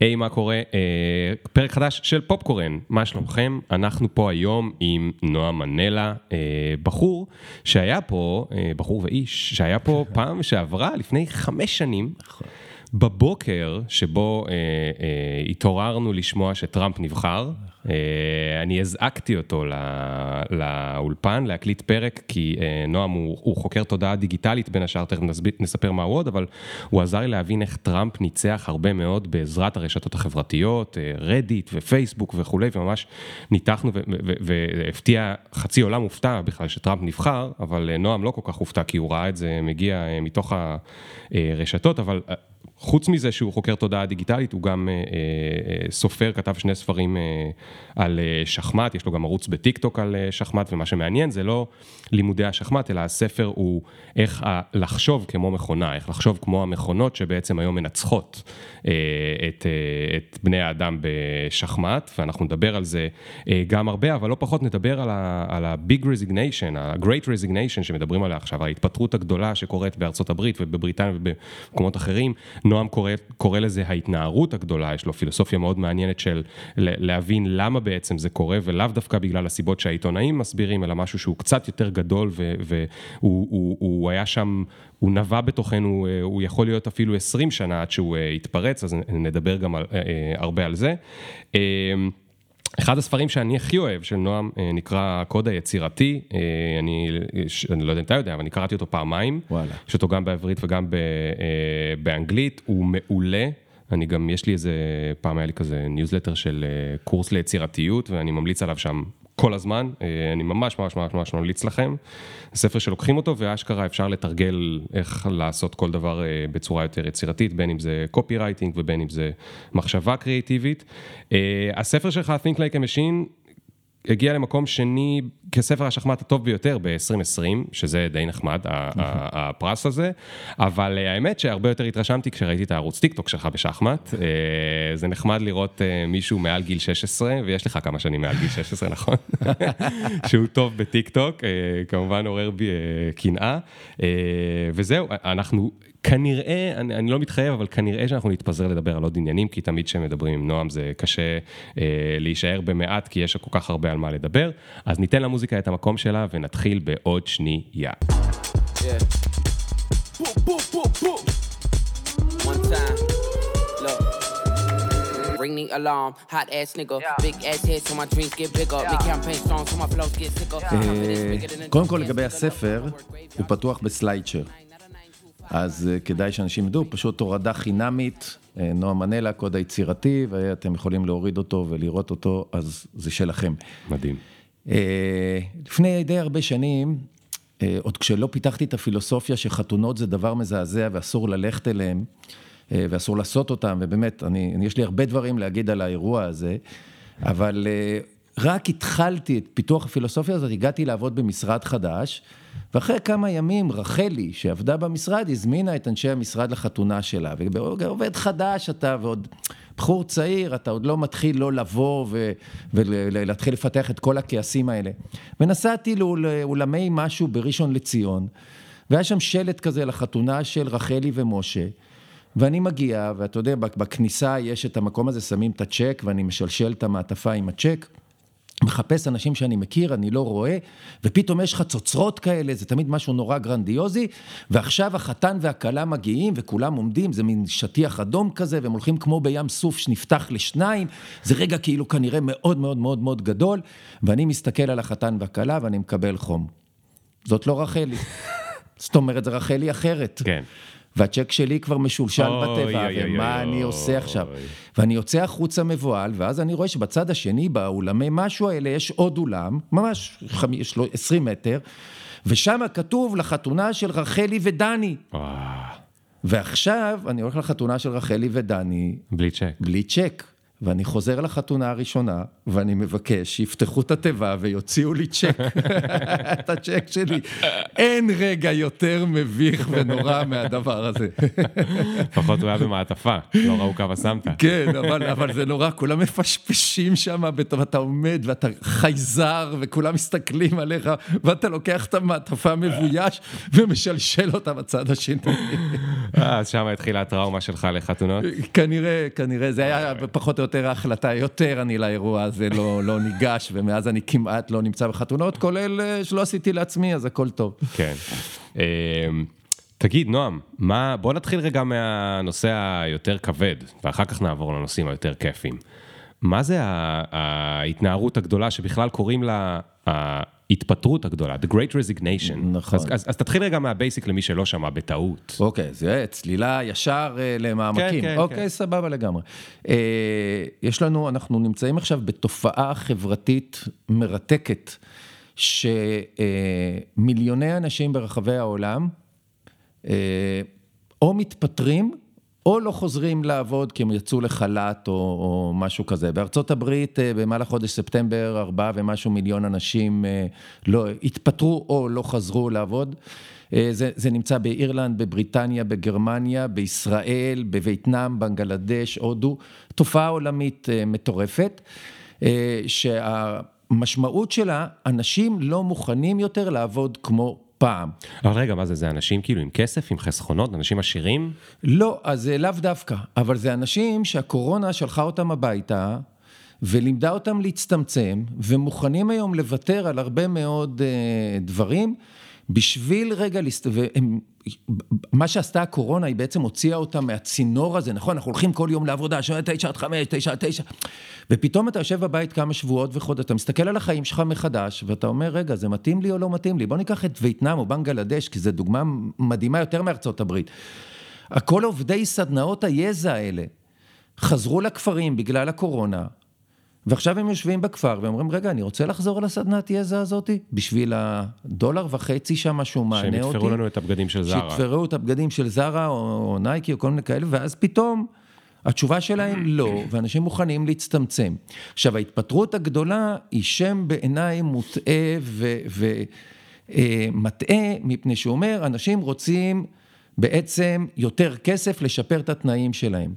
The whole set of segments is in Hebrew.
היי, מה קורה? אה, פרק חדש של פופקורן, מה שלומכם? אנחנו פה היום עם נועה מנלה, אה, בחור שהיה פה, אה, בחור ואיש, שהיה פה פעם שעברה, לפני חמש שנים. בבוקר שבו אה, אה, התעוררנו לשמוע שטראמפ נבחר, אה, אני הזעקתי אותו לא, לאולפן להקליט פרק, כי אה, נועם הוא, הוא חוקר תודעה דיגיטלית בין השאר, תכף נספר מה הוא עוד, אבל הוא עזר לי להבין איך טראמפ ניצח הרבה מאוד בעזרת הרשתות החברתיות, אה, רדיט ופייסבוק וכולי, וממש ניתחנו והפתיע, חצי עולם הופתע בכלל שטראמפ נבחר, אבל אה, נועם לא כל כך הופתע, כי הוא ראה את זה מגיע אה, מתוך הרשתות, אבל... אה, חוץ מזה שהוא חוקר תודעה דיגיטלית, הוא גם אה, אה, סופר, כתב שני ספרים אה, על אה, שחמט, יש לו גם ערוץ בטיק טוק על אה, שחמט, ומה שמעניין זה לא לימודי השחמט, אלא הספר הוא איך לחשוב כמו מכונה, איך לחשוב כמו המכונות שבעצם היום מנצחות אה, את, אה, את בני האדם בשחמט, ואנחנו נדבר על זה אה, גם הרבה, אבל לא פחות נדבר על ה-big resignation, ה-great resignation שמדברים עליה עכשיו, ההתפטרות הגדולה שקורית בארצות הברית ובבריטניה ובמקומות אחרים. נועם קורא, קורא לזה ההתנערות הגדולה, יש לו פילוסופיה מאוד מעניינת של להבין למה בעצם זה קורה, ולאו דווקא בגלל הסיבות שהעיתונאים מסבירים, אלא משהו שהוא קצת יותר גדול, והוא הוא, הוא היה שם, הוא נבע בתוכנו, הוא יכול להיות אפילו 20 שנה עד שהוא יתפרץ, אז נדבר גם על, הרבה על זה. אחד הספרים שאני הכי אוהב של נועם נקרא הקוד היצירתי, אני, אני לא יודע אם אתה יודע, אבל אני קראתי אותו פעמיים, וואלה. יש אותו גם בעברית וגם באנגלית, הוא מעולה. אני גם, יש לי איזה, פעם היה לי כזה ניוזלטר של קורס ליצירתיות, ואני ממליץ עליו שם כל הזמן, אני ממש ממש ממש ממש ממליץ לכם. ספר שלוקחים אותו ואשכרה אפשר לתרגל איך לעשות כל דבר בצורה יותר יצירתית, בין אם זה copywriting ובין אם זה מחשבה קריאיטיבית. הספר שלך, Think Like a Machine, הגיע למקום שני כספר השחמט הטוב ביותר ב-2020, שזה די נחמד, הפרס הזה, אבל האמת שהרבה יותר התרשמתי כשראיתי את הערוץ טיקטוק שלך בשחמט, זה נחמד לראות מישהו מעל גיל 16, ויש לך כמה שנים מעל גיל 16, נכון? שהוא טוב בטיקטוק, כמובן עורר בי קנאה, וזהו, אנחנו... כנראה, אני, אני לא מתחייב, אבל כנראה שאנחנו נתפזר לדבר על עוד עניינים, כי תמיד כשמדברים עם נועם זה קשה אה, להישאר במעט, כי יש כל כך הרבה על מה לדבר. אז ניתן למוזיקה את המקום שלה ונתחיל בעוד שנייה. Ring the alarm, hot ass nigga, big ass head so my dreams get bigger, make campaign strong so my flows get sicker. קודם כל לגבי הספר, הוא פתוח בסליידשר. אז כדאי שאנשים ידעו, פשוט הורדה חינמית, נועה מנלה, קוד היצירתי, ואתם יכולים להוריד אותו ולראות אותו, אז זה שלכם. מדהים. לפני די הרבה שנים, עוד כשלא פיתחתי את הפילוסופיה שחתונות זה דבר מזעזע ואסור ללכת אליהם, ואסור לעשות אותם, ובאמת, אני, יש לי הרבה דברים להגיד על האירוע הזה, אבל רק התחלתי את פיתוח הפילוסופיה הזאת, הגעתי לעבוד במשרד חדש, ואחרי כמה ימים רחלי, שעבדה במשרד, הזמינה את אנשי המשרד לחתונה שלה. ועובד חדש אתה, ועוד בחור צעיר, אתה עוד לא מתחיל לא לבוא ולהתחיל לפתח את כל הכעסים האלה. ונסעתי לאולמי משהו בראשון לציון, והיה שם שלט כזה לחתונה של רחלי ומשה. ואני מגיע, ואתה יודע, בכניסה יש את המקום הזה, שמים את הצ'ק, ואני משלשל את המעטפה עם הצ'ק. מחפש אנשים שאני מכיר, אני לא רואה, ופתאום יש חצוצרות כאלה, זה תמיד משהו נורא גרנדיוזי, ועכשיו החתן והכלה מגיעים, וכולם עומדים, זה מין שטיח אדום כזה, והם הולכים כמו בים סוף שנפתח לשניים, זה רגע כאילו כנראה מאוד מאוד מאוד מאוד גדול, ואני מסתכל על החתן והכלה ואני מקבל חום. זאת לא רחלי. זאת אומרת, זה רחלי אחרת. כן. והצ'ק שלי כבר משולשל בטבע, ומה אני עושה עכשיו? ואני יוצא החוצה מבוהל, ואז אני רואה שבצד השני, באולמי משהו האלה, יש עוד אולם, ממש יש לו 20 מטר, ושם כתוב לחתונה של רחלי ודני. ועכשיו אני הולך לחתונה של רחלי ודני. בלי צ'ק. בלי צ'ק. ואני חוזר לחתונה הראשונה, ואני מבקש שיפתחו את התיבה ויוציאו לי צ'ק, את הצ'ק שלי. אין רגע יותר מביך ונורא מהדבר הזה. לפחות הוא היה במעטפה, לא ראו כמה שמת. כן, אבל, אבל זה נורא, כולם מפשפשים שם, ואתה עומד ואתה חייזר, וכולם מסתכלים עליך, ואתה לוקח את המעטפה מבויש ומשלשל אותה בצד השני. אה, אז שם התחילה הטראומה שלך לחתונות? כנראה, כנראה, זה היה פחות או יותר ההחלטה, יותר אני לאירוע הזה לא, לא ניגש, ומאז אני כמעט לא נמצא בחתונות, כולל אה, שלא עשיתי לעצמי, אז הכל טוב. כן. אמ, תגיד, נועם, מה, בוא נתחיל רגע מהנושא היותר כבד, ואחר כך נעבור לנושאים היותר כיפיים. מה זה ההתנערות הגדולה שבכלל קוראים לה ההתפטרות הגדולה, The Great Resignation. נכון. אז, אז, אז תתחיל רגע מהבייסיק למי שלא שמע בטעות. אוקיי, זה צלילה ישר uh, למעמקים. כן, כן, אוקיי, כן. סבבה לגמרי. Uh, יש לנו, אנחנו נמצאים עכשיו בתופעה חברתית מרתקת, שמיליוני אנשים ברחבי העולם, uh, או מתפטרים, או לא חוזרים לעבוד כי הם יצאו לחל"ת או, או משהו כזה. בארצות הברית במהלך חודש ספטמבר ארבעה ומשהו מיליון אנשים לא התפטרו או לא חזרו לעבוד. זה, זה נמצא באירלנד, בבריטניה, בגרמניה, בישראל, בווייטנאם, בנגלדש, הודו. תופעה עולמית מטורפת, שהמשמעות שלה, אנשים לא מוכנים יותר לעבוד כמו פעם. אבל רגע, מה זה, זה אנשים כאילו עם כסף, עם חסכונות, אנשים עשירים? לא, אז זה לאו דווקא, אבל זה אנשים שהקורונה שלחה אותם הביתה, ולימדה אותם להצטמצם, ומוכנים היום לוותר על הרבה מאוד uh, דברים, בשביל רגע. והם... מה שעשתה הקורונה, היא בעצם הוציאה אותם מהצינור הזה, נכון? אנחנו הולכים כל יום לעבודה, שעה תשע עד חמש, תשע עד תשע, ופתאום אתה יושב בבית כמה שבועות וחודש, אתה מסתכל על החיים שלך מחדש, ואתה אומר, רגע, זה מתאים לי או לא מתאים לי? בוא ניקח את וייטנאם או בנגלדש, כי זו דוגמה מדהימה יותר מארצות הברית. כל עובדי סדנאות היזע האלה חזרו לכפרים בגלל הקורונה, ועכשיו הם יושבים בכפר ואומרים, רגע, אני רוצה לחזור לסדנת יזע הזאתי, בשביל הדולר וחצי שם שהוא מענה אותי. שהם יתפרו לנו את הבגדים של זרה. שיתפרו את הבגדים של זרה או, או נייקי או כל מיני כאלה, ואז פתאום התשובה שלהם לא, ואנשים מוכנים להצטמצם. עכשיו, ההתפטרות הגדולה היא שם בעיניי מוטעה ומטעה, מפני שהוא אומר, אנשים רוצים בעצם יותר כסף לשפר את התנאים שלהם.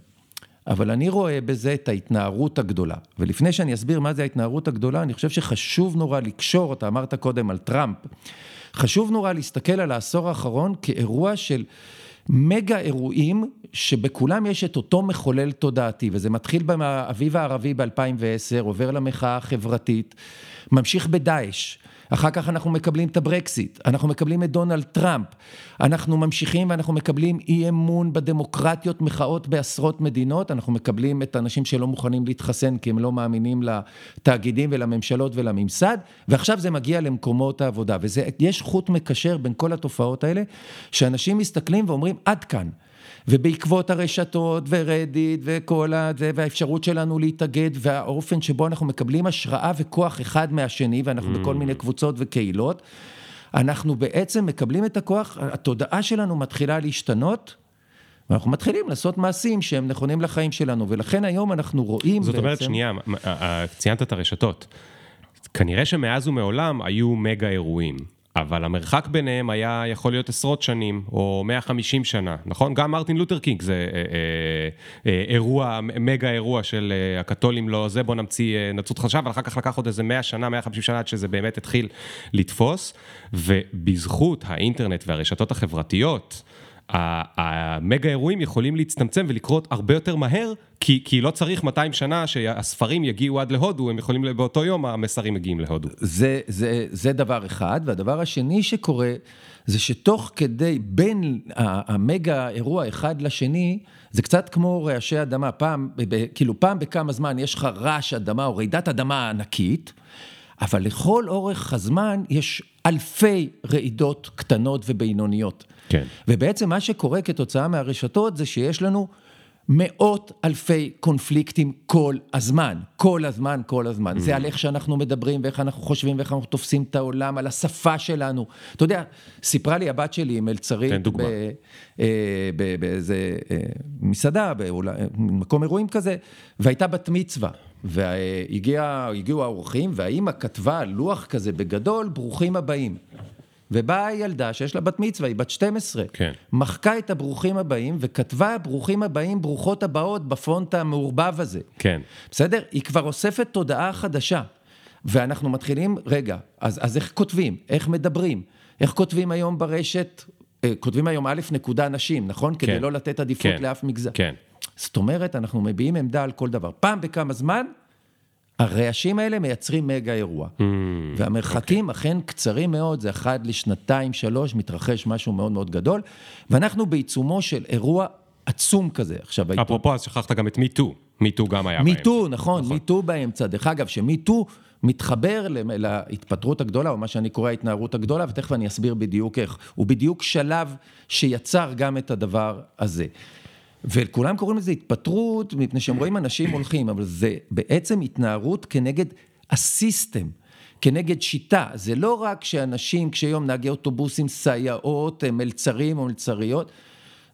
אבל אני רואה בזה את ההתנערות הגדולה. ולפני שאני אסביר מה זה ההתנערות הגדולה, אני חושב שחשוב נורא לקשור, אתה אמרת קודם על טראמפ, חשוב נורא להסתכל על העשור האחרון כאירוע של מגה אירועים שבכולם יש את אותו מחולל תודעתי, וזה מתחיל באביב הערבי ב-2010, עובר למחאה החברתית, ממשיך בדאעש. אחר כך אנחנו מקבלים את הברקסיט, אנחנו מקבלים את דונלד טראמפ, אנחנו ממשיכים ואנחנו מקבלים אי אמון בדמוקרטיות, מחאות בעשרות מדינות, אנחנו מקבלים את האנשים שלא מוכנים להתחסן כי הם לא מאמינים לתאגידים ולממשלות ולממסד, ועכשיו זה מגיע למקומות העבודה, ויש חוט מקשר בין כל התופעות האלה, שאנשים מסתכלים ואומרים עד כאן. ובעקבות הרשתות ורדיט וכל הזה והאפשרות שלנו להתאגד והאופן שבו אנחנו מקבלים השראה וכוח אחד מהשני ואנחנו mm. בכל מיני קבוצות וקהילות, אנחנו בעצם מקבלים את הכוח, התודעה שלנו מתחילה להשתנות. ואנחנו מתחילים לעשות מעשים שהם נכונים לחיים שלנו, ולכן היום אנחנו רואים זאת בעצם... זאת אומרת, שנייה, ציינת את הרשתות. כנראה שמאז ומעולם היו מגה אירועים. אבל המרחק ביניהם היה יכול להיות עשרות שנים, או 150 שנה, נכון? גם מרטין לותר קינג זה אה, אה, אה, אירוע, מגה אירוע של אה, הקתולים לא זה, בוא נמציא אה, נצרות חדשה, אבל אחר כך לקח עוד איזה 100 שנה, 150 שנה עד שזה באמת התחיל לתפוס, ובזכות האינטרנט והרשתות החברתיות, המגה אירועים יכולים להצטמצם ולקרות הרבה יותר מהר, כי, כי לא צריך 200 שנה שהספרים יגיעו עד להודו, הם יכולים באותו יום המסרים מגיעים להודו. זה, זה, זה דבר אחד, והדבר השני שקורה, זה שתוך כדי, בין המגה אירוע אחד לשני, זה קצת כמו רעשי אדמה, פעם, כאילו פעם בכמה זמן יש לך רעש אדמה או רעידת אדמה ענקית, אבל לכל אורך הזמן יש אלפי רעידות קטנות ובינוניות. כן. ובעצם מה שקורה כתוצאה מהרשתות זה שיש לנו מאות אלפי קונפליקטים כל הזמן, כל הזמן, כל הזמן. זה על איך שאנחנו מדברים ואיך אנחנו חושבים ואיך אנחנו תופסים את העולם, על השפה שלנו. אתה יודע, סיפרה לי הבת שלי מלצרית, תן דוגמה. אה, באיזה אה, מסעדה, באולי- מקום אירועים כזה, והייתה בת מצווה. והגיעו האורחים, והאימא כתבה לוח כזה בגדול, ברוכים הבאים. ובאה ילדה שיש לה בת מצווה, היא בת 12. כן. מחקה את הברוכים הבאים וכתבה ברוכים הבאים, ברוכות הבאות בפונט המעורבב הזה. כן. בסדר? היא כבר אוספת תודעה חדשה. ואנחנו מתחילים, רגע, אז, אז איך כותבים? איך מדברים? איך כותבים היום ברשת? אה, כותבים היום א' נקודה נשים, נכון? כדי כן. לא לתת עדיפות כן. לאף מגזר. כן. זאת אומרת, אנחנו מביעים עמדה על כל דבר. פעם בכמה זמן, הרעשים האלה מייצרים מגה אירוע. Mm, והמרחקים אכן קצרים מאוד, זה אחד לשנתיים, שלוש, מתרחש משהו מאוד מאוד גדול, ואנחנו בעיצומו של אירוע עצום כזה. עכשיו, העיתון- אפרופו, אז שכחת גם את מיטו. מיטו גם היה באמצע. מיטו, נכון, מיטו באמצע. דרך אגב, שמיטו מתחבר להתפטרות הגדולה, או מה שאני קורא ההתנערות הגדולה, ותכף אני אסביר בדיוק איך. הוא בדיוק שלב שיצר גם את הדבר הזה. וכולם קוראים לזה התפטרות, מפני שהם רואים אנשים הולכים, אבל זה בעצם התנערות כנגד ה system. כנגד שיטה, זה לא רק שאנשים, כשיום נהגי אוטובוסים, סייעות, מלצרים או מלצריות,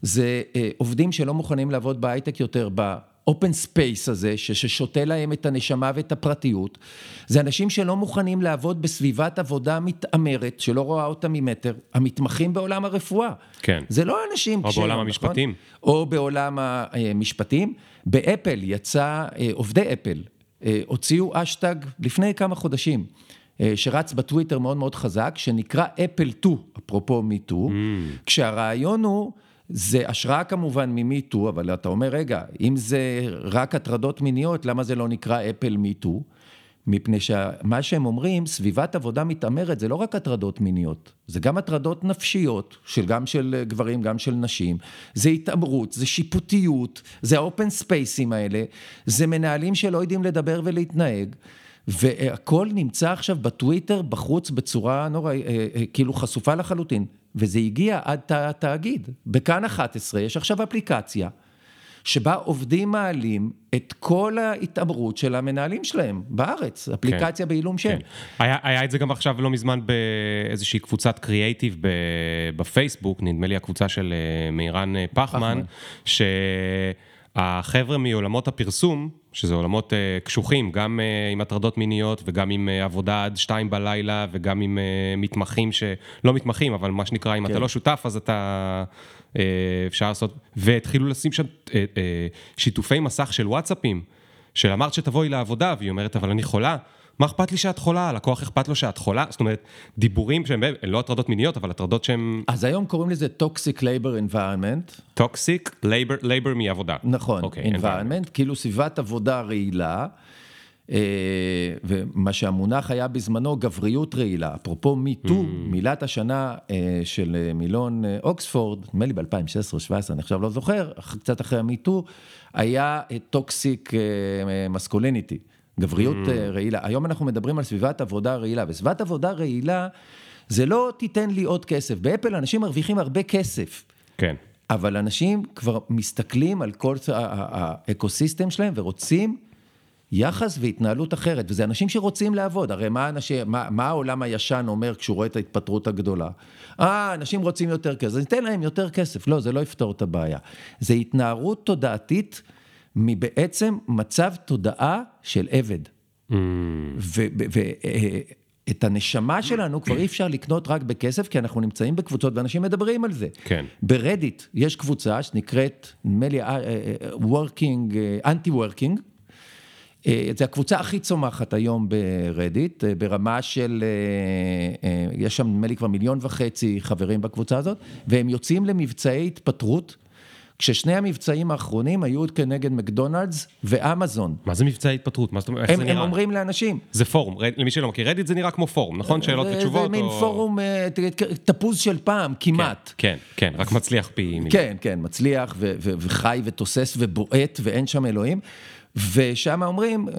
זה אה, עובדים שלא מוכנים לעבוד בהייטק יותר, ב open space הזה, ש- ששותה להם את הנשמה ואת הפרטיות. זה אנשים שלא מוכנים לעבוד בסביבת עבודה מתעמרת, שלא רואה אותם ממטר, המתמחים בעולם הרפואה. כן. זה לא אנשים... או קשי בעולם יום, המשפטים. נכון? או בעולם המשפטים. באפל יצא, אה, עובדי אפל אה, הוציאו האשטג לפני כמה חודשים, אה, שרץ בטוויטר מאוד מאוד חזק, שנקרא Apple Too, אפרופו מיטו, כשהרעיון הוא... זה השראה כמובן ממיטו, אבל אתה אומר, רגע, אם זה רק הטרדות מיניות, למה זה לא נקרא אפל מיטו? מפני שמה שהם אומרים, סביבת עבודה מתעמרת, זה לא רק הטרדות מיניות, זה גם הטרדות נפשיות, של, גם של גברים, גם של נשים, זה התעמרות, זה שיפוטיות, זה האופן ספייסים האלה, זה מנהלים שלא יודעים לדבר ולהתנהג. והכל נמצא עכשיו בטוויטר, בחוץ, בצורה נורא, אה, אה, כאילו חשופה לחלוטין. וזה הגיע עד תא התאגיד. בכאן 11 יש עכשיו אפליקציה, שבה עובדים מעלים את כל ההתעמרות של המנהלים שלהם בארץ, אפליקציה בעילום שם. כן. היה, היה את זה גם עכשיו לא מזמן באיזושהי קבוצת קריאייטיב בפייסבוק, נדמה לי הקבוצה של אה, מירן אה, פחמן, שהחבר'ה מעולמות הפרסום, שזה עולמות אה, קשוחים, גם אה, עם הטרדות מיניות וגם עם אה, עבודה עד שתיים בלילה וגם עם אה, מתמחים שלא מתמחים, אבל מה שנקרא, אם כן. אתה לא שותף אז אתה... אה, אפשר לעשות, והתחילו לשים שם אה, אה, שיתופי מסך של וואטסאפים, של אמרת שתבואי לעבודה, והיא אומרת, אבל אני חולה. מה אכפת לי שאת חולה? הלקוח אכפת לו שאת חולה? זאת אומרת, דיבורים שהם לא הטרדות מיניות, אבל הטרדות שהן אז היום קוראים לזה Toxic Labor Environment, toxic, labor, labor מעבודה. נכון, אוקיי, environment, כאילו סביבת עבודה רעילה, אה, ומה שהמונח היה בזמנו גבריות רעילה. אפרופו מיטו, מילת השנה אה, של אה, מילון אוקספורד, נדמה לי ב-2016 או 2017, אני עכשיו לא זוכר, קצת אחרי המיטו, היה toxic masculinity. גבריות אה, רעילה. היום אנחנו מדברים על סביבת עבודה רעילה, וסביבת עבודה רעילה זה לא תיתן לי עוד כסף. באפל אנשים מרוויחים הרבה כסף. כן. אבל אנשים כבר מסתכלים על כל האקוסיסטם שלהם ורוצים יחס והתנהלות אחרת, וזה אנשים שרוצים לעבוד, הרי מה, אנשים, מה, מה העולם הישן אומר כשהוא רואה את ההתפטרות הגדולה? אה, אנשים רוצים יותר כסף, אז ניתן להם יותר כסף. לא, זה לא יפתור את הבעיה. זה התנערות תודעתית מבעצם מצב תודעה של עבד. ואת הנשמה שלנו כבר אי אפשר לקנות רק בכסף, כי אנחנו נמצאים בקבוצות ואנשים מדברים על זה. כן. ברדיט יש קבוצה שנקראת, נדמה לי, אה, working, anti working. זו הקבוצה הכי צומחת היום ברדיט, אה, ברמה של, אה, אה, יש שם נדמה לי כבר מיליון וחצי חברים בקבוצה הזאת, והם יוצאים למבצעי התפטרות, כששני המבצעים האחרונים היו כנגד מקדונלדס ואמזון. מה זה מבצע התפטרות? מה זאת אומרת? איך הם, זה הם נראה? אומרים לאנשים, זה פורום, למי שלא מכיר, רדיט זה נראה כמו פורום, נכון? שאלות זה- ותשובות? זה מין או- פורום, אה, תפוז של פעם, כמעט. כן, כן, רק מצליח פי. כן, כן, מצליח וחי ותוסס ובועט ואין שם אלוהים. ושם אומרים, אה,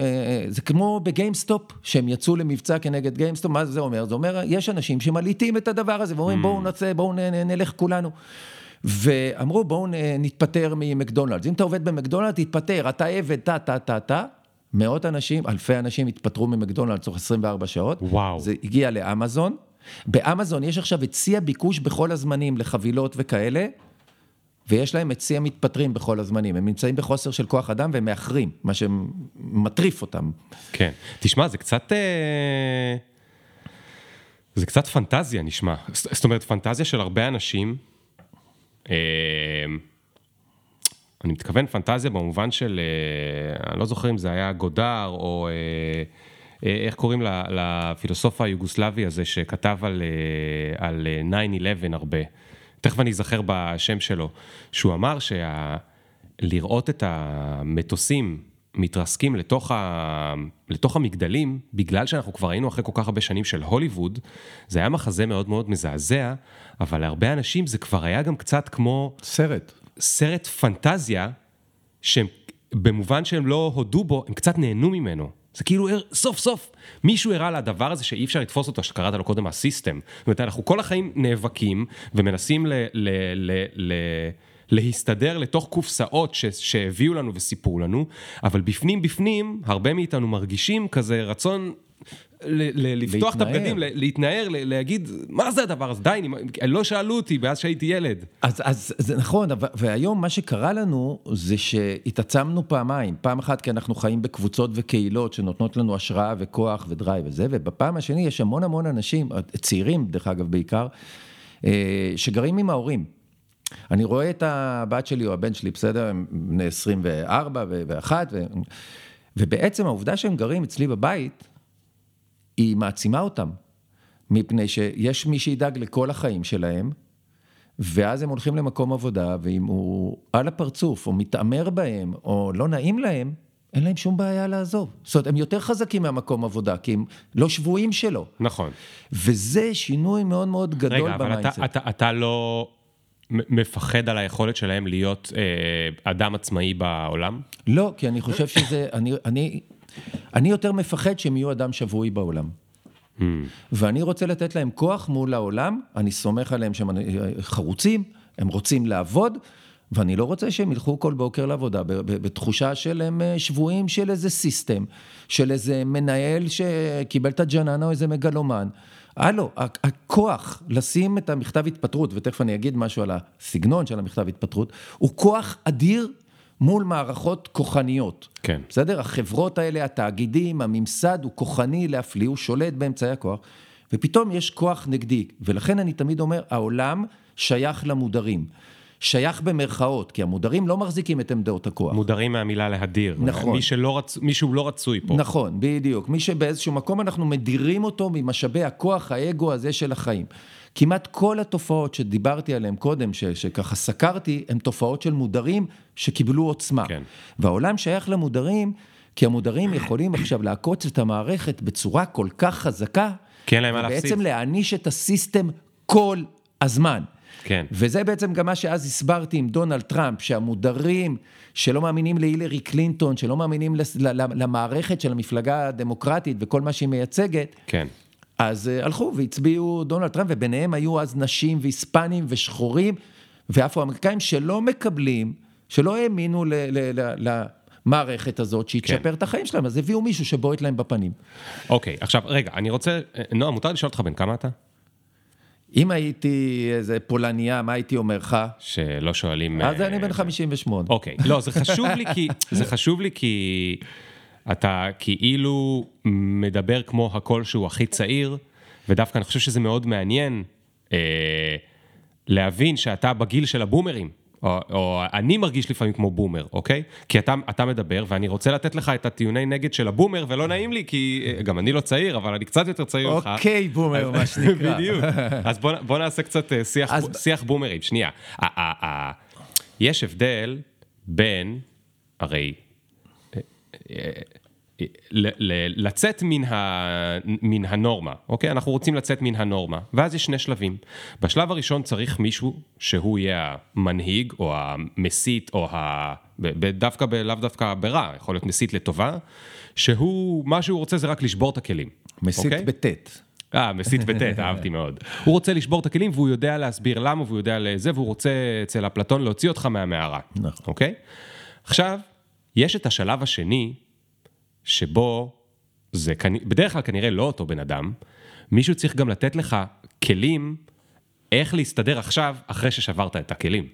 זה כמו בגיימסטופ, שהם יצאו למבצע כנגד גיימסטופ, מה זה אומר? זה אומר, יש אנשים שמלעיטים את הדבר הזה ואומרים, בואו נצא, בואו נלך כולנו. ואמרו, בואו נתפטר ממקדונלדס. אם אתה עובד במקדונלדס, תתפטר, אתה עבד, טה, טה, טה, טה. מאות אנשים, אלפי אנשים התפטרו ממקדונלדס תוך 24 שעות. וואו. זה הגיע לאמזון. באמזון יש עכשיו את שיא הביקוש בכל הזמנים לחבילות וכאלה, ויש להם את שיא המתפטרים בכל הזמנים. הם נמצאים בחוסר של כוח אדם והם מאחרים, מה שמטריף אותם. כן. תשמע, זה קצת... אה, זה קצת פנטזיה נשמע. זאת אומרת, פנטזיה של הרבה אנשים. אה, אני מתכוון פנטזיה במובן של, אה, אני לא זוכר אם זה היה גודר או איך קוראים לפילוסוף היוגוסלבי הזה שכתב על, על 9-11 הרבה. תכף אני אזכר בשם שלו, שהוא אמר שלראות את המטוסים מתרסקים לתוך, ה... לתוך המגדלים, בגלל שאנחנו כבר היינו אחרי כל כך הרבה שנים של הוליווד, זה היה מחזה מאוד מאוד מזעזע, אבל להרבה אנשים זה כבר היה גם קצת כמו... סרט. סרט פנטזיה, שהם, במובן שהם לא הודו בו, הם קצת נהנו ממנו. זה כאילו סוף סוף מישהו הראה לדבר הזה שאי אפשר לתפוס אותו, שקראת לו קודם הסיסטם. זאת אומרת, אנחנו כל החיים נאבקים ומנסים ל... ל, ל, ל להסתדר לתוך קופסאות שהביאו לנו וסיפרו לנו, אבל בפנים בפנים, הרבה מאיתנו מרגישים כזה רצון לפתוח את הבגדים, להתנער, להגיד, מה זה הדבר הזה? די, לא שאלו אותי מאז שהייתי ילד. אז, אז זה נכון, והיום מה שקרה לנו זה שהתעצמנו פעמיים. פעם אחת כי אנחנו חיים בקבוצות וקהילות שנותנות לנו השראה וכוח ודרייב וזה, ובפעם השני יש המון המון אנשים, צעירים דרך אגב בעיקר, אה, שגרים עם ההורים. אני רואה את הבת שלי או הבן שלי, בסדר, הם בני 24 ו-1, ו... ובעצם העובדה שהם גרים אצלי בבית, היא מעצימה אותם, מפני שיש מי שידאג לכל החיים שלהם, ואז הם הולכים למקום עבודה, ואם הוא על הפרצוף, או מתעמר בהם, או לא נעים להם, אין להם שום בעיה לעזוב. זאת אומרת, הם יותר חזקים מהמקום עבודה, כי הם לא שבויים שלו. נכון. וזה שינוי מאוד מאוד גדול ב mindset. רגע, אבל אתה, אתה, אתה לא מפחד על היכולת שלהם להיות אה, אדם עצמאי בעולם? לא, כי אני חושב שזה, אני, אני, אני יותר מפחד שהם יהיו אדם שבוי בעולם. Hmm. ואני רוצה לתת להם כוח מול העולם, אני סומך עליהם שהם חרוצים, הם רוצים לעבוד, ואני לא רוצה שהם ילכו כל בוקר לעבודה בתחושה של הם אה, שבויים של איזה system, של איזה מנהל שקיבל את הג'ננה או איזה מגלומן. הלו, הכוח לשים את המכתב התפטרות, ותכף אני אגיד משהו על הסגנון של המכתב התפטרות, הוא כוח אדיר מול מערכות כוחניות. כן. בסדר? החברות האלה, התאגידים, הממסד הוא כוחני להפליא, הוא שולט באמצעי הכוח, ופתאום יש כוח נגדי. ולכן אני תמיד אומר, העולם שייך למודרים. שייך במרכאות, כי המודרים לא מחזיקים את עמדות הכוח. מודרים מהמילה להדיר. נכון. מי שלא רצ... מישהו לא רצוי פה. נכון, בדיוק. מי שבאיזשהו מקום אנחנו מדירים אותו ממשאבי הכוח, האגו הזה של החיים. כמעט כל התופעות שדיברתי עליהן קודם, ש, שככה סקרתי, הן תופעות של מודרים שקיבלו עוצמה. כן. והעולם שייך למודרים, כי המודרים יכולים עכשיו לעקוץ את המערכת בצורה כל כך חזקה, כי אין להם מה להפסיד. ובעצם להעניש את הסיסטם כל הזמן. כן. וזה בעצם גם מה שאז הסברתי עם דונלד טראמפ, שהמודרים שלא מאמינים להילרי קלינטון, שלא מאמינים למערכת של המפלגה הדמוקרטית וכל מה שהיא מייצגת, כן. אז uh, הלכו והצביעו דונלד טראמפ, וביניהם היו אז נשים והיספנים ושחורים ואפרו-אמריקאים שלא מקבלים, שלא האמינו ל... ל, ל, ל מערכת הזאת, שהיא תשפר כן. את החיים שלהם, אז הביאו מישהו שבועט להם בפנים. אוקיי, עכשיו, רגע, אני רוצה, אה, נועה, מותר לשאול אותך בן כמה אתה? אם הייתי איזה פולניה, מה הייתי אומר לך? שלא שואלים... אז אני בן 58. אוקיי, לא, זה חשוב לי כי... זה חשוב לי כי אתה כאילו מדבר כמו הקול שהוא הכי צעיר, ודווקא אני חושב שזה מאוד מעניין אה, להבין שאתה בגיל של הבומרים. או, או אני מרגיש לפעמים כמו בומר, אוקיי? כי אתה, אתה מדבר, ואני רוצה לתת לך את הטיעוני נגד של הבומר, ולא נעים לי, כי אה, גם אני לא צעיר, אבל אני קצת יותר צעיר ממך. אוקיי, בומר, מה שנקרא. בדיוק. אז בוא, בוא נעשה קצת אה, שיח, אז... שיח בומרים. שנייה. יש הבדל בין, הרי... לצאת מן, ה, מן הנורמה, אוקיי? אנחנו רוצים לצאת מן הנורמה, ואז יש שני שלבים. בשלב הראשון צריך מישהו שהוא יהיה המנהיג, או המסית, או ה... דווקא, לאו דווקא ברע, יכול להיות מסית לטובה, שהוא, מה שהוא רוצה זה רק לשבור את הכלים. מסית אוקיי? בטית. אה, מסית בטית, אהבתי מאוד. הוא רוצה לשבור את הכלים והוא יודע להסביר למה והוא יודע לזה, והוא רוצה אצל אפלטון להוציא אותך מהמערה. נכון. אוקיי? עכשיו, יש את השלב השני, שבו זה בדרך כלל כנראה לא אותו בן אדם, מישהו צריך גם לתת לך כלים איך להסתדר עכשיו, אחרי ששברת את הכלים.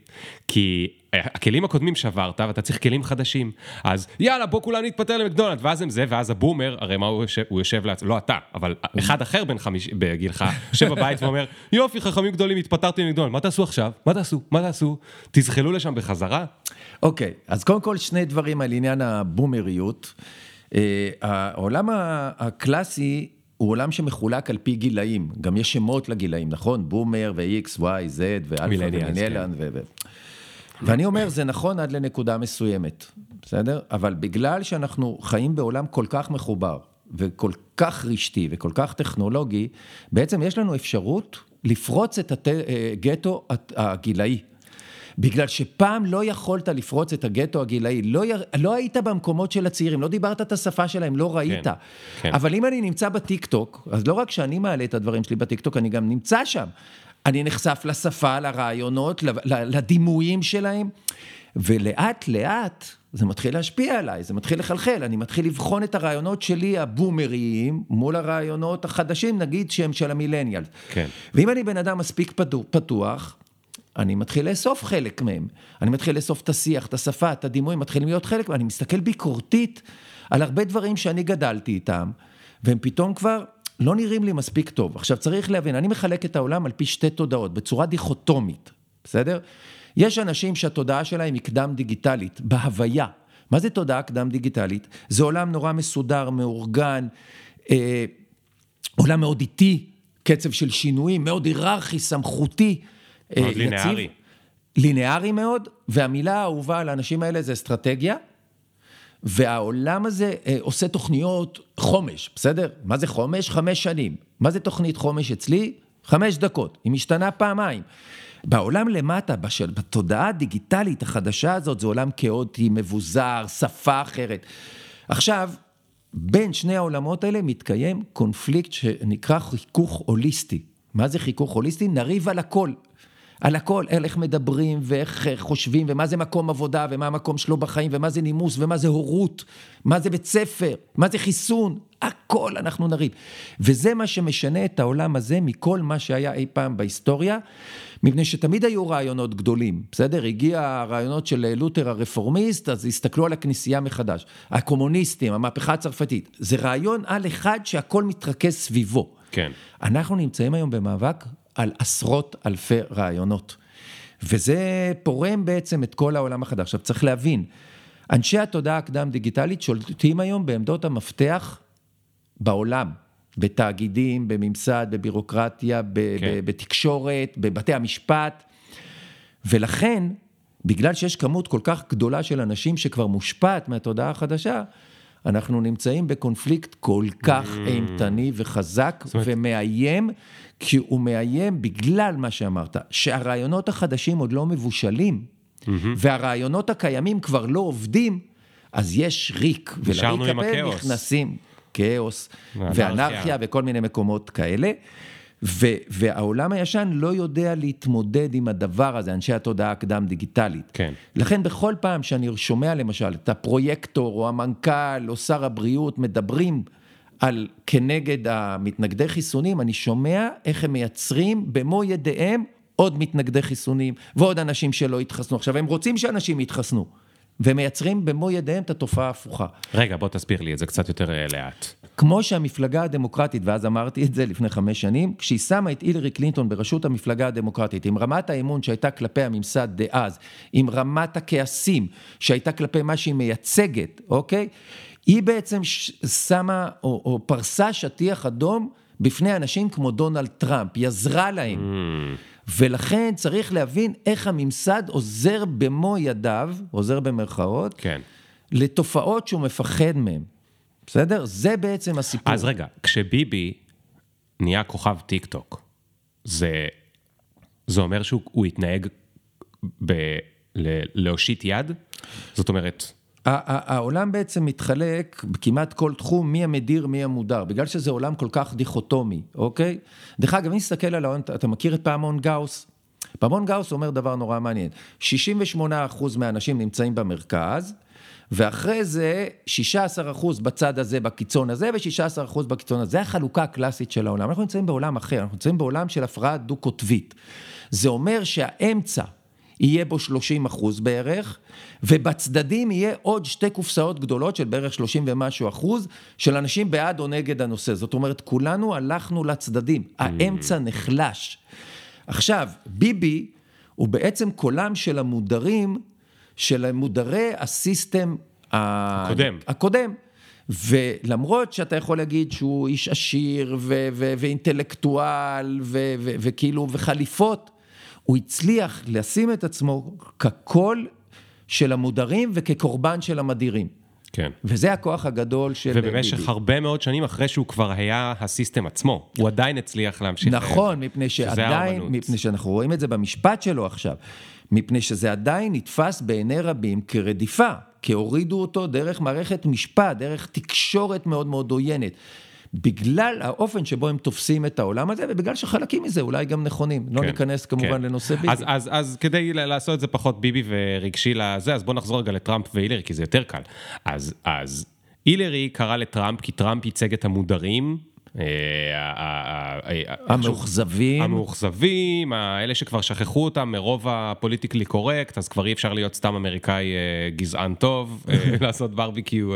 כי אה, הכלים הקודמים שברת, ואתה צריך כלים חדשים. אז יאללה, בוא כולם נתפטר למקדונלד, ואז הם זה, ואז הבומר, הרי מה הוא יושב, הוא יושב לעצמו, לא אתה, אבל אחד אחר בן חמיש, בגילך, יושב בבית ואומר, יופי, חכמים גדולים, התפטרתי למקדונלד, מה תעשו עכשיו? מה תעשו? מה תעשו? תזחלו לשם בחזרה? אוקיי, אז קודם כל שני דברים על עניין הבומריות. אה, העולם הקלאסי הוא עולם שמחולק על פי גילאים, גם יש שמות לגילאים, נכון? בומר ו-X, Y, Z ואלפא מילניאלס, ומינלן ו... ו- ואני אומר, זה נכון עד לנקודה מסוימת, בסדר? אבל בגלל שאנחנו חיים בעולם כל כך מחובר, וכל כך רשתי וכל כך טכנולוגי, בעצם יש לנו אפשרות לפרוץ את הגטו הגילאי. בגלל שפעם לא יכולת לפרוץ את הגטו הגילאי, לא, י... לא היית במקומות של הצעירים, לא דיברת את השפה שלהם, לא ראית. כן, כן. אבל אם אני נמצא בטיקטוק, אז לא רק שאני מעלה את הדברים שלי בטיקטוק, אני גם נמצא שם. אני נחשף לשפה, לרעיונות, לדימויים שלהם, ולאט לאט זה מתחיל להשפיע עליי, זה מתחיל לחלחל, אני מתחיל לבחון את הרעיונות שלי הבומריים מול הרעיונות החדשים, נגיד שהם של המילניאל. כן. ואם אני בן אדם מספיק פתוח, אני מתחיל לאסוף חלק מהם. אני מתחיל לאסוף את השיח, את השפה, את הדימויים, מתחילים להיות חלק, ואני מסתכל ביקורתית על הרבה דברים שאני גדלתי איתם, והם פתאום כבר לא נראים לי מספיק טוב. עכשיו צריך להבין, אני מחלק את העולם על פי שתי תודעות, בצורה דיכוטומית, בסדר? יש אנשים שהתודעה שלהם היא קדם דיגיטלית, בהוויה. מה זה תודעה קדם דיגיטלית? זה עולם נורא מסודר, מאורגן, אה, עולם מאוד איטי, קצב של שינויים, מאוד היררכי, סמכותי. אה, מאוד יציב. לינארי. לינארי מאוד, והמילה האהובה על האנשים האלה זה אסטרטגיה, והעולם הזה אה, עושה תוכניות חומש, בסדר? מה זה חומש? חמש שנים. מה זה תוכנית חומש אצלי? חמש דקות. היא משתנה פעמיים. בעולם למטה, בשל, בתודעה הדיגיטלית החדשה הזאת, זה עולם כאוטי, מבוזר, שפה אחרת. עכשיו, בין שני העולמות האלה מתקיים קונפליקט שנקרא חיכוך הוליסטי. מה זה חיכוך הוליסטי? נריב על הכל. על הכל, על איך מדברים ואיך חושבים ומה זה מקום עבודה ומה המקום שלו בחיים ומה זה נימוס ומה זה הורות, מה זה בית ספר, מה זה חיסון, הכל אנחנו נריב. וזה מה שמשנה את העולם הזה מכל מה שהיה אי פעם בהיסטוריה, מפני שתמיד היו רעיונות גדולים, בסדר? הגיע הרעיונות של לותר הרפורמיסט, אז הסתכלו על הכנסייה מחדש. הקומוניסטים, המהפכה הצרפתית, זה רעיון על אחד שהכל מתרכז סביבו. כן. אנחנו נמצאים היום במאבק על עשרות אלפי רעיונות. וזה פורם בעצם את כל העולם החדש. עכשיו צריך להבין, אנשי התודעה הקדם דיגיטלית שולטים היום בעמדות המפתח בעולם, בתאגידים, בממסד, בבירוקרטיה, ב- כן. ב- בתקשורת, בבתי המשפט, ולכן, בגלל שיש כמות כל כך גדולה של אנשים שכבר מושפעת מהתודעה החדשה, אנחנו נמצאים בקונפליקט כל כך אימתני וחזק אומרת- ומאיים, כי הוא מאיים בגלל מה שאמרת, שהרעיונות החדשים עוד לא מבושלים, והרעיונות הקיימים כבר לא עובדים, אז יש ריק, ולריק הכאוס. נכנסים כאוס ואנרכיה. ואנרכיה וכל מיני מקומות כאלה. ו- והעולם הישן לא יודע להתמודד עם הדבר הזה, אנשי התודעה הקדם-דיגיטלית. כן. לכן בכל פעם שאני שומע למשל את הפרויקטור או המנכ"ל או שר הבריאות מדברים על כנגד המתנגדי חיסונים, אני שומע איך הם מייצרים במו ידיהם עוד מתנגדי חיסונים ועוד אנשים שלא התחסנו. עכשיו, הם רוצים שאנשים יתחסנו, ומייצרים במו ידיהם את התופעה ההפוכה. רגע, בוא תסביר לי את זה קצת יותר אה, לאט. כמו שהמפלגה הדמוקרטית, ואז אמרתי את זה לפני חמש שנים, כשהיא שמה את הילרי קלינטון בראשות המפלגה הדמוקרטית, עם רמת האמון שהייתה כלפי הממסד דאז, עם רמת הכעסים שהייתה כלפי מה שהיא מייצגת, אוקיי? היא בעצם שמה או, או פרסה שטיח אדום בפני אנשים כמו דונלד טראמפ, היא עזרה להם. ולכן צריך להבין איך הממסד עוזר במו ידיו, עוזר במרכאות, כן. לתופעות שהוא מפחד מהן. בסדר? זה בעצם הסיפור. אז רגע, כשביבי נהיה כוכב טיק טוק, זה, זה אומר שהוא הוא התנהג ב, ל, להושיט יד? זאת אומרת, העולם בעצם מתחלק בכמעט כל תחום, מי המדיר, מי המודר, בגלל שזה עולם כל כך דיכוטומי, אוקיי? דרך אגב, אם נסתכל על העולם, אתה מכיר את פעמון גאוס? פעמון גאוס אומר דבר נורא מעניין, 68% מהאנשים נמצאים במרכז, ואחרי זה 16% בצד הזה, בקיצון הזה, ו-16% בקיצון הזה. זה החלוקה הקלאסית של העולם. אנחנו נמצאים בעולם אחר, אנחנו נמצאים בעולם של הפרעה דו-קוטבית. זה אומר שהאמצע יהיה בו 30 אחוז בערך, ובצדדים יהיה עוד שתי קופסאות גדולות של בערך 30 ומשהו אחוז, של אנשים בעד או נגד הנושא. זאת אומרת, כולנו הלכנו לצדדים, האמצע נחלש. עכשיו, ביבי הוא בעצם קולם של המודרים, של מודרי הסיסטם הקודם. הקודם. ולמרות שאתה יכול להגיד שהוא איש עשיר ו- ו- ואינטלקטואל ו- ו- וכאילו וחליפות, הוא הצליח לשים את עצמו כקול של המודרים וכקורבן של המדירים. כן. וזה הכוח הגדול של ובמשך ביבי. הרבה מאוד שנים אחרי שהוא כבר היה הסיסטם עצמו, הוא עדיין הצליח להמשיך. נכון, מפני שעדיין, מפני שאנחנו רואים את זה במשפט שלו עכשיו, מפני שזה עדיין נתפס בעיני רבים כרדיפה, כי הורידו אותו דרך מערכת משפט, דרך תקשורת מאוד מאוד עוינת. בגלל האופן שבו הם תופסים את העולם הזה, ובגלל שחלקים מזה אולי גם נכונים. לא כן, לא ניכנס כמובן כן. לנושא ביבי. אז, אז, אז כדי לעשות את זה פחות ביבי ורגשי לזה, אז בואו נחזור רגע לטראמפ והילרי, כי זה יותר קל. אז, אז הילרי קראה לטראמפ, כי טראמפ ייצג את המודרים, המאוכזבים. המאוכזבים, האלה שכבר שכחו אותם מרוב ה politically correct, אז כבר אי אפשר להיות סתם אמריקאי אה, גזען טוב, אה, לעשות ברביקיו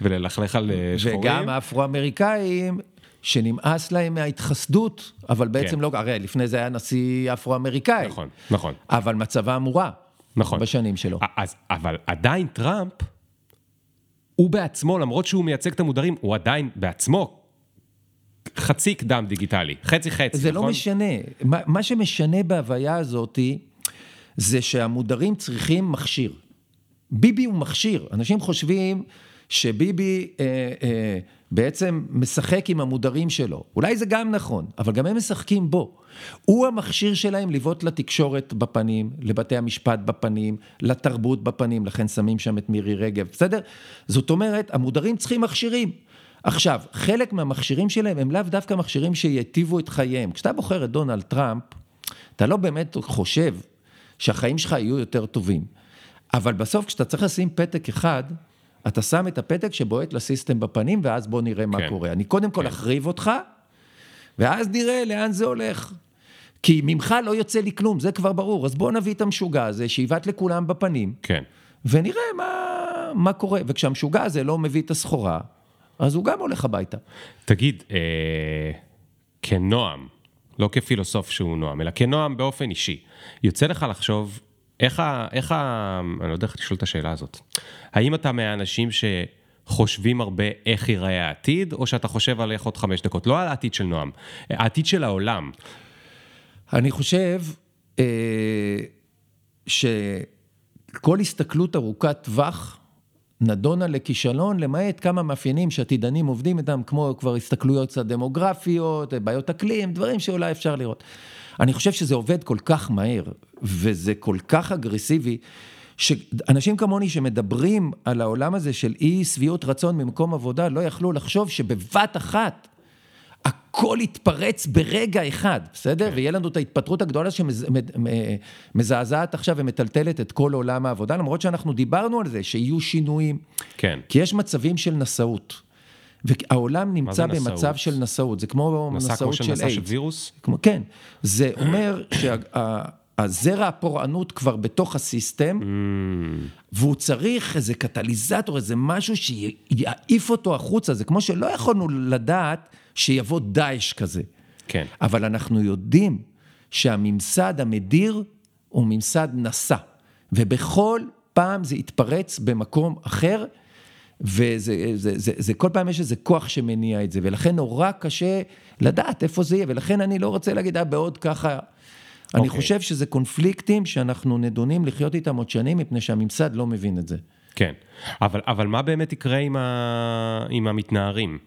וללכלך על שחורים. וגם האפרו-אמריקאים. שנמאס להם מההתחסדות, אבל בעצם כן. לא, הרי לפני זה היה נשיא אפרו-אמריקאי. נכון, נכון. אבל מצבם מורע. נכון. בשנים שלו. אז, אבל עדיין טראמפ, הוא בעצמו, למרות שהוא מייצג את המודרים, הוא עדיין בעצמו חצי קדם דיגיטלי, חצי חצי, זה נכון? זה לא משנה. מה, מה שמשנה בהוויה הזאת זה שהמודרים צריכים מכשיר. ביבי הוא מכשיר. אנשים חושבים שביבי אה, אה, בעצם משחק עם המודרים שלו. אולי זה גם נכון, אבל גם הם משחקים בו. הוא המכשיר שלהם לבעוט לתקשורת בפנים, לבתי המשפט בפנים, לתרבות בפנים, לכן שמים שם את מירי רגב, בסדר? זאת אומרת, המודרים צריכים מכשירים. עכשיו, חלק מהמכשירים שלהם הם לאו דווקא מכשירים שיטיבו את חייהם. כשאתה בוחר את דונלד טראמפ, אתה לא באמת חושב שהחיים שלך יהיו יותר טובים. אבל בסוף כשאתה צריך לשים פתק אחד, אתה שם את הפתק שבועט לסיסטם בפנים, ואז בוא נראה מה כן. קורה. אני קודם כל כן. אחריב אותך, ואז נראה לאן זה הולך. כי ממך לא יוצא לי כלום, זה כבר ברור. אז בוא נביא את המשוגע הזה, שיבעט לכולם בפנים. כן. ונראה מה, מה קורה. וכשהמשוגע הזה לא מביא את הסחורה, אז הוא גם הולך הביתה. תגיד, אה, כנועם, לא כפילוסוף שהוא נועם, אלא כנועם באופן אישי, יוצא לך לחשוב איך ה... איך ה... אני לא יודע איך לשאול את השאלה הזאת. האם אתה מהאנשים שחושבים הרבה איך ייראה העתיד, או שאתה חושב על איך עוד חמש דקות? לא על העתיד של נועם, העתיד של העולם. אני חושב אה, שכל הסתכלות ארוכת טווח, נדונה לכישלון, למעט כמה מאפיינים שעתידנים עובדים איתם, כמו כבר הסתכלויות קצת דמוגרפיות, בעיות אקלים, דברים שאולי אפשר לראות. אני חושב שזה עובד כל כך מהר, וזה כל כך אגרסיבי, שאנשים כמוני שמדברים על העולם הזה של אי שביעות רצון ממקום עבודה, לא יכלו לחשוב שבבת אחת הכל יתפרץ ברגע אחד, בסדר? כן. ויהיה לנו את ההתפטרות הגדולה שמזעזעת עכשיו ומטלטלת את כל עולם העבודה, למרות שאנחנו דיברנו על זה, שיהיו שינויים. כן. כי יש מצבים של נשאות. והעולם נמצא במצב נשאות? של נשאות, זה כמו נשאות של איידס. כמו של וירוס? כמו, כן. זה אומר שהזרע הפורענות כבר בתוך הסיסטם, mm. והוא צריך איזה קטליזטור, איזה משהו שיעיף אותו החוצה. זה כמו שלא יכולנו לדעת שיבוא דאעש כזה. כן. אבל אנחנו יודעים שהממסד המדיר הוא ממסד נשא, ובכל פעם זה יתפרץ במקום אחר, וזה זה, זה, זה, כל פעם יש איזה כוח שמניע את זה, ולכן נורא קשה לדעת איפה זה יהיה, ולכן אני לא רוצה להגיד, אה, בעוד ככה... Okay. אני אוקיי. חושב שזה קונפליקטים שאנחנו נדונים לחיות איתם עוד שנים, מפני שהממסד לא מבין את זה. כן, אבל, אבל מה באמת יקרה עם, ה... עם המתנערים?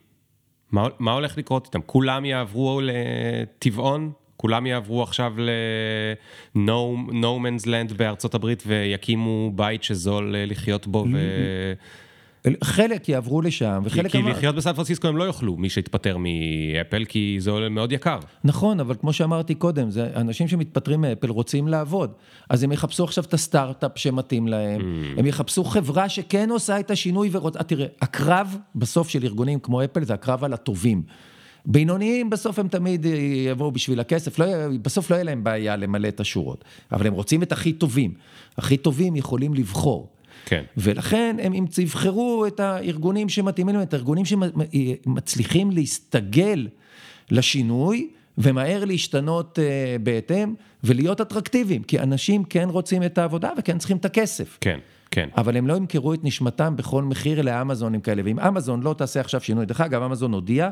מה, מה הולך לקרות איתם? כולם יעברו לטבעון? כולם יעברו עכשיו ל-No no man's land בארצות הברית ויקימו בית שזול אה, לחיות בו ו... חלק יעברו לשם, וחלק... כי אמר- לחיות בסן פרנסיסקו הם לא יוכלו, מי שהתפטר מאפל, כי זה עולה מאוד יקר. נכון, אבל כמו שאמרתי קודם, זה אנשים שמתפטרים מאפל רוצים לעבוד. אז הם יחפשו עכשיו את הסטארט-אפ שמתאים להם, Mm. הם יחפשו חברה שכן עושה את השינוי ורוצה... תראה, הקרב בסוף של ארגונים כמו אפל זה הקרב על הטובים. בינוניים בסוף הם תמיד יבואו בשביל הכסף, לא, בסוף לא יהיה להם בעיה למלא את השורות, אבל הם רוצים את הכי טובים. הכי טובים יכולים לבחור. כן. ולכן הם יבחרו את הארגונים שמתאימים להם, את הארגונים שמצליחים להסתגל לשינוי ומהר להשתנות אה, בהתאם ולהיות אטרקטיביים, כי אנשים כן רוצים את העבודה וכן צריכים את הכסף. כן, כן. אבל הם לא ימכרו את נשמתם בכל מחיר לאמזונים כאלה, ואם אמזון לא תעשה עכשיו שינוי, דרך אגב, אמזון הודיעה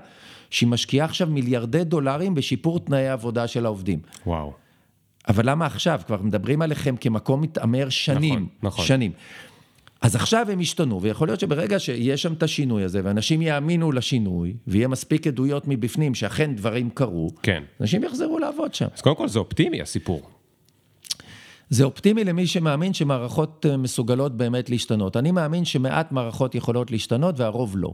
שהיא משקיעה עכשיו מיליארדי דולרים בשיפור תנאי העבודה של העובדים. וואו. אבל למה עכשיו? כבר מדברים עליכם כמקום מתעמר שנים. נכון, נכון. שנים. אז עכשיו הם השתנו, ויכול להיות שברגע שיהיה שם את השינוי הזה, ואנשים יאמינו לשינוי, ויהיה מספיק עדויות מבפנים שאכן דברים קרו, כן. אנשים יחזרו לעבוד שם. אז קודם כל זה אופטימי הסיפור. זה אופטימי למי שמאמין שמערכות אה, מסוגלות באמת להשתנות. אני מאמין שמעט מערכות יכולות להשתנות והרוב לא.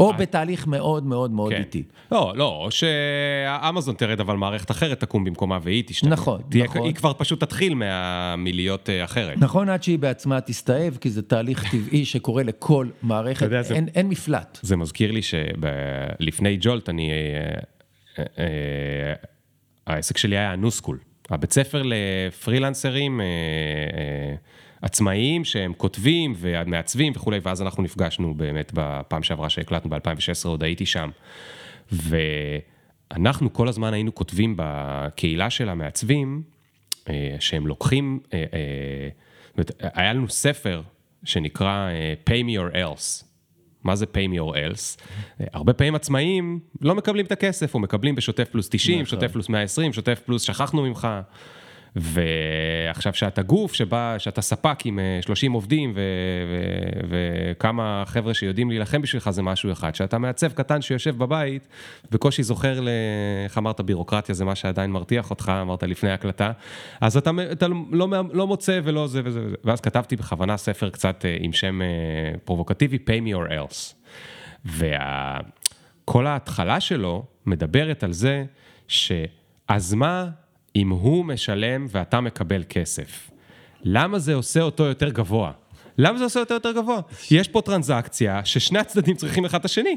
או בתהליך מאוד מאוד מאוד כן. איטי. לא, לא, או שאמזון תרד, אבל מערכת אחרת תקום במקומה והיא תשתנה. נכון, תהיה, נכון. היא כבר פשוט תתחיל מה... מלהיות אה, אחרת. נכון, עד שהיא בעצמה תסתאב, כי זה תהליך טבעי שקורה לכל מערכת, יודע, זה- אין, אין מפלט. זה מזכיר לי שלפני ג'ולט, אני... אה, אה, אה, העסק שלי היה הנוסקול. הבית ספר לפרילנסרים אה, אה, עצמאיים שהם כותבים ומעצבים וכולי, ואז אנחנו נפגשנו באמת בפעם שעברה שהקלטנו ב-2016, עוד הייתי שם. ואנחנו כל הזמן היינו כותבים בקהילה של המעצבים, אה, שהם לוקחים, אה, אה, היה לנו ספר שנקרא Pay me or else. מה זה pay me or else? הרבה פעמים עצמאים לא מקבלים את הכסף, או מקבלים בשוטף פלוס 90, שוטף פלוס 120, שוטף פלוס שכחנו ממך. ועכשיו שאתה גוף שבא, שאתה ספק עם אה, 30 עובדים ו- ו- וכמה חבר'ה שיודעים להילחם בשבילך זה משהו אחד. שאתה מעצב קטן שיושב בבית, בקושי זוכר, איך אמרת, בירוקרטיה זה מה שעדיין מרתיח אותך, אמרת לפני ההקלטה, אז אתה, אתה לא, לא מוצא ולא זה וזה וזה. ואז כתבתי בכוונה ספר קצת אה, עם שם אה, פרובוקטיבי, pay me or else. וכל ההתחלה שלו מדברת על זה שאז מה אם הוא משלם ואתה מקבל כסף? למה זה עושה אותו יותר גבוה? למה זה עושה אותו יותר גבוה? יש פה טרנזקציה ששני הצדדים צריכים אחד את השני.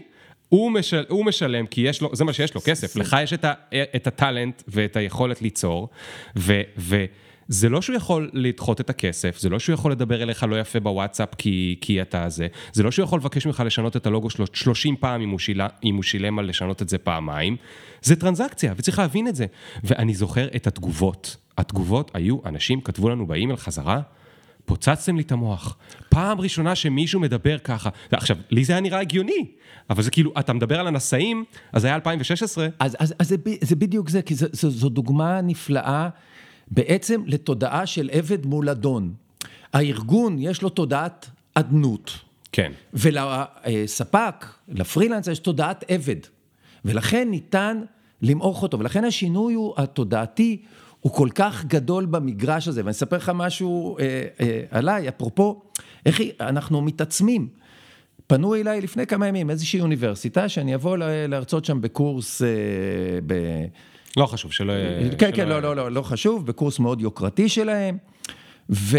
הוא, משל, הוא משלם כי יש לו, זה מה שיש לו, כסף. לך יש את, ה, את הטאלנט ואת היכולת ליצור, ו, וזה לא שהוא יכול לדחות את הכסף, זה לא שהוא יכול לדבר אליך לא יפה בוואטסאפ כי, כי אתה זה, זה לא שהוא יכול לבקש ממך לשנות את הלוגו שלו 30 פעם אם הוא, שילה, אם הוא שילם על לשנות את זה פעמיים, זה טרנזקציה, וצריך להבין את זה. ואני זוכר את התגובות. התגובות היו, אנשים כתבו לנו באימייל חזרה, פוצצתם לי את המוח. פעם ראשונה שמישהו מדבר ככה. עכשיו, לי זה היה נראה הגיוני, אבל זה כאילו, אתה מדבר על הנשאים, אז זה היה 2016. אז, אז, אז זה, זה בדיוק זה, כי זו, זו, זו דוגמה נפלאה בעצם לתודעה של עבד מול אדון. הארגון, יש לו תודעת אדנות, כן. ולספק, לפרילנס, יש תודעת עבד. ולכן ניתן למעוך אותו, ולכן השינוי הוא, התודעתי, הוא כל כך גדול במגרש הזה. ואני אספר לך משהו אה, אה, עליי, אפרופו, איך אנחנו מתעצמים. פנו אליי לפני כמה ימים איזושהי אוניברסיטה, שאני אבוא להרצות שם בקורס אה, ב... לא חשוב, שלא... כן, שלא- כן, לא, לא, לא, לא חשוב, בקורס מאוד יוקרתי שלהם, ו...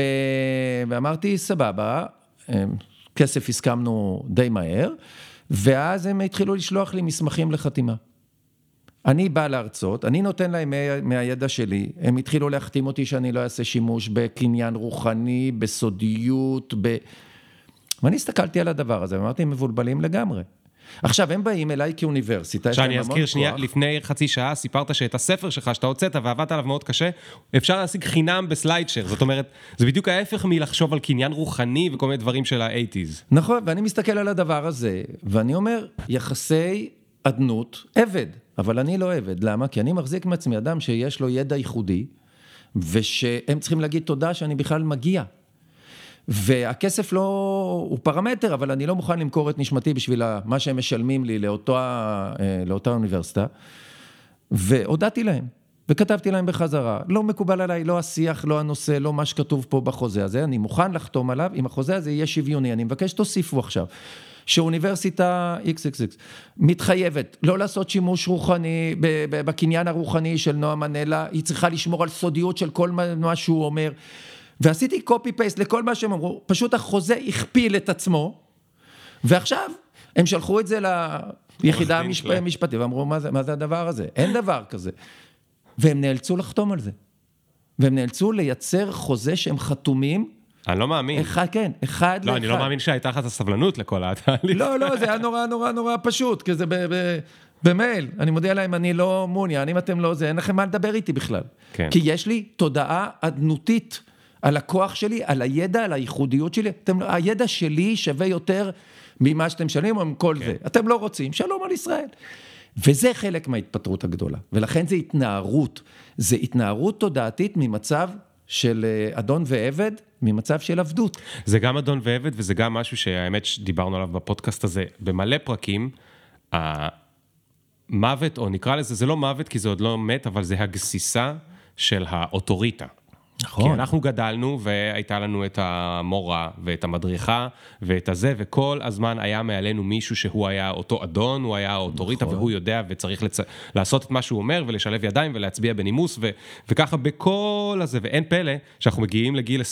ואמרתי, סבבה, כסף הסכמנו די מהר, ואז הם התחילו לשלוח לי מסמכים לחתימה. אני בא להרצות, אני נותן להם מה- מהידע שלי, הם התחילו להחתים אותי שאני לא אעשה שימוש בקניין רוחני, בסודיות, ב... ואני הסתכלתי על הדבר הזה, ואמרתי, הם מבולבלים לגמרי. עכשיו, הם באים אליי כאוניברסיטה, יש להם שאני המון אזכיר שנייה, כוח. לפני חצי שעה סיפרת שאת הספר שלך, שאתה הוצאת ועבדת עליו מאוד קשה, אפשר להשיג חינם בסליידשר. זאת אומרת, זה בדיוק ההפך מלחשוב על קניין רוחני וכל מיני דברים של האייטיז. נכון, ואני מסתכל על הדבר הזה, ואני אומר, יחסי אדנות, עבד, אבל אני לא עבד. למה? כי אני מחזיק מעצמי אדם שיש לו ידע ייחודי, ושהם צריכים להגיד תודה שאני בכלל מגיע. והכסף לא, הוא פרמטר, אבל אני לא מוכן למכור את נשמתי בשביל מה שהם משלמים לי לאותה, אה, לאותה אוניברסיטה. והודעתי להם. וכתבתי להם בחזרה, לא מקובל עליי, לא השיח, לא הנושא, לא מה שכתוב פה בחוזה הזה, אני מוכן לחתום עליו, אם החוזה הזה יהיה שוויוני, אני מבקש שתוסיפו עכשיו. שאוניברסיטה XXX מתחייבת לא לעשות שימוש רוחני בקניין הרוחני של נועה מנלה, היא צריכה לשמור על סודיות של כל מה שהוא אומר. ועשיתי קופי פייסט לכל מה שהם אמרו, פשוט החוזה הכפיל את עצמו, ועכשיו הם שלחו את זה ליחידה המשפטית, ואמרו, מה זה, מה זה הדבר הזה? אין דבר כזה. והם נאלצו לחתום על זה. והם נאלצו לייצר חוזה שהם חתומים. אני לא מאמין. אחד, כן, אחד לא, לאחד. לא, אני לא מאמין שהייתה לך את הסבלנות לכל התהליך. לא, לא, זה היה נורא נורא נורא פשוט, כי זה במייל. אני מודיע להם, אני לא מעוניין, אם אתם לא זה, אין לכם מה לדבר איתי בכלל. כן. כי יש לי תודעה אדנותית על הכוח שלי, על הידע, על הייחודיות שלי. אתם, הידע שלי שווה יותר ממה שאתם משלמים או מכל כן. זה. אתם לא רוצים, שלום על ישראל. וזה חלק מההתפטרות הגדולה. ולכן זה התנערות. זה התנערות תודעתית ממצב של אה, אדון ועבד, ממצב של עבדות. זה גם אדון ועבד, וזה גם משהו שהאמת שדיברנו עליו בפודקאסט הזה במלא פרקים. המוות, או נקרא לזה, זה לא מוות כי זה עוד לא מת, אבל זה הגסיסה של האוטוריטה. נכון. כי אנחנו גדלנו והייתה לנו את המורה ואת המדריכה ואת הזה, וכל הזמן היה מעלינו מישהו שהוא היה אותו אדון, הוא היה האוטוריטה נכון. והוא יודע וצריך לצ... לעשות את מה שהוא אומר ולשלב ידיים ולהצביע בנימוס ו... וככה בכל הזה, ואין פלא שאנחנו מגיעים לגיל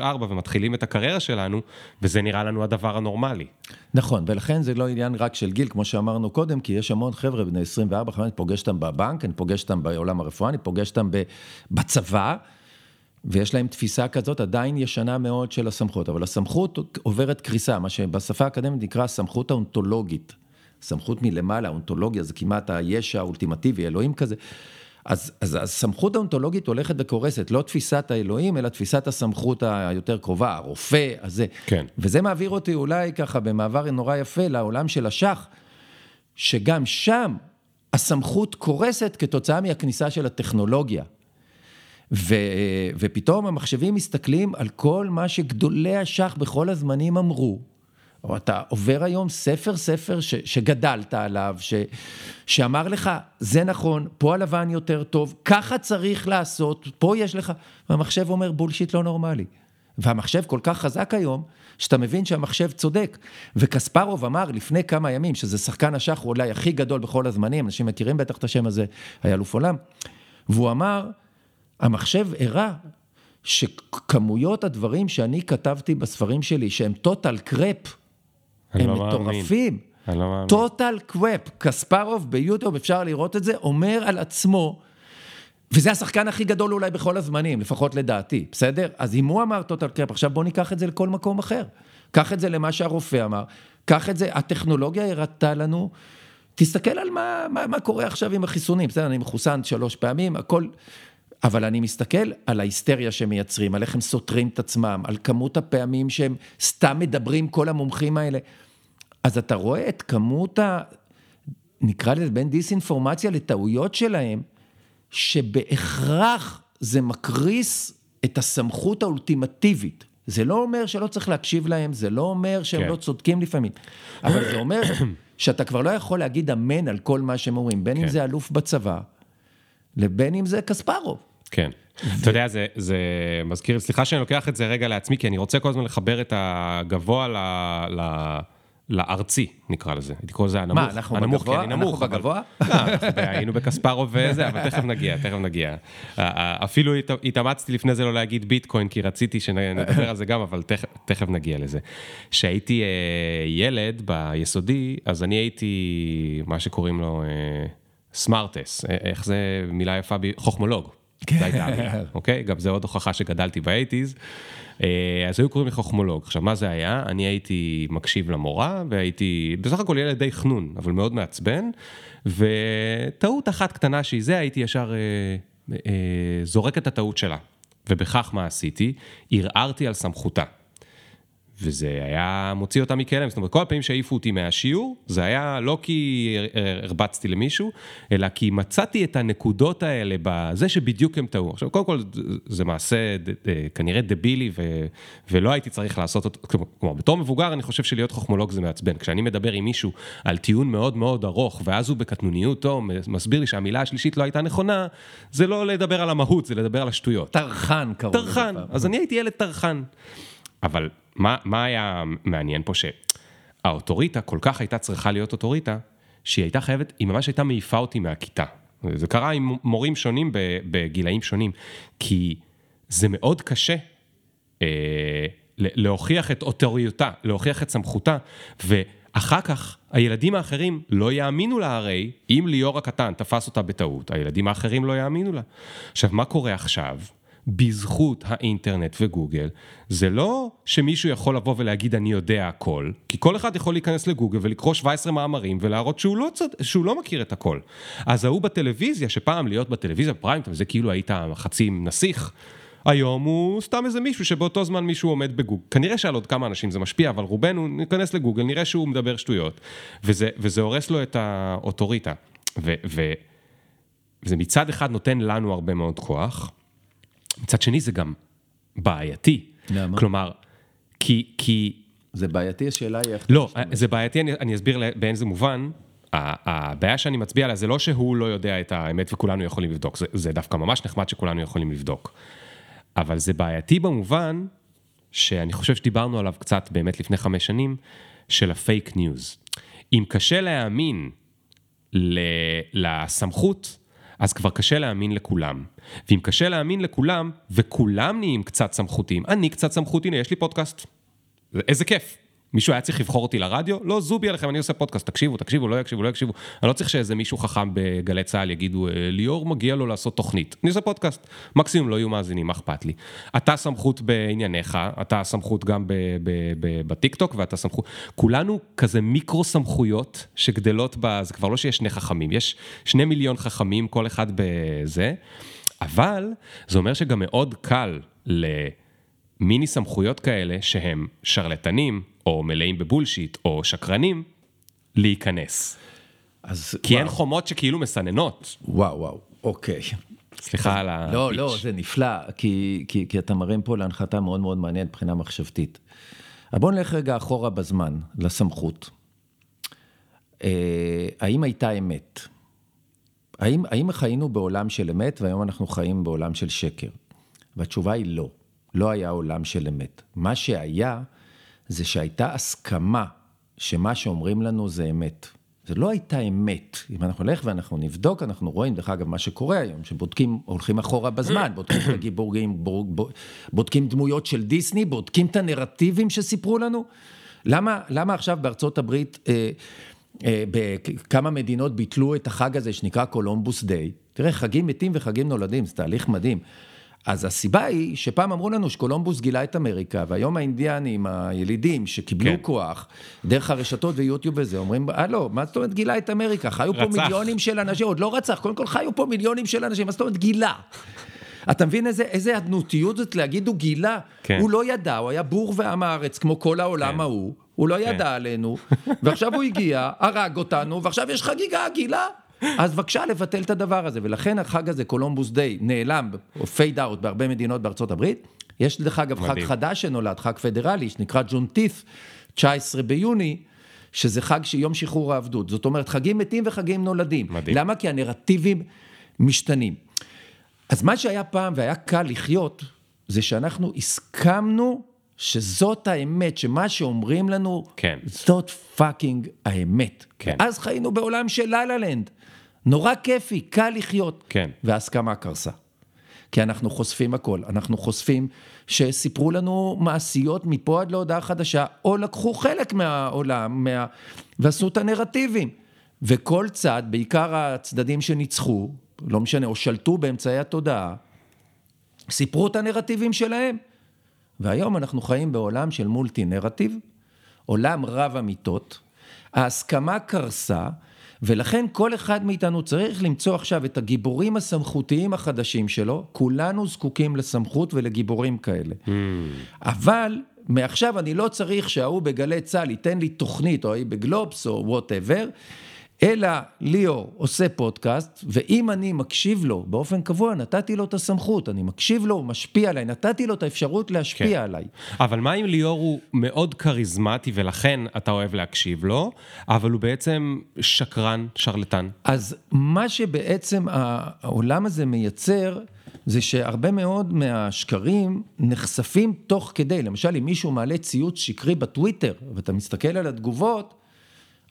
23-4 ומתחילים את הקריירה שלנו, וזה נראה לנו הדבר הנורמלי. נכון, ולכן זה לא עניין רק של גיל, כמו שאמרנו קודם, כי יש המון חבר'ה בני 24, אני פוגש אותם בבנק, אני פוגש אותם בעולם הרפואה, אני פוגש אותם בצבא. ויש להם תפיסה כזאת עדיין ישנה מאוד של הסמכות, אבל הסמכות עוברת קריסה, מה שבשפה האקדמית נקרא הסמכות האונתולוגית. סמכות מלמעלה, אונתולוגיה זה כמעט היש האולטימטיבי, אלוהים כזה. אז, אז הסמכות האונתולוגית הולכת וקורסת, לא תפיסת האלוהים, אלא תפיסת הסמכות היותר קרובה, הרופא, הזה. כן. וזה מעביר אותי אולי ככה במעבר נורא יפה לעולם של השח, שגם שם הסמכות קורסת כתוצאה מהכניסה של הטכנולוגיה. ו, ופתאום המחשבים מסתכלים על כל מה שגדולי השח בכל הזמנים אמרו. או אתה עובר היום ספר ספר ש, שגדלת עליו, ש, שאמר לך, זה נכון, פה הלבן יותר טוב, ככה צריך לעשות, פה יש לך, והמחשב אומר בולשיט לא נורמלי. והמחשב כל כך חזק היום, שאתה מבין שהמחשב צודק. וקספרוב אמר לפני כמה ימים, שזה שחקן השח אולי הכי גדול בכל הזמנים, אנשים מכירים בטח את השם הזה, היה אלוף עולם, והוא אמר, המחשב הראה שכמויות הדברים שאני כתבתי בספרים שלי, שהם total crap, הם לא מטורפים. אני לא מאמין. total crap, קספרוב ביוטיוב, אפשר לראות את זה, אומר על עצמו, וזה השחקן הכי גדול אולי בכל הזמנים, לפחות לדעתי, בסדר? אז אם הוא אמר total crap, עכשיו בוא ניקח את זה לכל מקום אחר. קח את זה למה שהרופא אמר, קח את זה, הטכנולוגיה הראתה לנו, תסתכל על מה, מה, מה קורה עכשיו עם החיסונים, בסדר, אני מחוסן שלוש פעמים, הכל... אבל אני מסתכל על ההיסטריה שהם מייצרים, על איך הם סותרים את עצמם, על כמות הפעמים שהם סתם מדברים, כל המומחים האלה. אז אתה רואה את כמות ה... נקרא לזה בין דיסאינפורמציה לטעויות שלהם, שבהכרח זה מקריס את הסמכות האולטימטיבית. זה לא אומר שלא צריך להקשיב להם, זה לא אומר שהם כן. לא צודקים לפעמים, אבל זה אומר שאתה כבר לא יכול להגיד אמן על כל מה שהם אומרים, בין כן. אם זה אלוף בצבא, לבין אם זה קספרוב. כן. אתה יודע, זה, זה מזכיר, סליחה שאני לוקח את זה רגע לעצמי, כי אני רוצה כל הזמן לחבר את הגבוה ל... ל... לארצי, נקרא לזה. קורא לזה הנמוך. מה, אנחנו הנמוך, בגבוה? כן, נמוך, אנחנו בגבוה? לא, היינו בכספרוב וזה, אבל תכף נגיע, תכף נגיע. אפילו התאמצתי לפני זה לא להגיד ביטקוין, כי רציתי שנדבר על זה גם, אבל תכף נגיע לזה. כשהייתי אה, ילד ביסודי, אז אני הייתי, מה שקוראים לו... אה, סמארטס, איך זה מילה יפה, חוכמולוג. כן. זו הייתה המילה, אוקיי? גם זה עוד הוכחה שגדלתי באייטיז. אה, אז היו קוראים לי חוכמולוג. עכשיו, מה זה היה? אני הייתי מקשיב למורה, והייתי בסך הכל ילד די חנון, אבל מאוד מעצבן, וטעות אחת קטנה שהיא זה, הייתי ישר אה, אה, זורק את הטעות שלה. ובכך מה עשיתי? ערערתי על סמכותה. וזה היה מוציא אותה מכלם, זאת אומרת, כל הפעמים שהעיפו אותי מהשיעור, זה היה לא כי הרבצתי למישהו, אלא כי מצאתי את הנקודות האלה בזה שבדיוק הם טעו. עכשיו, קודם כל, זה מעשה כנראה דבילי, ו, ולא הייתי צריך לעשות אותו, כלומר, בתור מבוגר, אני חושב שלהיות חוכמולוג זה מעצבן. כשאני מדבר עם מישהו על טיעון מאוד מאוד ארוך, ואז הוא בקטנוניותו מסביר לי שהמילה השלישית לא הייתה נכונה, זה לא לדבר על המהות, זה לדבר על השטויות. טרחן קראו לזה. טרחן, אז אני הייתי ילד טרחן. אבל מה, מה היה מעניין פה? שהאוטוריטה כל כך הייתה צריכה להיות אוטוריטה, שהיא הייתה חייבת, היא ממש הייתה מעיפה אותי מהכיתה. זה קרה עם מורים שונים בגילאים שונים, כי זה מאוד קשה אה, להוכיח את אוטוריותה, להוכיח את סמכותה, ואחר כך הילדים האחרים לא יאמינו לה הרי, אם ליאור הקטן תפס אותה בטעות, הילדים האחרים לא יאמינו לה. עכשיו, מה קורה עכשיו? בזכות האינטרנט וגוגל, זה לא שמישהו יכול לבוא ולהגיד אני יודע הכל, כי כל אחד יכול להיכנס לגוגל ולקרוא 17 מאמרים ולהראות שהוא לא, צד... שהוא לא מכיר את הכל. אז ההוא בטלוויזיה, שפעם להיות בטלוויזיה בפריים זה כאילו היית חצי נסיך. היום הוא סתם איזה מישהו שבאותו זמן מישהו עומד בגוגל. כנראה שעל עוד כמה אנשים זה משפיע, אבל רובנו ניכנס לגוגל, נראה שהוא מדבר שטויות. וזה, וזה הורס לו את האוטוריטה. ו, ו, וזה מצד אחד נותן לנו הרבה מאוד כוח, מצד שני זה גם בעייתי. למה? כלומר, כי... כי... זה בעייתי, השאלה היא איך... לא, זה בעייתי, אני, אני אסביר באיזה מובן. הבעיה שאני מצביע עליה זה לא שהוא לא יודע את האמת וכולנו יכולים לבדוק, זה, זה דווקא ממש נחמד שכולנו יכולים לבדוק. אבל זה בעייתי במובן שאני חושב שדיברנו עליו קצת באמת לפני חמש שנים, של ה fake news. אם קשה להאמין לסמכות, אז כבר קשה להאמין לכולם. ואם קשה להאמין לכולם, וכולם נהיים קצת סמכותיים, אני קצת סמכותי, יש לי פודקאסט. איזה כיף. מישהו היה צריך לבחור אותי לרדיו? לא, זובי עליכם, אני עושה פודקאסט, תקשיבו, תקשיבו, לא יקשיבו, לא יקשיבו. אני לא צריך שאיזה מישהו חכם בגלי צה"ל יגידו, אה, ליאור מגיע לו לעשות תוכנית. אני עושה פודקאסט. מקסימום לא יהיו מאזינים, מה אכפת לי? אתה סמכות בענייניך, אתה סמכות גם בטיקטוק ואתה סמכות... כולנו כזה מיקרו סמכויות שגדלות ב... זה כבר לא שיש שני חכמים, יש שני מיליון חכמים, כל אחד בזה, אבל זה אומר שגם מאוד קל ל... מיני סמכויות כאלה שהם שרלטנים, או מלאים בבולשיט, או שקרנים, להיכנס. אז כי וואו. אין חומות שכאילו מסננות. וואו, וואו, אוקיי. סליחה על הפיץ'. לא, לא, זה נפלא, כי, כי, כי אתה מרים פה להנחתה מאוד מאוד מעניינת מבחינה מחשבתית. אבל בואו נלך רגע אחורה בזמן, לסמכות. אה, האם הייתה אמת? האם, האם חיינו בעולם של אמת והיום אנחנו חיים בעולם של שקר? והתשובה היא לא. לא היה עולם של אמת. מה שהיה, זה שהייתה הסכמה שמה שאומרים לנו זה אמת. זה לא הייתה אמת. אם אנחנו נלך ואנחנו נבדוק, אנחנו רואים, דרך אגב, מה שקורה היום, שבודקים, הולכים אחורה בזמן, בודקים את הגיבורים, בודקים דמויות של דיסני, בודקים את הנרטיבים שסיפרו לנו. למה, למה עכשיו בארצות הברית, אה, אה, בכמה מדינות ביטלו את החג הזה שנקרא קולומבוס דיי? תראה, חגים מתים וחגים נולדים, זה תהליך מדהים. אז הסיבה היא שפעם אמרו לנו שקולומבוס גילה את אמריקה, והיום האינדיאנים, הילידים שקיבלו כן. כוח, דרך הרשתות ויוטיוב וזה, אומרים, לא, מה זאת אומרת גילה את אמריקה? חיו רצח. פה מיליונים של אנשים, עוד לא רצח, קודם כל חיו פה מיליונים של אנשים, מה זאת אומרת גילה? אתה מבין איזה, איזה אדנותיות זאת להגיד הוא גילה? כן. הוא לא ידע, הוא היה בור ועם הארץ כמו כל העולם כן. ההוא, הוא לא כן. ידע עלינו, ועכשיו הוא הגיע, הרג אותנו, ועכשיו יש חגיגה, גילה. אז בבקשה לבטל את הדבר הזה, ולכן החג הזה, Columbus Day, נעלם, או fade out בהרבה מדינות בארצות הברית. יש דרך אגב חג חדש שנולד, חג פדרלי, שנקרא ג'ון טיף, 19 ביוני, שזה חג של יום שחרור העבדות. זאת אומרת, חגים מתים וחגים נולדים. מדהים. למה? כי הנרטיבים משתנים. אז מה שהיה פעם והיה קל לחיות, זה שאנחנו הסכמנו שזאת האמת, שמה שאומרים לנו, כן. זאת fucking האמת. כן. אז חיינו בעולם של La La Land. נורא כיפי, קל לחיות. כן. וההסכמה קרסה. כי אנחנו חושפים הכל. אנחנו חושפים שסיפרו לנו מעשיות מפה עד להודעה חדשה, או לקחו חלק מהעולם, מה... ועשו את הנרטיבים. וכל צד, בעיקר הצדדים שניצחו, לא משנה, או שלטו באמצעי התודעה, סיפרו את הנרטיבים שלהם. והיום אנחנו חיים בעולם של מולטי נרטיב, עולם רב אמיתות, ההסכמה קרסה, ולכן כל אחד מאיתנו צריך למצוא עכשיו את הגיבורים הסמכותיים החדשים שלו, כולנו זקוקים לסמכות ולגיבורים כאלה. Mm. אבל מעכשיו אני לא צריך שההוא בגלי צה"ל ייתן לי תוכנית, או ההיא בגלובס, או whatever, אלא ליאור עושה פודקאסט, ואם אני מקשיב לו באופן קבוע, נתתי לו את הסמכות, אני מקשיב לו, הוא משפיע עליי, נתתי לו את האפשרות להשפיע כן. עליי. אבל מה אם ליאור הוא מאוד כריזמטי ולכן אתה אוהב להקשיב לו, אבל הוא בעצם שקרן, שרלטן? אז מה שבעצם העולם הזה מייצר, זה שהרבה מאוד מהשקרים נחשפים תוך כדי. למשל, אם מישהו מעלה ציוץ שקרי בטוויטר, ואתה מסתכל על התגובות,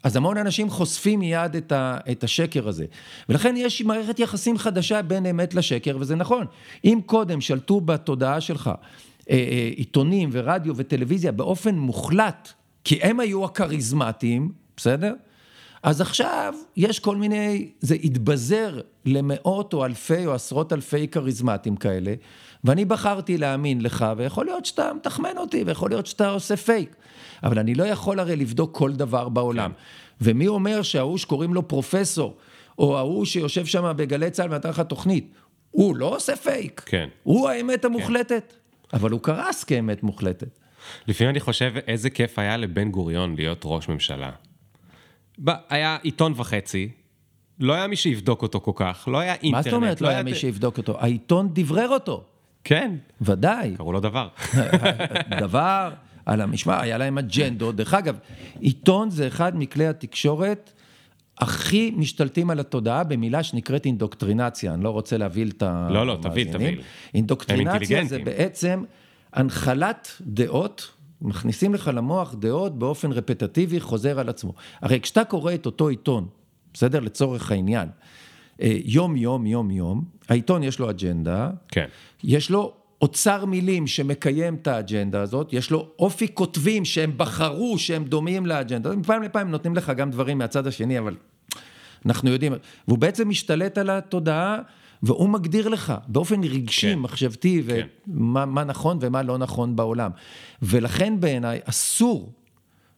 אז המון אנשים חושפים מיד את, ה, את השקר הזה. ולכן יש מערכת יחסים חדשה בין אמת לשקר, וזה נכון. אם קודם שלטו בתודעה שלך אה, אה, עיתונים ורדיו וטלוויזיה באופן מוחלט, כי הם היו הכריזמטיים, בסדר? אז עכשיו יש כל מיני, זה התבזר למאות או אלפי או עשרות אלפי כריזמטים כאלה, ואני בחרתי להאמין לך, ויכול להיות שאתה מתחמן אותי, ויכול להיות שאתה עושה פייק. אבל אני לא יכול הרי לבדוק כל דבר בעולם. כן. ומי אומר שההוא שקוראים לו פרופסור, או ההוא שיושב שם בגלי צה"ל ונתן לך תוכנית, הוא לא עושה פייק. כן. הוא האמת המוחלטת. כן. אבל הוא קרס כאמת מוחלטת. לפעמים אני חושב איזה כיף היה לבן גוריון להיות ראש ממשלה. היה עיתון וחצי, לא היה מי שיבדוק אותו כל כך, לא היה אינטרנט. מה זאת אומרת לא, לא היה מי שיבדוק אותו? העיתון דברר אותו. כן. ודאי. קראו לו דבר. דבר, על המשמע, היה להם אג'נדות. דרך אגב, עיתון זה אחד מכלי התקשורת הכי משתלטים על התודעה במילה שנקראת אינדוקטרינציה. אני לא רוצה להבהיל את המאזינים. לא, לא, תבהיל, תבהיל. אינדוקטרינציה זה בעצם הנחלת דעות מכניסים לך למוח דעות באופן רפטטיבי חוזר על עצמו. הרי כשאתה קורא את אותו עיתון, בסדר? לצורך העניין, אה, יום יום יום יום, העיתון יש לו אג'נדה, כן. יש לו אוצר מילים שמקיים את האג'נדה הזאת, יש לו אופי כותבים שהם בחרו שהם דומים לאג'נדה, מפעם לפעם נותנים לך גם דברים מהצד השני, אבל אנחנו יודעים, והוא בעצם משתלט על התודעה והוא מגדיר לך באופן רגשי, כן. מחשבתי, כן. ומה מה נכון ומה לא נכון בעולם. ולכן בעיניי אסור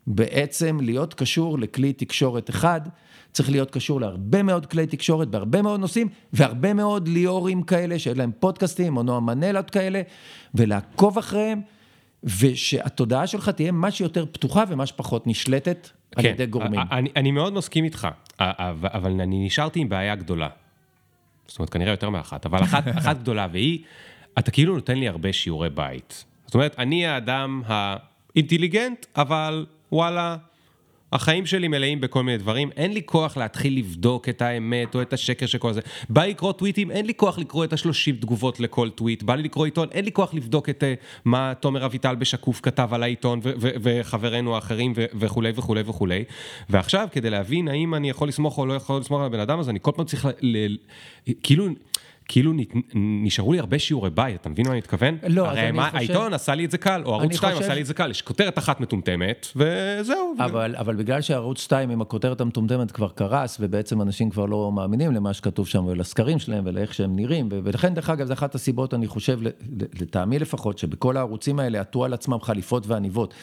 בעצם להיות קשור לכלי תקשורת אחד, צריך להיות קשור להרבה מאוד כלי תקשורת בהרבה מאוד נושאים, והרבה מאוד ליאורים כאלה שיש להם פודקאסטים, או נועה מנלות כאלה, ולעקוב אחריהם, ושהתודעה שלך תהיה מה שיותר פתוחה ומה שפחות נשלטת כן. על ידי גורמים. אני, אני מאוד מסכים איתך, אבל אני נשארתי עם בעיה גדולה. זאת אומרת, כנראה יותר מאחת, אבל אחת, אחת גדולה, והיא, אתה כאילו נותן לי הרבה שיעורי בית. זאת אומרת, אני האדם האינטליגנט, אבל וואלה, החיים שלי מלאים בכל מיני דברים, אין לי כוח להתחיל לבדוק את האמת או את השקר של כל זה. בא לי לקרוא טוויטים, אין לי כוח לקרוא את השלושים תגובות לכל טוויט. בא לי לקרוא עיתון, אין לי כוח לבדוק את uh, מה תומר אביטל בשקוף כתב על העיתון וחברינו האחרים וכולי וכולי וכולי. ועכשיו, כדי להבין האם אני יכול לסמוך או לא יכול לסמוך על הבן אדם הזה, אני כל פעם צריך ל... ל... כאילו... כאילו נשארו לי הרבה שיעורי בית, אתה מבין מה אני מתכוון? לא, אז אני מה, חושב... העיתון עשה לי את זה קל, או ערוץ 2 חושב... עשה לי את זה קל, יש כותרת אחת מטומטמת, וזהו. אבל, ו... אבל בגלל שערוץ 2 עם הכותרת המטומטמת כבר קרס, ובעצם אנשים כבר לא מאמינים למה שכתוב שם, ולסקרים שלהם, ולאיך שהם נראים. ולכן, דרך אגב, זו אחת הסיבות, אני חושב, לטעמי לפחות, שבכל הערוצים האלה עטו על עצמם חליפות ועניבות.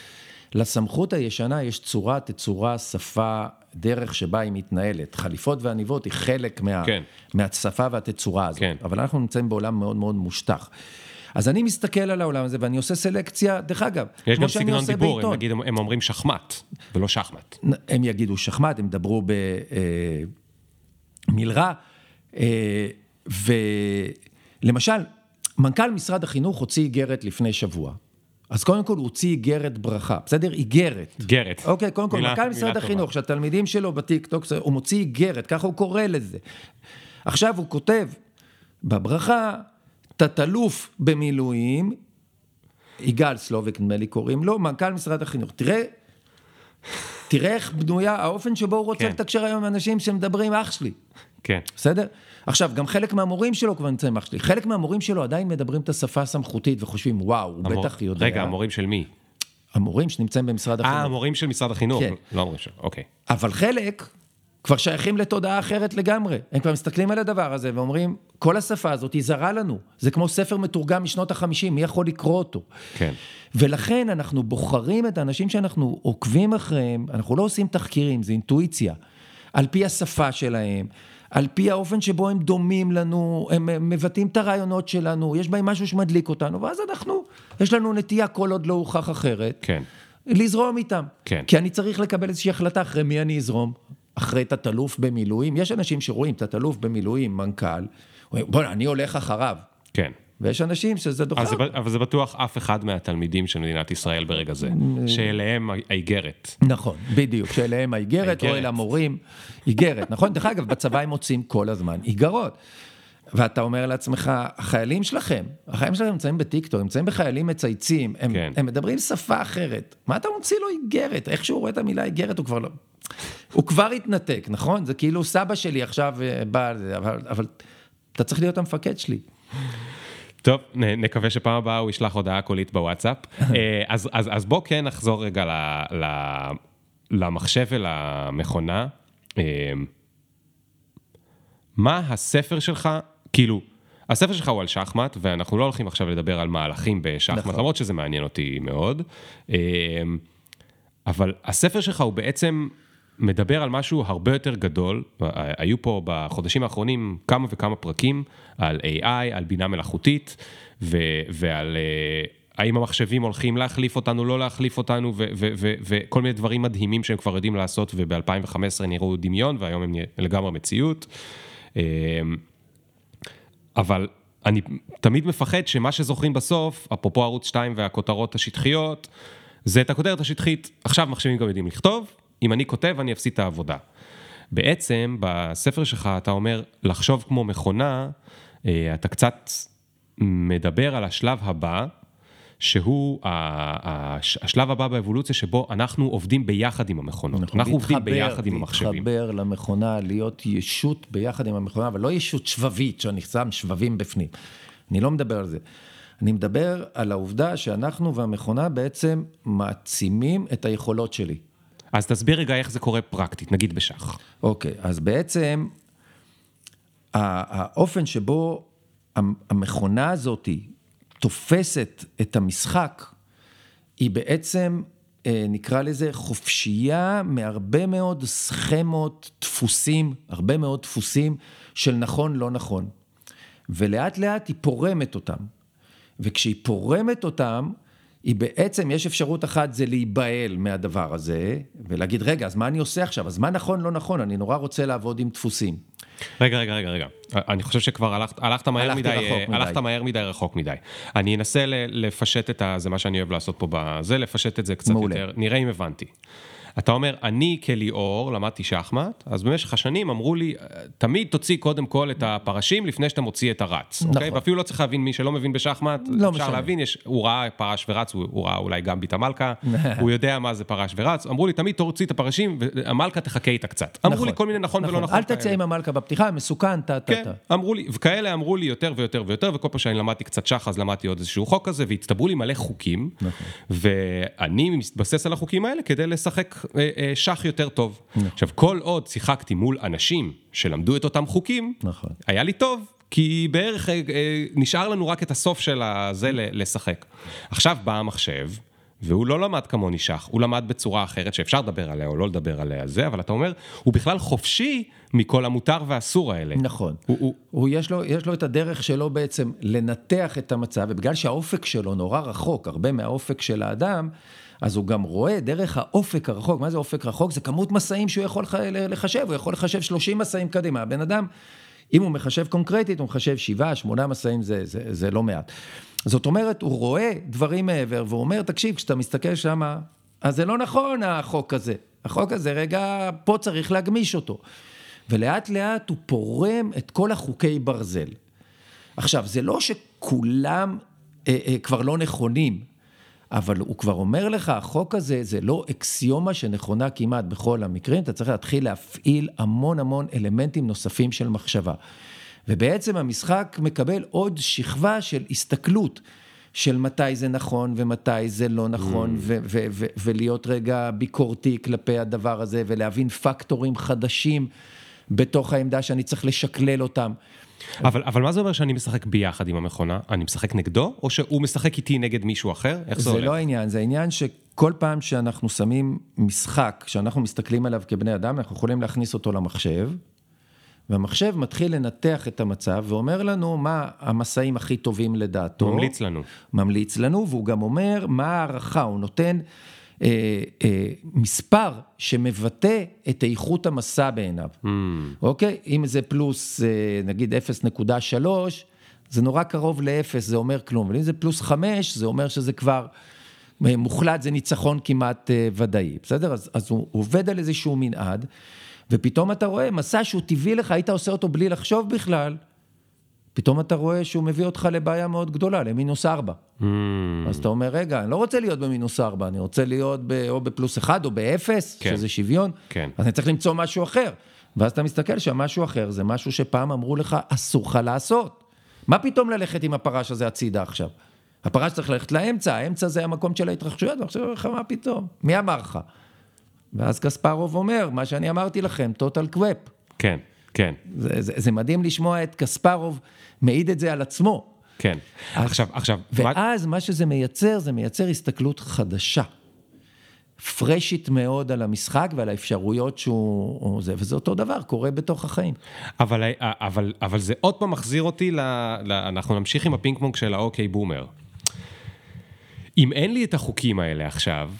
לסמכות הישנה יש צורה, תצורה, שפה, דרך שבה היא מתנהלת. חליפות ועניבות היא חלק מה, כן. מהשפה והתצורה הזאת. כן. אבל אנחנו נמצאים בעולם מאוד מאוד מושטח. אז אני מסתכל על העולם הזה ואני עושה סלקציה, דרך אגב, כמו שאני עושה בעיתון. יש גם סגנון דיבור, הם אומרים שחמט, ולא שחמט. הם יגידו שחמט, הם ידברו במלרע, אה, אה, ולמשל, מנכ"ל משרד החינוך הוציא איגרת לפני שבוע. אז קודם כל הוא הוציא איגרת ברכה, בסדר? איגרת. איגרת. אוקיי, קודם כל, מנכ"ל משרד החינוך, שהתלמידים שלו בטיקטוק, הוא מוציא איגרת, ככה הוא קורא לזה. עכשיו הוא כותב בברכה, תת-אלוף במילואים, יגאל סלוביק נדמה לי קוראים לו, מנכ"ל משרד החינוך. תראה, תראה איך בנויה, האופן שבו הוא רוצה כן. לתקשר היום עם אנשים שמדברים אח שלי. כן. בסדר? עכשיו, גם חלק מהמורים שלו כבר נמצאים אח שלי. חלק מהמורים שלו עדיין מדברים את השפה הסמכותית וחושבים, וואו, הוא. בטח יודע. רגע, המורים של מי? המורים שנמצאים במשרד החינוך. אה, המורים של משרד החינוך. כן. לא המורים שלו, אוקיי. אבל חלק כבר שייכים לתודעה אחרת לגמרי. הם כבר מסתכלים על הדבר הזה ואומרים, כל השפה הזאת היא זרה לנו. זה כמו ספר מתורגם משנות החמישים, מי יכול לקרוא אותו? כן. ולכן אנחנו בוחרים את האנשים שאנחנו עוקבים אחריהם, אנחנו לא עושים תחקירים, זה אינטואיציה. על פי השפה שלהם, על פי האופן שבו הם דומים לנו, הם מבטאים את הרעיונות שלנו, יש בהם משהו שמדליק אותנו, ואז אנחנו, יש לנו נטייה כל עוד לא הוכח אחרת, כן. לזרום איתם. כן. כי אני צריך לקבל איזושהי החלטה אחרי מי אני אזרום. אחרי תת-אלוף במילואים, יש אנשים שרואים תת-אלוף במילואים, מנכ"ל, בוא'נה, אני הולך אחריו. כן. ויש אנשים שזה דוחה. זה, אבל זה בטוח אף אחד מהתלמידים של מדינת ישראל ברגע זה, שאליהם האיגרת. נכון, בדיוק, שאליהם האיגרת, או. אל המורים, איגרת, נכון? דרך אגב, בצבא הם מוצאים כל הזמן איגרות. ואתה אומר לעצמך, החיילים שלכם, החיילים שלכם נמצאים בטיקטוק, נמצאים בחיילים מצייצים, הם, כן. הם מדברים שפה אחרת. מה אתה מוציא לו איגרת? איך שהוא רואה את המילה איגרת, הוא כבר לא... הוא כבר התנתק, נכון? זה כאילו סבא שלי עכשיו אה, בא אבל, אבל אתה צריך להיות המפקד שלי. טוב, נקווה שפעם הבאה הוא ישלח הודעה קולית בוואטסאפ. אה, אז, אז, אז בוא כן נחזור רגע ל, ל, למחשב ולמכונה. אה, מה הספר שלך, כאילו, הספר שלך הוא על שחמט, ואנחנו לא הולכים עכשיו לדבר על מהלכים בשחמט, נכון. למרות שזה מעניין אותי מאוד. אה, אבל הספר שלך הוא בעצם מדבר על משהו הרבה יותר גדול. היו פה בחודשים האחרונים כמה וכמה פרקים על AI, על בינה מלאכותית, ו- ועל אה, האם המחשבים הולכים להחליף אותנו, לא להחליף אותנו, וכל מיני דברים מדהימים שהם כבר יודעים לעשות, וב-2015 נראו דמיון, והיום הם לגמרי מציאות. אה, אבל אני תמיד מפחד שמה שזוכרים בסוף, אפרופו ערוץ 2 והכותרות השטחיות, זה את הכותרת השטחית, עכשיו מחשבים גם יודעים לכתוב, אם אני כותב אני אפסיד את העבודה. בעצם בספר שלך אתה אומר, לחשוב כמו מכונה, אה, אתה קצת מדבר על השלב הבא, שהוא השלב הבא באבולוציה שבו אנחנו עובדים ביחד עם המכונות. אנחנו עובדים להתחבר- ביחד עם המחשבים. להתחבר למכונה, להיות ישות ביחד עם המכונה, אבל לא ישות שבבית, שאני שם שבבים בפנים. אני לא מדבר על זה. אני מדבר על העובדה שאנחנו והמכונה בעצם מעצימים את היכולות שלי. אז תסביר רגע איך זה קורה פרקטית, נגיד בשח. אוקיי, אז בעצם האופן שבו המ- המכונה הזאת תופסת את המשחק, היא בעצם, אה, נקרא לזה, חופשייה מהרבה מאוד סכמות, דפוסים, הרבה מאוד דפוסים של נכון, לא נכון. ולאט לאט היא פורמת אותם. וכשהיא פורמת אותם, היא בעצם, יש אפשרות אחת, זה להיבהל מהדבר הזה, ולהגיד, רגע, אז מה אני עושה עכשיו? אז מה נכון, לא נכון? אני נורא רוצה לעבוד עם דפוסים. רגע, רגע, רגע, רגע. אני חושב שכבר הלכת, הלכת מהר מדי, מדי. הלכת מהר מדי, רחוק מדי. אני אנסה לפשט את ה... זה מה שאני אוהב לעשות פה בזה, לפשט את זה קצת מעולה. יותר. נראה אם הבנתי. אתה אומר, אני כליאור למדתי שחמט, אז במשך השנים אמרו לי, תמיד תוציא קודם כל את הפרשים לפני שאתה מוציא את הרץ. נכון. אוקיי? ואפילו לא צריך להבין, מי שלא מבין בשחמט, לא אפשר משנה. להבין, יש, הוא ראה פרש ורץ, הוא, הוא ראה אולי גם ביט המלכה, הוא יודע מה זה פרש ורץ. אמרו לי, תמיד תוציא את הפרשים, והמלכה תחכה איתה קצת. אמרו לי כל מיני נכון ולא נכון אל תצא. עם המלכה בפתיחה, מסוכן, טה טה כן, טה. אמרו לי, וכאלה אמרו לי יותר ויותר ויותר, וכל פעם שאני למדתי קצת שח, אז למדתי עוד איזשהו חוק כזה, והצטברו לי מלא חוקים, נכון. ואני מתבסס על החוקים האלה כדי לשחק אה, אה, שח יותר טוב. נכון. עכשיו, כל עוד שיחקתי מול אנשים שלמדו את אותם חוקים, נכון. היה לי טוב, כי בערך אה, אה, נשאר לנו רק את הסוף של הזה ל- לשחק. עכשיו בא המחשב, והוא לא למד כמוני שח, הוא למד בצורה אחרת שאפשר לדבר עליה או לא לדבר עליה, זה, אבל אתה אומר, הוא בכלל חופשי מכל המותר והאסור האלה. נכון. הוא, הוא, הוא, יש, לו, יש לו את הדרך שלו בעצם לנתח את המצב, ובגלל שהאופק שלו נורא רחוק, הרבה מהאופק של האדם, אז הוא גם רואה דרך האופק הרחוק. מה זה אופק רחוק? זה כמות מסעים שהוא יכול לח- לחשב, הוא יכול לחשב 30 מסעים קדימה. הבן אדם, אם הוא מחשב קונקרטית, הוא מחשב 7, 8 מסעים, זה, זה, זה לא מעט. זאת אומרת, הוא רואה דברים מעבר, והוא אומר, תקשיב, כשאתה מסתכל שם, אז זה לא נכון החוק הזה. החוק הזה, רגע, פה צריך להגמיש אותו. ולאט לאט הוא פורם את כל החוקי ברזל. עכשיו, זה לא שכולם אה, אה, כבר לא נכונים, אבל הוא כבר אומר לך, החוק הזה זה לא אקסיומה שנכונה כמעט בכל המקרים, אתה צריך להתחיל להפעיל המון המון אלמנטים נוספים של מחשבה. ובעצם המשחק מקבל עוד שכבה של הסתכלות. של מתי זה נכון ומתי זה לא נכון, ו- ו- ו- ולהיות רגע ביקורתי כלפי הדבר הזה, ולהבין פקטורים חדשים בתוך העמדה שאני צריך לשקלל אותם. אבל, אבל מה זה אומר שאני משחק ביחד עם המכונה? אני משחק נגדו, או שהוא משחק איתי נגד מישהו אחר? איך זה, זה הולך? לא העניין, זה העניין שכל פעם שאנחנו שמים משחק, שאנחנו מסתכלים עליו כבני אדם, אנחנו יכולים להכניס אותו למחשב, והמחשב מתחיל לנתח את המצב ואומר לנו מה המסעים הכי טובים לדעתו. ממליץ לנו. ממליץ לנו, והוא גם אומר מה ההערכה, הוא נותן מספר שמבטא את איכות המסע בעיניו. Mm. אוקיי? אם זה פלוס, אה, נגיד 0.3, זה נורא קרוב ל-0, זה אומר כלום, אבל אם זה פלוס 5, זה אומר שזה כבר אה, מוחלט, זה ניצחון כמעט אה, ודאי, בסדר? אז, אז הוא עובד על איזשהו מנעד, ופתאום אתה רואה מסע שהוא טבעי לך, היית עושה אותו בלי לחשוב בכלל, פתאום אתה רואה שהוא מביא אותך לבעיה מאוד גדולה, למינוס 4. Mm. אז אתה אומר, רגע, אני לא רוצה להיות במינוס 4, אני רוצה להיות ב, או בפלוס 1 או באפס, כן. שזה שוויון, כן. אז אני צריך למצוא משהו אחר. ואז אתה מסתכל שהמשהו אחר זה משהו שפעם אמרו לך, אסור לך לעשות. מה פתאום ללכת עם הפרש הזה הצידה עכשיו? הפרש צריך ללכת לאמצע, האמצע זה המקום של ההתרחשויות, ועכשיו אומר לך, מה פתאום? מי אמר לך? ואז קספרוב אומר, מה שאני אמרתי לכם, total quap. כן, כן, זה, זה, זה מדהים לשמוע את קספרוב מעיד את זה על עצמו. כן. אז- עכשיו, עכשיו, מה- ואז מה שזה מייצר, זה מייצר הסתכלות חדשה. פרשית מאוד על המשחק ועל האפשרויות שהוא... הוא זה, וזה אותו דבר, קורה בתוך החיים. אבל, אבל, אבל זה עוד פעם מחזיר אותי ל... ל אנחנו נמשיך עם הפינג פונג של ה OK boomer. אם אין לי את החוקים האלה עכשיו,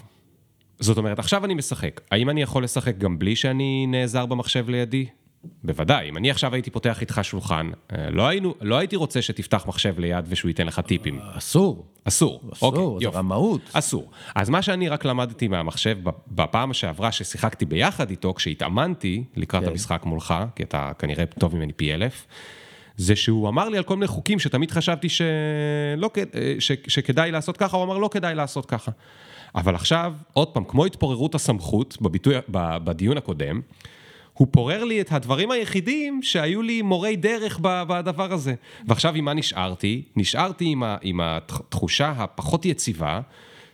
זאת אומרת, עכשיו אני משחק, האם אני יכול לשחק גם בלי שאני נעזר במחשב לידי? בוודאי, אם אני עכשיו הייתי פותח איתך שולחן, אה, לא, היינו, לא הייתי רוצה שתפתח מחשב ליד ושהוא ייתן לך טיפים. אסור. אסור. אסור, אוקיי, זה. רמאות. אסור. אז מה שאני רק למדתי מהמחשב בפעם שעברה ששיחקתי ביחד איתו, כשהתאמנתי לקראת כן. המשחק מולך, כי אתה כנראה טוב ממני פי אלף, זה שהוא אמר לי על כל מיני חוקים שתמיד חשבתי שלא, כ- ש, שכדאי לעשות ככה, הוא אמר לא כדאי לעשות ככה. אבל עכשיו, עוד פעם, כמו התפוררות הסמכות בביטוי, בדיון הקודם, הוא פורר לי את הדברים היחידים שהיו לי מורי דרך בדבר הזה. ועכשיו עם מה נשארתי? נשארתי עם, ה- עם התחושה הפחות יציבה,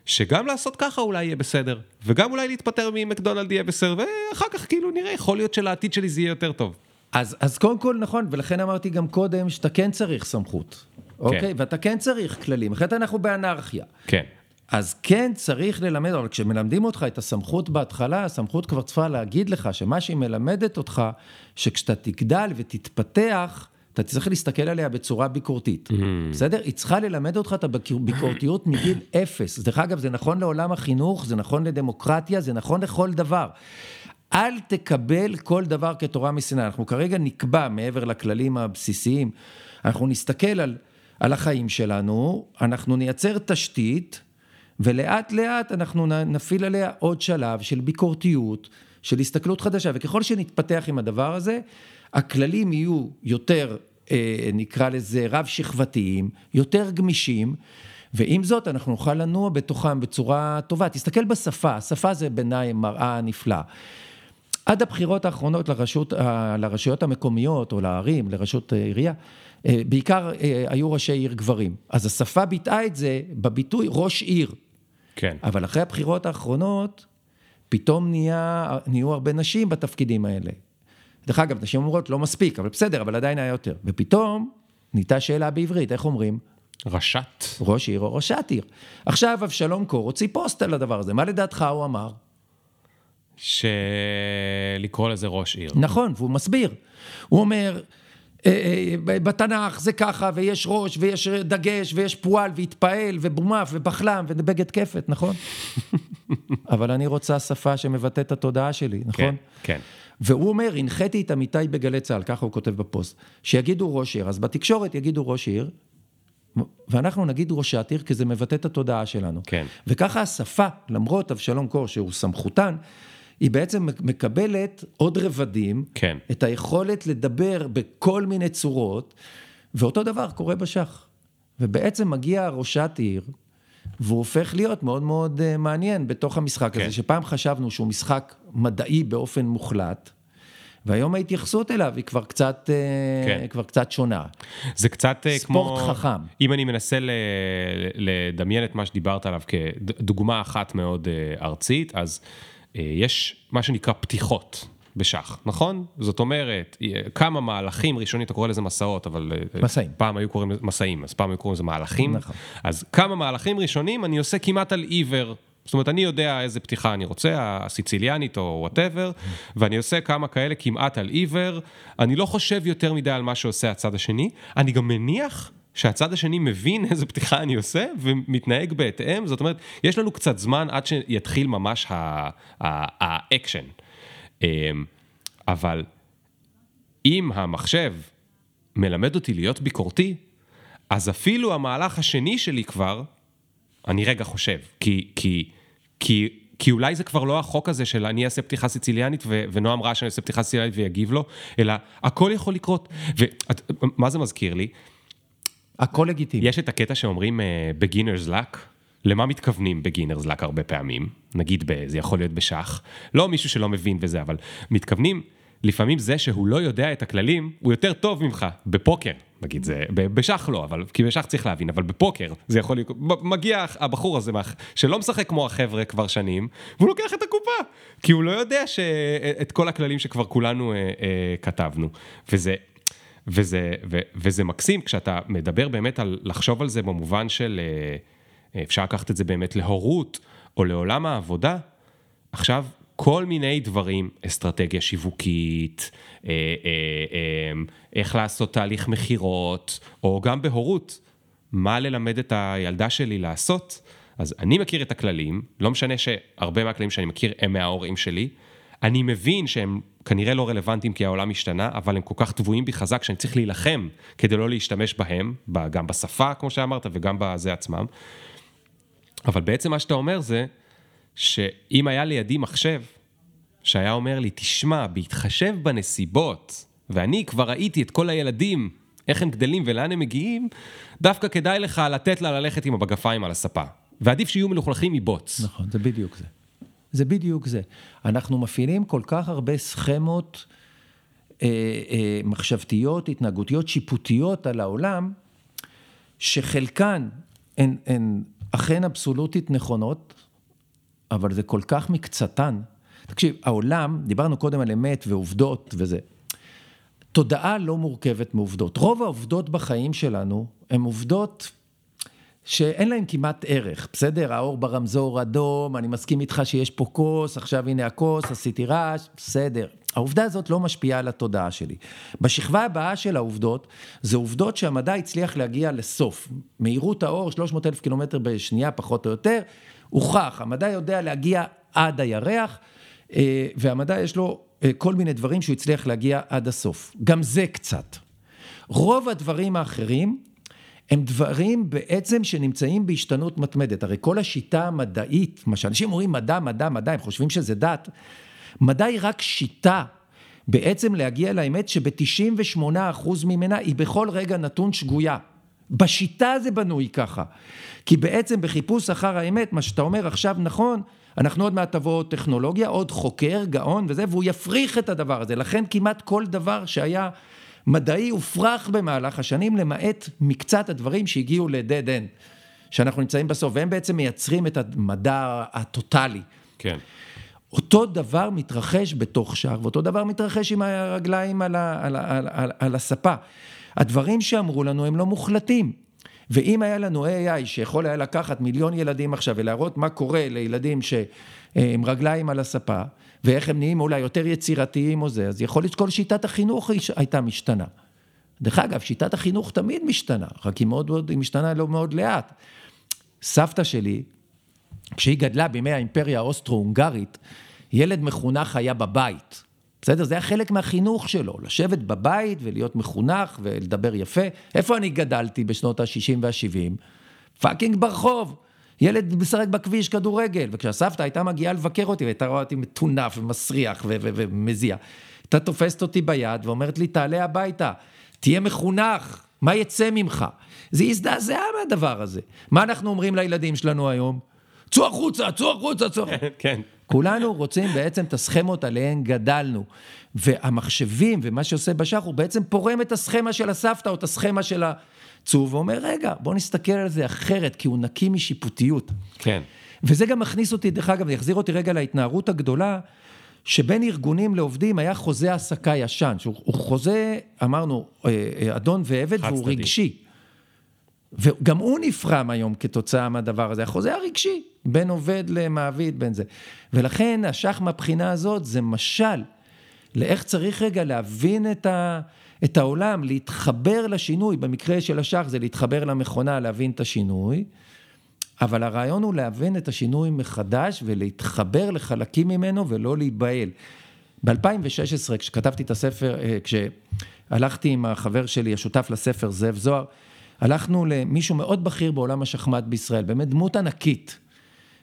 שגם לעשות ככה אולי יהיה בסדר, וגם אולי להתפטר ממקדונלד יהיה בסדר, ואחר כך כאילו נראה, יכול להיות שלעתיד שלי זה יהיה יותר טוב. אז, אז קודם כל, נכון, ולכן אמרתי גם קודם שאתה כן צריך סמכות, אוקיי? ואתה כן צריך כללים, אחרת אנחנו באנרכיה. כן. אז כן צריך ללמד, אבל כשמלמדים אותך את הסמכות בהתחלה, הסמכות כבר צריכה להגיד לך שמה שהיא מלמדת אותך, שכשאתה תגדל ותתפתח, אתה צריך להסתכל עליה בצורה ביקורתית, בסדר? היא צריכה ללמד אותך את הביקורתיות מגיל אפס. דרך אגב, זה נכון לעולם החינוך, זה נכון לדמוקרטיה, זה נכון לכל דבר. אל תקבל כל דבר כתורה מסיני. אנחנו כרגע נקבע, מעבר לכללים הבסיסיים, אנחנו נסתכל על, על החיים שלנו, אנחנו נייצר תשתית, ולאט לאט אנחנו נפעיל עליה עוד שלב של ביקורתיות, של הסתכלות חדשה, וככל שנתפתח עם הדבר הזה, הכללים יהיו יותר, אה, נקרא לזה, רב-שכבתיים, יותר גמישים, ועם זאת אנחנו נוכל לנוע בתוכם בצורה טובה. תסתכל בשפה, השפה זה בעיניי מראה נפלאה. עד הבחירות האחרונות לרשות, ה- לרשויות המקומיות או לערים, לרשות אה, עירייה, אה, בעיקר אה, היו ראשי עיר גברים. אז השפה ביטאה את זה בביטוי ראש עיר. כן. אבל אחרי הבחירות האחרונות, פתאום נהיה, נהיו הרבה נשים בתפקידים האלה. דרך אגב, נשים אומרות, לא מספיק, אבל בסדר, אבל עדיין היה יותר. ופתאום נהייתה שאלה בעברית, איך אומרים? רשת. ראש עיר או ראשת עיר. עכשיו אבשלום קור הוציא פוסט על הדבר הזה, מה לדעתך הוא אמר? שלקרוא לזה ראש עיר. נכון, והוא מסביר. הוא אומר, בתנ"ך זה ככה, ויש ראש, ויש דגש, ויש פועל, והתפעל, ובומף, ובחלם, ובגד כפת, נכון? אבל אני רוצה שפה שמבטאת את התודעה שלי, נכון? כן, כן. והוא אומר, הנחיתי את עמיתי בגלי צה"ל, ככה הוא כותב בפוסט, שיגידו ראש עיר, אז בתקשורת יגידו ראש עיר, ואנחנו נגיד ראשת עיר, כי זה מבטא את התודעה שלנו. כן. וככה השפה, למרות אבשלום קור, שהוא סמכותן, היא בעצם מקבלת עוד רבדים, כן. את היכולת לדבר בכל מיני צורות, ואותו דבר קורה בשח. ובעצם מגיע ראשת עיר, והוא הופך להיות מאוד מאוד אה, מעניין בתוך המשחק כן. הזה, שפעם חשבנו שהוא משחק מדעי באופן מוחלט, והיום ההתייחסות אליו היא כבר קצת, אה, כן. כבר קצת שונה. זה קצת אה, כמו... ספורט חכם. אם אני מנסה ל- לדמיין את מה שדיברת עליו כדוגמה אחת מאוד ארצית, אז יש מה שנקרא פתיחות. בשח, נכון? זאת אומרת, אה, כמה מהלכים ראשונים, אתה קורא לזה מסעות, אבל... אה, מסעים. פעם היו קוראים לזה מסעים, אז פעם היו קוראים לזה מהלכים. נכון. אז כמה מהלכים ראשונים אני עושה כמעט על עיוור, זאת אומרת, אני יודע איזה פתיחה אני רוצה, הסיציליאנית או וואטאבר, ואני עושה כמה כאלה כמעט על עיוור. אני לא חושב יותר מדי על מה שעושה הצד השני. אני גם מניח שהצד השני מבין איזה פתיחה אני עושה ומתנהג בהתאם. זאת אומרת, יש לנו קצת זמן עד שיתחיל ממש האקשן. אמ, אבל אם המחשב מלמד אותי להיות ביקורתי, אז אפילו המהלך השני שלי כבר, אני רגע חושב, כי, כי, כי, כי אולי זה כבר לא החוק הזה של אני אעשה פתיחה סיציליאנית ו, ונועם ראה שאני אעשה פתיחה סיציליאנית ויגיב לו, אלא הכל יכול לקרות. ומה זה מזכיר לי? הכל לגיטימי. יש את הקטע שאומרים uh, beginner's luck. למה מתכוונים beginner's luck הרבה פעמים? נגיד, זה יכול להיות בשח. לא מישהו שלא מבין וזה, אבל מתכוונים... לפעמים זה שהוא לא יודע את הכללים, הוא יותר טוב ממך בפוקר, נגיד זה, בשח לא, אבל, כי בשח צריך להבין, אבל בפוקר זה יכול להיות, מגיע הבחור הזה שלא משחק כמו החבר'ה כבר שנים, והוא לוקח את הקופה, כי הוא לא יודע ש... את כל הכללים שכבר כולנו אה, אה, כתבנו, וזה... וזה, ו, וזה מקסים כשאתה מדבר באמת על לחשוב על זה במובן של אה, אפשר לקחת את זה באמת להורות או לעולם העבודה. עכשיו, כל מיני דברים, אסטרטגיה שיווקית, אה, אה, אה, איך לעשות תהליך מכירות, או גם בהורות, מה ללמד את הילדה שלי לעשות. אז אני מכיר את הכללים, לא משנה שהרבה מהכללים שאני מכיר הם מההורים שלי, אני מבין שהם כנראה לא רלוונטיים כי העולם השתנה, אבל הם כל כך טבועים בי חזק שאני צריך להילחם כדי לא להשתמש בהם, גם בשפה, כמו שאמרת, וגם בזה עצמם. אבל בעצם מה שאתה אומר זה, שאם היה לידי מחשב, שהיה אומר לי, תשמע, בהתחשב בנסיבות, ואני כבר ראיתי את כל הילדים, איך הם גדלים ולאן הם מגיעים, דווקא כדאי לך לתת לה ללכת עם המגפיים על הספה. ועדיף שיהיו מלוכלכים מבוץ. נכון, זה בדיוק זה. זה בדיוק זה. אנחנו מפעילים כל כך הרבה סכמות אה, אה, מחשבתיות, התנהגותיות, שיפוטיות על העולם, שחלקן הן, הן אכן אבסולוטית נכונות, אבל זה כל כך מקצתן. תקשיב, העולם, דיברנו קודם על אמת ועובדות וזה. תודעה לא מורכבת מעובדות. רוב העובדות בחיים שלנו הן עובדות שאין להן כמעט ערך, בסדר? האור ברמזור אדום, אני מסכים איתך שיש פה כוס, עכשיו הנה הכוס, עשיתי רעש, בסדר. העובדה הזאת לא משפיעה על התודעה שלי. בשכבה הבאה של העובדות, זה עובדות שהמדע הצליח להגיע לסוף. מהירות האור, 300 אלף קילומטר בשנייה, פחות או יותר, הוכח, המדע יודע להגיע עד הירח, אה, והמדע יש לו אה, כל מיני דברים שהוא הצליח להגיע עד הסוף. גם זה קצת. רוב הדברים האחרים הם דברים בעצם שנמצאים בהשתנות מתמדת. הרי כל השיטה המדעית, מה שאנשים אומרים מדע, מדע, מדע, הם חושבים שזה דת. מדע היא רק שיטה בעצם להגיע לאמת שב-98% ממנה היא בכל רגע נתון שגויה. בשיטה זה בנוי ככה. כי בעצם בחיפוש אחר האמת, מה שאתה אומר עכשיו נכון, אנחנו עוד מעט תבוא טכנולוגיה, עוד חוקר, גאון וזה, והוא יפריך את הדבר הזה. לכן כמעט כל דבר שהיה מדעי הופרך במהלך השנים, למעט מקצת הדברים שהגיעו ל-dead end, שאנחנו נמצאים בסוף, והם בעצם מייצרים את המדע הטוטאלי. כן. אותו דבר מתרחש בתוך שער, ואותו דבר מתרחש עם הרגליים על, ה, על, ה, על, על, על הספה. הדברים שאמרו לנו הם לא מוחלטים. ואם היה לנו AI שיכול היה לקחת מיליון ילדים עכשיו ולהראות מה קורה לילדים שהם רגליים על הספה, ואיך הם נהיים אולי יותר יצירתיים או זה, אז יכול להיות שכל שיטת החינוך הייתה משתנה. דרך אגב, שיטת החינוך תמיד משתנה, רק היא מאוד מאוד, היא משתנה לא מאוד לאט. סבתא שלי, כשהיא גדלה בימי האימפריה האוסטרו-הונגרית, ילד מחונך היה בבית. בסדר? זה היה חלק מהחינוך שלו, לשבת בבית ולהיות מחונך ולדבר יפה. איפה אני גדלתי בשנות ה-60 וה-70? fucking ברחוב. ילד משחק בכביש כדורגל, וכשהסבתא הייתה מגיעה לבקר אותי, והייתה רואה אותי מטונף ומסריח ומזיע, הייתה תופסת אותי ביד ואומרת לי, תעלה הביתה, תהיה מחונך, מה יצא ממך? זה הזדעזע מהדבר הזה. מה אנחנו אומרים לילדים שלנו היום? צאו החוצה, צאו החוצה, צאו... כן. כולנו רוצים בעצם את הסכמות עליהן גדלנו. והמחשבים ומה שעושה בשח, הוא בעצם פורם את הסכמה של הסבתא או את הסכמה של הצור, ואומר, רגע, בוא נסתכל על זה אחרת, כי הוא נקי משיפוטיות. כן. וזה גם מכניס אותי, דרך אגב, זה יחזיר אותי רגע להתנערות הגדולה, שבין ארגונים לעובדים היה חוזה העסקה ישן, שהוא חוזה, אמרנו, אה, אה, אדון ועבד, והוא רגשי. וגם הוא נפרם היום כתוצאה מהדבר הזה, החוזה הרגשי, בין עובד למעביד, בין זה. ולכן השח מהבחינה הזאת זה משל לאיך צריך רגע להבין את, ה, את העולם, להתחבר לשינוי, במקרה של השח זה להתחבר למכונה, להבין את השינוי, אבל הרעיון הוא להבין את השינוי מחדש ולהתחבר לחלקים ממנו ולא להיבהל. ב-2016, כשכתבתי את הספר, אה, כשהלכתי עם החבר שלי, השותף לספר, זאב זוהר, הלכנו למישהו מאוד בכיר בעולם השחמט בישראל, באמת דמות ענקית.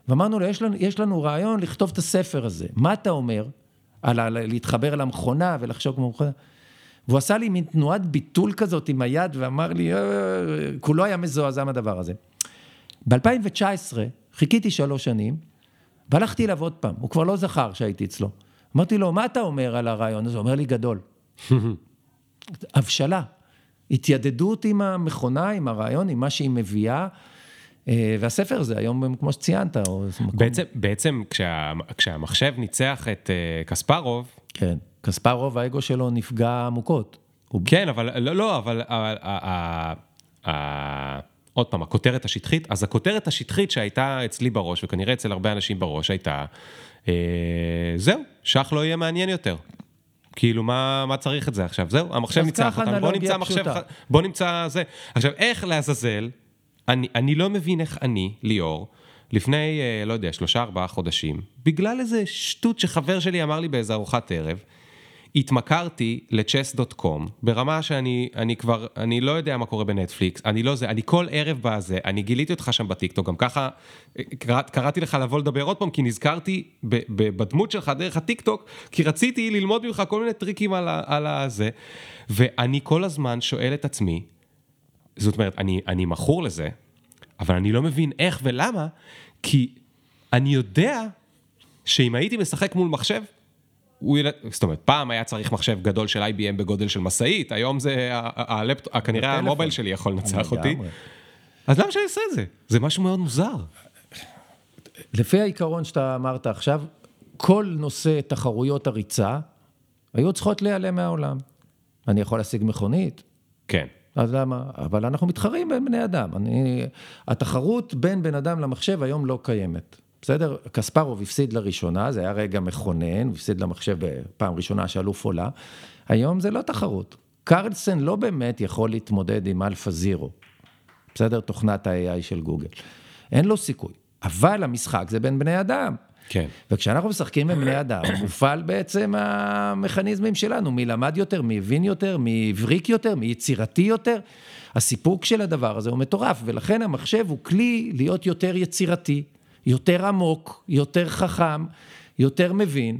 ואמרנו לו, יש לנו, יש לנו רעיון לכתוב את הספר הזה, מה אתה אומר? על להתחבר למכונה ולחשוב כמו מכונה. והוא עשה לי מין תנועת ביטול כזאת עם היד ואמר לי, "אה, כולו היה מזועזע מהדבר הזה. ב-2019 חיכיתי שלוש שנים, והלכתי אליו עוד פעם, הוא כבר לא זכר שהייתי אצלו. אמרתי לו, מה אתה אומר על הרעיון הזה? הוא אומר לי, גדול. הבשלה, התיידדות עם המכונה, עם הרעיון, עם מה שהיא מביאה. אה, והספר הזה היום, כמו שציינת, הוא. בעצם, בעצם כשה, כשהמחשב ניצח את uh, קספרוב, כן, קספרוב, האגו שלו נפגע עמוקות. כן, אבל לא, לא, אבל, אבל ה, ה, ה, עוד פעם, הכותרת השטחית, אז הכותרת השטחית שהייתה אצלי בראש, וכנראה אצל הרבה אנשים בראש, הייתה, אה, זהו, שח לא יהיה מעניין יותר. כאילו, מה, מה צריך את זה עכשיו? זהו, המחשב ניצח אותנו, בוא נמצא מחשב, בוא נמצא זה. עכשיו, איך לעזאזל, אני, אני לא מבין איך אני, ליאור, לפני, אה, לא יודע, שלושה, ארבעה חודשים, בגלל איזה שטות שחבר שלי אמר לי באיזה ארוחת ערב, התמכרתי ל-chess.com ברמה שאני אני כבר, אני לא יודע מה קורה בנטפליקס, אני לא זה, אני כל ערב בזה, אני גיליתי אותך שם בטיקטוק, גם ככה אה, קרא, קראתי לך לבוא לדבר עוד פעם, כי נזכרתי ב, ב, בדמות שלך דרך הטיקטוק, כי רציתי ללמוד ממך כל מיני טריקים על, ה- על הזה, ואני כל הזמן שואל את עצמי, זאת אומרת, אני, אני מכור לזה, אבל אני לא מבין איך ולמה, כי אני יודע שאם הייתי משחק מול מחשב, הוא ילד... זאת אומרת, פעם היה צריך מחשב גדול של IBM בגודל של משאית, היום זה הלפטופ, כנראה. המובייל שלי יכול לנצח אותי. אז למה שאני אעשה את זה? זה משהו מאוד מוזר. לפי העיקרון שאתה אמרת עכשיו, כל נושא תחרויות הריצה היו צריכות להיעלם מהעולם. אני יכול להשיג מכונית, כן. אז למה? אבל אנחנו מתחרים בין בני אדם. אני... התחרות בין בן אדם למחשב היום לא קיימת. בסדר? קספרוב הפסיד לראשונה, זה היה רגע מכונן, הוא הפסיד למחשב בפעם ראשונה שאלוף עולם. היום זה לא תחרות. קרלסן לא באמת יכול להתמודד עם אלפא זירו. בסדר? תוכנת ה-AI של גוגל. אין לו סיכוי. אבל המשחק זה בין בני אדם. כן. וכשאנחנו משחקים עם בני אדם, מופעל בעצם המכניזמים שלנו, מי למד יותר, מי הבין יותר, מי הבריק יותר, מי יצירתי יותר. הסיפוק של הדבר הזה הוא מטורף, ולכן המחשב הוא כלי להיות יותר יצירתי, יותר עמוק, יותר חכם, יותר מבין.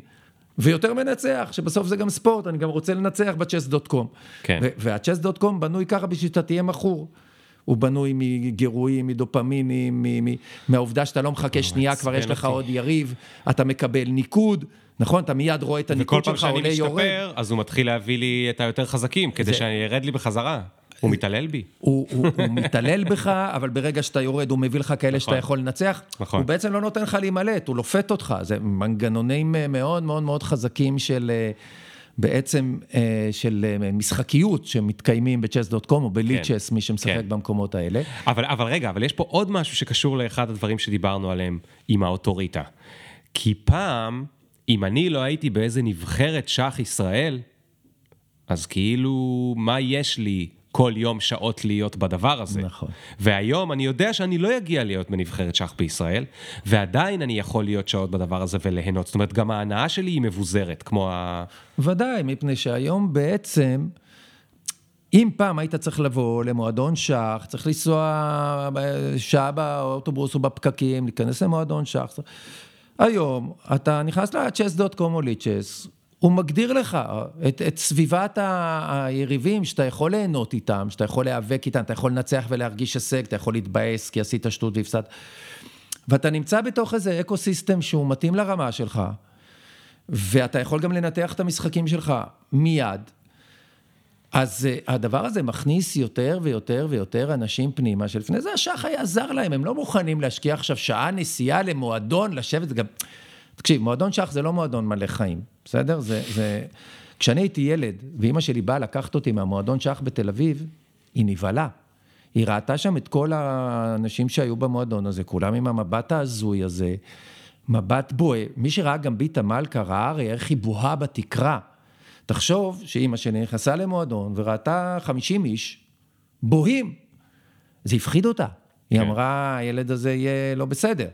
ויותר מנצח, שבסוף זה גם ספורט, אני גם רוצה לנצח בצ'ס.קום. כן. והצ'ס.קום בנוי ככה בשביל שאתה תהיה מכור. הוא בנוי מגירויים, מדופמינים, מ- מ- מהעובדה שאתה לא מחכה שנייה, כבר יש לך. עוד יריב, אתה מקבל ניקוד, נכון? אתה מיד רואה את וכל הניקוד פעם שלך שאני עולה יורד. משתפר, אז הוא מתחיל להביא לי את היותר חזקים, כדי זה- שאני ארד לי בחזרה. הוא מתעלל בי. הוא, הוא, הוא מתעלל בך, אבל ברגע שאתה יורד הוא מביא לך כאלה שאתה יכול לנצח. נכון. הוא בעצם לא נותן לך להימלט, הוא לופת אותך. זה מנגנונים אה, מאוד מאוד מאוד חזקים של... אה, בעצם אה, של משחקיות שמתקיימים בצ'ס.קום או בליצ'ס, מי שמשחק כן. במקומות האלה. אבל, אבל רגע, אבל יש פה עוד משהו שקשור לאחד הדברים שדיברנו עליהם עם האוטוריטה. כי פעם, אם אני לא הייתי באיזה נבחרת שח ישראל, אז כאילו, מה יש לי כל יום שעות להיות בדבר הזה? נכון. והיום אני יודע שאני לא אגיע להיות בנבחרת שח בישראל, ועדיין אני יכול להיות שעות בדבר הזה וליהנות. זאת אומרת, גם ההנאה שלי היא מבוזרת, כמו ה... ודאי, מפני שהיום בעצם, אם פעם היית צריך לבוא למועדון שח, צריך לנסוע שעה באוטובוס או בפקקים, להיכנס למועדון שח. היום אתה נכנס ל-chess.com או ליצ'ס, הוא מגדיר לך את, את סביבת היריבים שאתה יכול ליהנות איתם, שאתה יכול להיאבק איתם, אתה יכול לנצח ולהרגיש הישג, אתה יכול להתבאס כי עשית שטות והפסדת. ואתה נמצא בתוך איזה אקו סיסטם שהוא מתאים לרמה שלך, ואתה יכול גם לנתח את המשחקים שלך מיד. אז uh, הדבר הזה מכניס יותר ויותר ויותר אנשים פנימה, שלפני זה השח היה עזר להם, הם לא מוכנים להשקיע עכשיו שעה נסיעה למועדון, לשבת, גם... תקשיב, מועדון שח זה לא מועדון מלא חיים, בסדר? זה... זה... כשאני הייתי ילד, ואימא שלי באה לקחת אותי מהמועדון שח בתל אביב, היא נבהלה. היא ראתה שם את כל האנשים שהיו במועדון הזה, כולם עם המבט ההזוי הזה, מבט בוהה. מי שראה גם ביטה מלכה ראה הרי איך היא בוהה בתקרה. תחשוב שאימא שלי נכנסה למועדון וראתה 50 איש בוהים. זה הפחיד אותה. היא כן. אמרה, הילד הזה יהיה לא בסדר.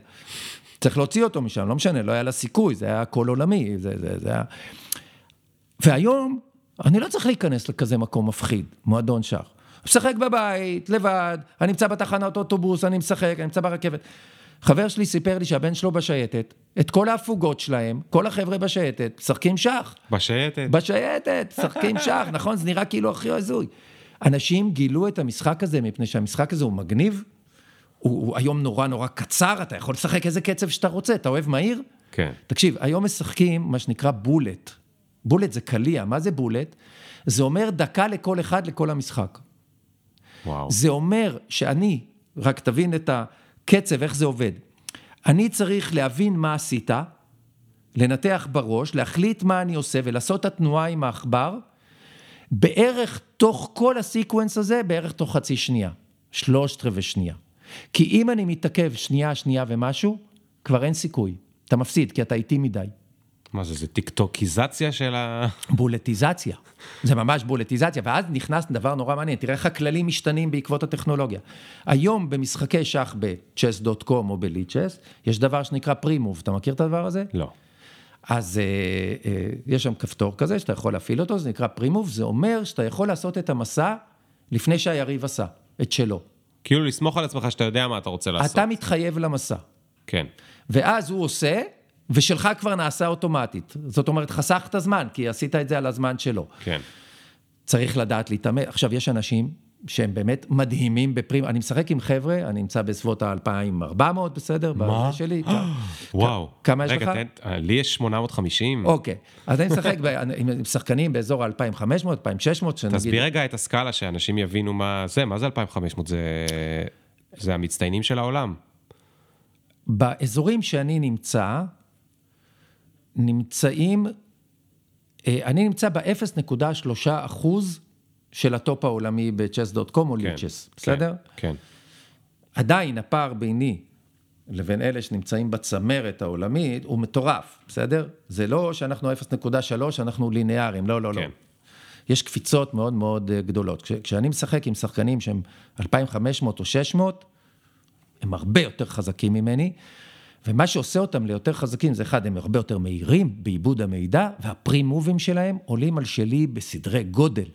צריך להוציא אותו משם, לא משנה, לא היה לה סיכוי, זה היה הכל עולמי, זה, זה, זה היה... והיום, אני לא צריך להיכנס לכזה מקום מפחיד, מועדון שח. משחק בבית, לבד, אני נמצא בתחנת אוטובוס, אני משחק, אני נמצא ברכבת. חבר שלי סיפר לי שהבן שלו בשייטת, את כל ההפוגות שלהם, כל החבר'ה בשייטת, משחקים שח. בשייטת. בשייטת, משחקים שח, נכון? זה נראה כאילו הכי הזוי. אנשים גילו את המשחק הזה מפני שהמשחק הזה הוא מגניב, הוא, הוא היום נורא נורא קצר, אתה יכול לשחק איזה קצב שאתה רוצה, אתה אוהב מהיר? כן. תקשיב, היום משחקים מה שנקרא בולט. בולט זה קליע, מה זה בולט? זה אומר דקה לכל אחד לכל המשחק. וואו. זה אומר שאני, רק תבין את הקצב, איך זה עובד. אני צריך להבין מה עשית, לנתח בראש, להחליט מה אני עושה ולעשות את התנועה עם העכבר, בערך תוך כל ה sequence הזה, בערך תוך חצי שנייה, שלושת רבעי שנייה. כי אם אני מתעכב שנייה, שנייה ומשהו, כבר אין סיכוי. אתה מפסיד, כי אתה איטי מדי. מה זה, זה טיקטוקיזציה של ה... בולטיזציה. זה ממש בולטיזציה, ואז נכנס דבר נורא מעניין, תראה איך הכללים משתנים בעקבות הטכנולוגיה. היום במשחקי שח ב-chess.com או בליצ'ס, יש דבר שנקרא פרימוב, אתה מכיר את הדבר הזה? לא. אז אה, אה, יש שם כפתור כזה שאתה יכול להפעיל אותו, זה נקרא פרימוב, זה אומר שאתה יכול לעשות את המסע לפני שהיריב עשה, את שלו. כאילו לסמוך על עצמך שאתה יודע מה אתה רוצה לעשות. אתה מתחייב למסע. כן. ואז הוא עושה, ושלך כבר נעשה אוטומטית. זאת אומרת, חסכת זמן, כי עשית את זה על הזמן שלו. כן. צריך לדעת להתאמן. עכשיו, יש אנשים שהם באמת מדהימים בפרימ... אני משחק עם חבר'ה, אני נמצא בסביבות ה-2400, בסדר? מה? שלי. וואו. כמה יש לך? רגע, לי יש 850. אוקיי. אז אני משחק עם שחקנים באזור ה-2500, 2600, שנגיד... תסביר רגע את הסקאלה, שאנשים יבינו מה זה, מה זה 2500? זה... זה המצטיינים של העולם. באזורים שאני נמצא, נמצאים, אה, אני נמצא ב-0.3 אחוז של הטופ העולמי ב-chess.com או כן. ליצ'ס, בסדר? כן. עדיין הפער ביני לבין אלה שנמצאים בצמרת העולמית הוא מטורף, בסדר? זה לא שאנחנו 0.3, אנחנו ליניאריים, לא, לא, לא. כן. יש קפיצות מאוד מאוד אה, גדולות. כש, כשאני משחק עם שחקנים שהם 2,500 או 600, הם הרבה יותר חזקים ממני, ומה שעושה אותם ליותר חזקים זה אחד, הם הרבה יותר מהירים בעיבוד המידע, וה-pre-move-ים שלהם עולים על שלי בסדרי גודל.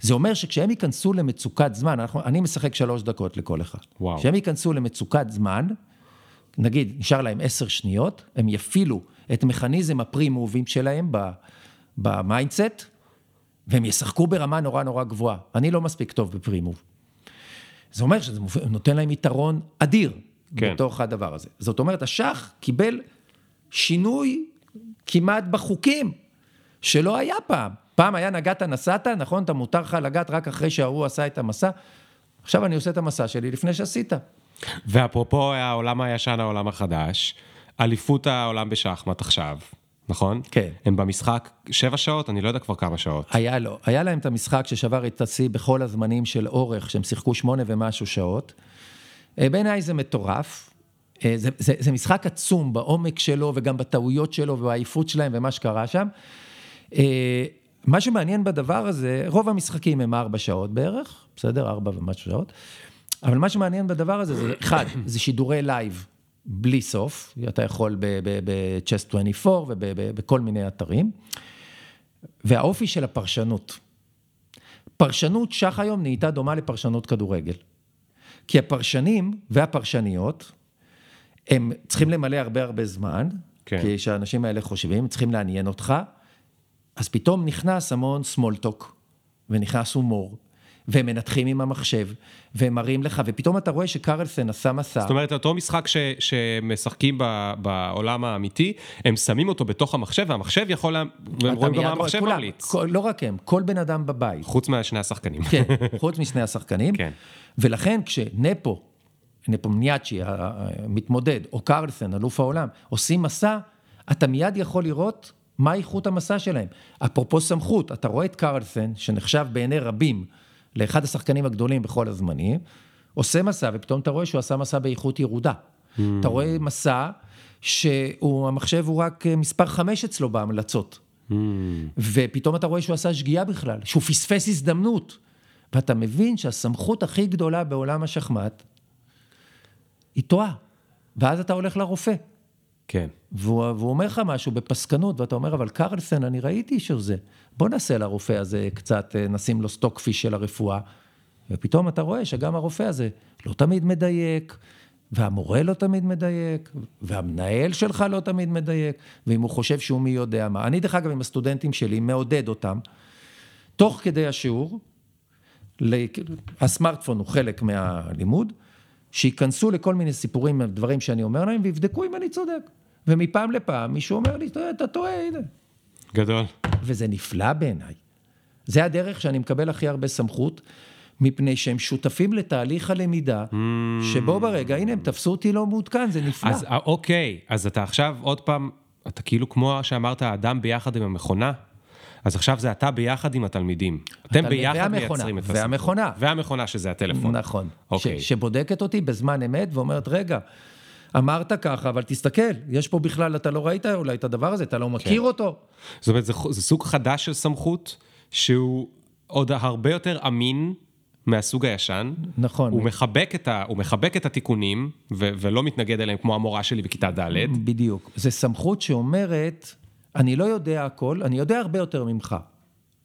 זה אומר שכשהם ייכנסו למצוקת זמן, אנחנו, אני משחק שלוש דקות לכל אחד. וואו. כשהם ייכנסו למצוקת זמן, נגיד, נשאר להם עשר שניות, הם יפעילו את מכניזם ה-pre-move-ים שלהם ב mindset, והם ישחקו ברמה נורא נורא גבוהה. אני לא מספיק טוב בפרי-מוב. זה אומר שזה נותן להם יתרון אדיר כן. בתוך הדבר הזה. זאת אומרת, השח קיבל שינוי כמעט בחוקים, שלא היה פעם. פעם היה נגעת נסעת, נכון? אתה מותר לך לגעת רק אחרי שההוא עשה את המסע. עכשיו אני עושה את המסע שלי לפני שעשית. ואפרופו העולם הישן, העולם החדש, אליפות העולם בשחמט עכשיו, נכון? כן. הם במשחק שבע שעות, אני לא יודע כבר כמה שעות. היה לו, היה להם את המשחק ששבר את השיא בכל הזמנים של אורך, שהם שיחקו שמונה ומשהו שעות. אה, בעיניי זה מטורף. אה, זה, זה, זה משחק עצום בעומק שלו וגם בטעויות שלו ובעייפות שלהם ומה שקרה שם. מה שמעניין בדבר הזה, רוב המשחקים הם ארבע שעות בערך, בסדר? ארבע ומשהו שעות. אבל מה שמעניין בדבר הזה זה, אחד, זה שידורי live בלי סוף, אתה יכול ב-Chess 24 ובכל מיני אתרים. והאופי של הפרשנות. פרשנות שח היום נהייתה דומה לפרשנות כדורגל. כי הפרשנים והפרשניות, הם צריכים למלא הרבה הרבה זמן, כן. כי שהאנשים האלה חושבים, צריכים לעניין אותך, אז פתאום נכנס המון small talk, ונכנס הומור, והם מנתחים עם המחשב, והם מראים לך, ופתאום אתה רואה שקרלסן עשה מסע. זאת אומרת, אותו משחק ש, שמשחקים ב, בעולם האמיתי, הם שמים אותו בתוך המחשב, והמחשב יכול, לה... והם רואים גם מה המחשב ממליץ. לא רק הם, כל בן אדם בבית. חוץ מהשני השחקנים. כן, חוץ משני השחקנים. כן. ולכן כשנפו, נפומניאצ'י, המתמודד, או קרלסן, אלוף העולם, עושים מסע, אתה מיד יכול לראות מה איכות המסע שלהם. אפרופו סמכות, אתה רואה את קרלסן, שנחשב בעיני רבים לאחד השחקנים הגדולים בכל הזמנים, עושה מסע, ופתאום אתה רואה שהוא עשה מסע באיכות ירודה. Mm. אתה רואה מסע שהמחשב הוא רק אה, מספר חמש אצלו בהמלצות. Mm. ופתאום אתה רואה שהוא עשה שגיאה בכלל, שהוא פספס הזדמנות. ואתה מבין שהסמכות הכי גדולה בעולם השחמט, היא טועה. ואז אתה הולך לרופא. כן. והוא, והוא אומר לך משהו בפסקנות, ואתה אומר, אבל קרלסן, אני ראיתי שזה. בוא נעשה לרופא הזה קצת, אה, נשים לו סטוקפיש של הרפואה. ופתאום אתה רואה שגם הרופא הזה לא תמיד מדייק, והמורה לא תמיד מדייק, והמנהל שלך לא תמיד מדייק, ואם הוא חושב שהוא מי יודע מה. אני, דרך אגב, עם הסטודנטים שלי, מעודד אותם, תוך כדי השיעור, הסמארטפון הוא חלק מהלימוד, שייכנסו לכל מיני סיפורים, דברים שאני אומר להם, ויבדקו אם אני צודק. ומפעם לפעם מישהו אומר לי, אתה טועה, הנה. גדול. וזה נפלא בעיניי. זה הדרך שאני מקבל הכי הרבה סמכות, מפני שהם שותפים לתהליך הלמידה, mm. שבו ברגע, הנה, הם תפסו אותי לא מעודכן, זה נפלא. אז אה, אוקיי, אז אתה עכשיו עוד פעם, אתה כאילו כמו שאמרת, האדם ביחד עם המכונה, אז עכשיו זה אתה ביחד עם התלמידים. אתם ביחד והמכונה, מייצרים את הסיפור. והמכונה. והמכונה שזה הטלפון. נכון. אוקיי. ש, שבודקת אותי בזמן אמת ואומרת, רגע, אמרת ככה, אבל תסתכל, יש פה בכלל, אתה לא ראית אולי את הדבר הזה, אתה לא מכיר כן. אותו. זאת אומרת, זה, זה סוג חדש של סמכות, שהוא עוד הרבה יותר אמין מהסוג הישן. נכון. הוא מחבק את, ה, הוא מחבק את התיקונים, ו, ולא מתנגד אליהם כמו המורה שלי בכיתה ד'. בדיוק. זו סמכות שאומרת, אני לא יודע הכל, אני יודע הרבה יותר ממך,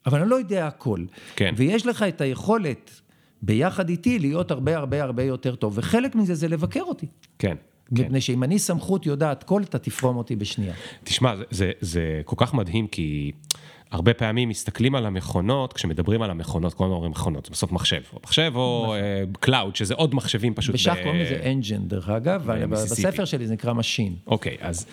אבל אני לא יודע הכל. כן. ויש לך את היכולת ביחד איתי להיות הרבה הרבה הרבה יותר טוב, וחלק מזה זה לבקר אותי. כן. מפני כן. שאם אני סמכות יודעת כל, אתה תפרום אותי בשנייה. תשמע, זה, זה, זה כל כך מדהים, כי הרבה פעמים מסתכלים על המכונות, כשמדברים על המכונות, כל הזמן אומרים מכונות, זה בסוף מחשב, או מחשב או cloud, נכון. uh, שזה עוד מחשבים פשוט. בשח קוראים לזה engine, דרך אגב, בספר שלי זה נקרא machine. אוקיי, אז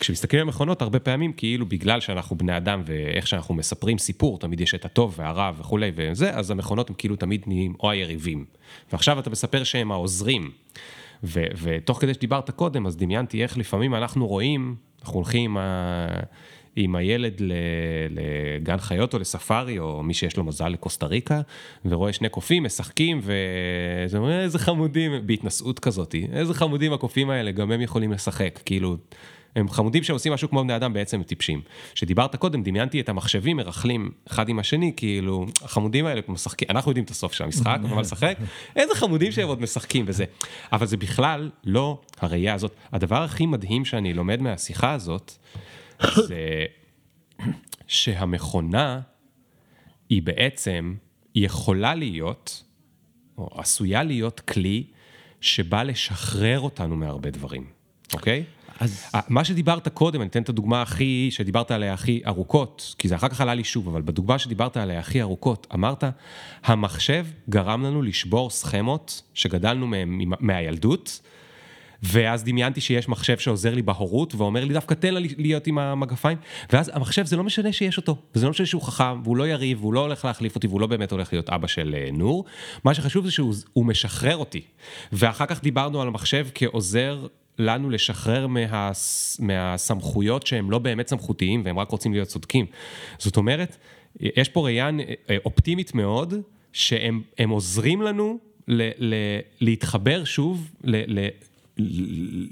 כשמסתכלים על מכונות, הרבה פעמים כאילו בגלל שאנחנו בני אדם ואיך שאנחנו מספרים סיפור, תמיד יש את הטוב והרע וכולי וזה, אז המכונות הם כאילו תמיד נהיים או היריבים. ועכשיו אתה מספר שהם העוזרים. ו- ותוך כדי שדיברת קודם, אז דמיינתי איך לפעמים אנחנו רואים, אנחנו הולכים עם. עם הילד לגן חיות או לספארי, או מי שיש לו מזל לקוסטה ריקה, ורואה שני קופים משחקים, וזה אומר, איזה חמודים, בהתנשאות כזאת, איזה חמודים הקופים האלה, גם הם יכולים לשחק, כאילו... הם חמודים שעושים משהו כמו בני אדם, בעצם הם טיפשים. כשדיברת קודם, דמיינתי את המחשבים מרכלים אחד עם השני, כאילו, החמודים האלה משחקים, אנחנו יודעים את הסוף של המשחק, אבל לשחק, איזה חמודים שהם עוד משחקים וזה. אבל זה בכלל לא הראייה הזאת. הדבר הכי מדהים שאני לומד מהשיחה הזאת, זה שהמכונה היא בעצם יכולה להיות, או עשויה להיות כלי שבא לשחרר אותנו מהרבה דברים, אוקיי? אז... מה שדיברת קודם, אני אתן את הדוגמה הכי, שדיברת עליה הכי ארוכות, כי זה אחר כך עלה לי שוב, אבל בדוגמה שדיברת עליה הכי ארוכות, אמרת, המחשב גרם לנו לשבור סכמות שגדלנו מהם מהילדות, ואז דמיינתי שיש מחשב שעוזר לי בהורות, ואומר לי, דווקא תן לה להיות עם המגפיים, ואז המחשב, זה לא משנה שיש אותו, וזה לא משנה שהוא חכם, והוא לא יריב, והוא לא הולך להחליף אותי, והוא לא באמת הולך להיות אבא של אה, נור. מה שחשוב זה שהוא משחרר אותי. ואחר כך דיברנו על המחשב כעוזר לנו לשחרר מה, מהסמכויות שהם לא באמת סמכותיים והם רק רוצים להיות צודקים. זאת אומרת, יש פה ראייה אה, אופטימית מאוד, שהם עוזרים לנו ל, ל, להתחבר שוב, ל, ל,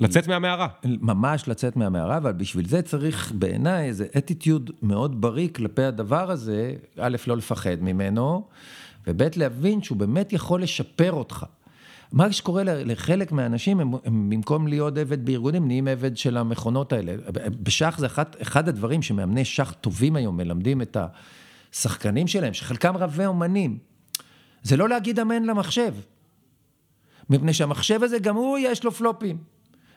לצאת מהמערה. ממש לצאת מהמערה, אבל בשביל זה צריך בעיניי איזה אטיטיוד מאוד בריא כלפי הדבר הזה, א', לא לפחד ממנו, וב', להבין שהוא באמת יכול לשפר אותך. מה שקורה לחלק מהאנשים, הם, הם במקום להיות עבד בארגונים, נהיים עבד של המכונות האלה. בשח זה אחד, אחד הדברים שמאמני שח טובים היום מלמדים את השחקנים שלהם, שחלקם רבי אומנים. זה לא להגיד אמן למחשב. מפני שהמחשב הזה, גם הוא יש לו פלופים.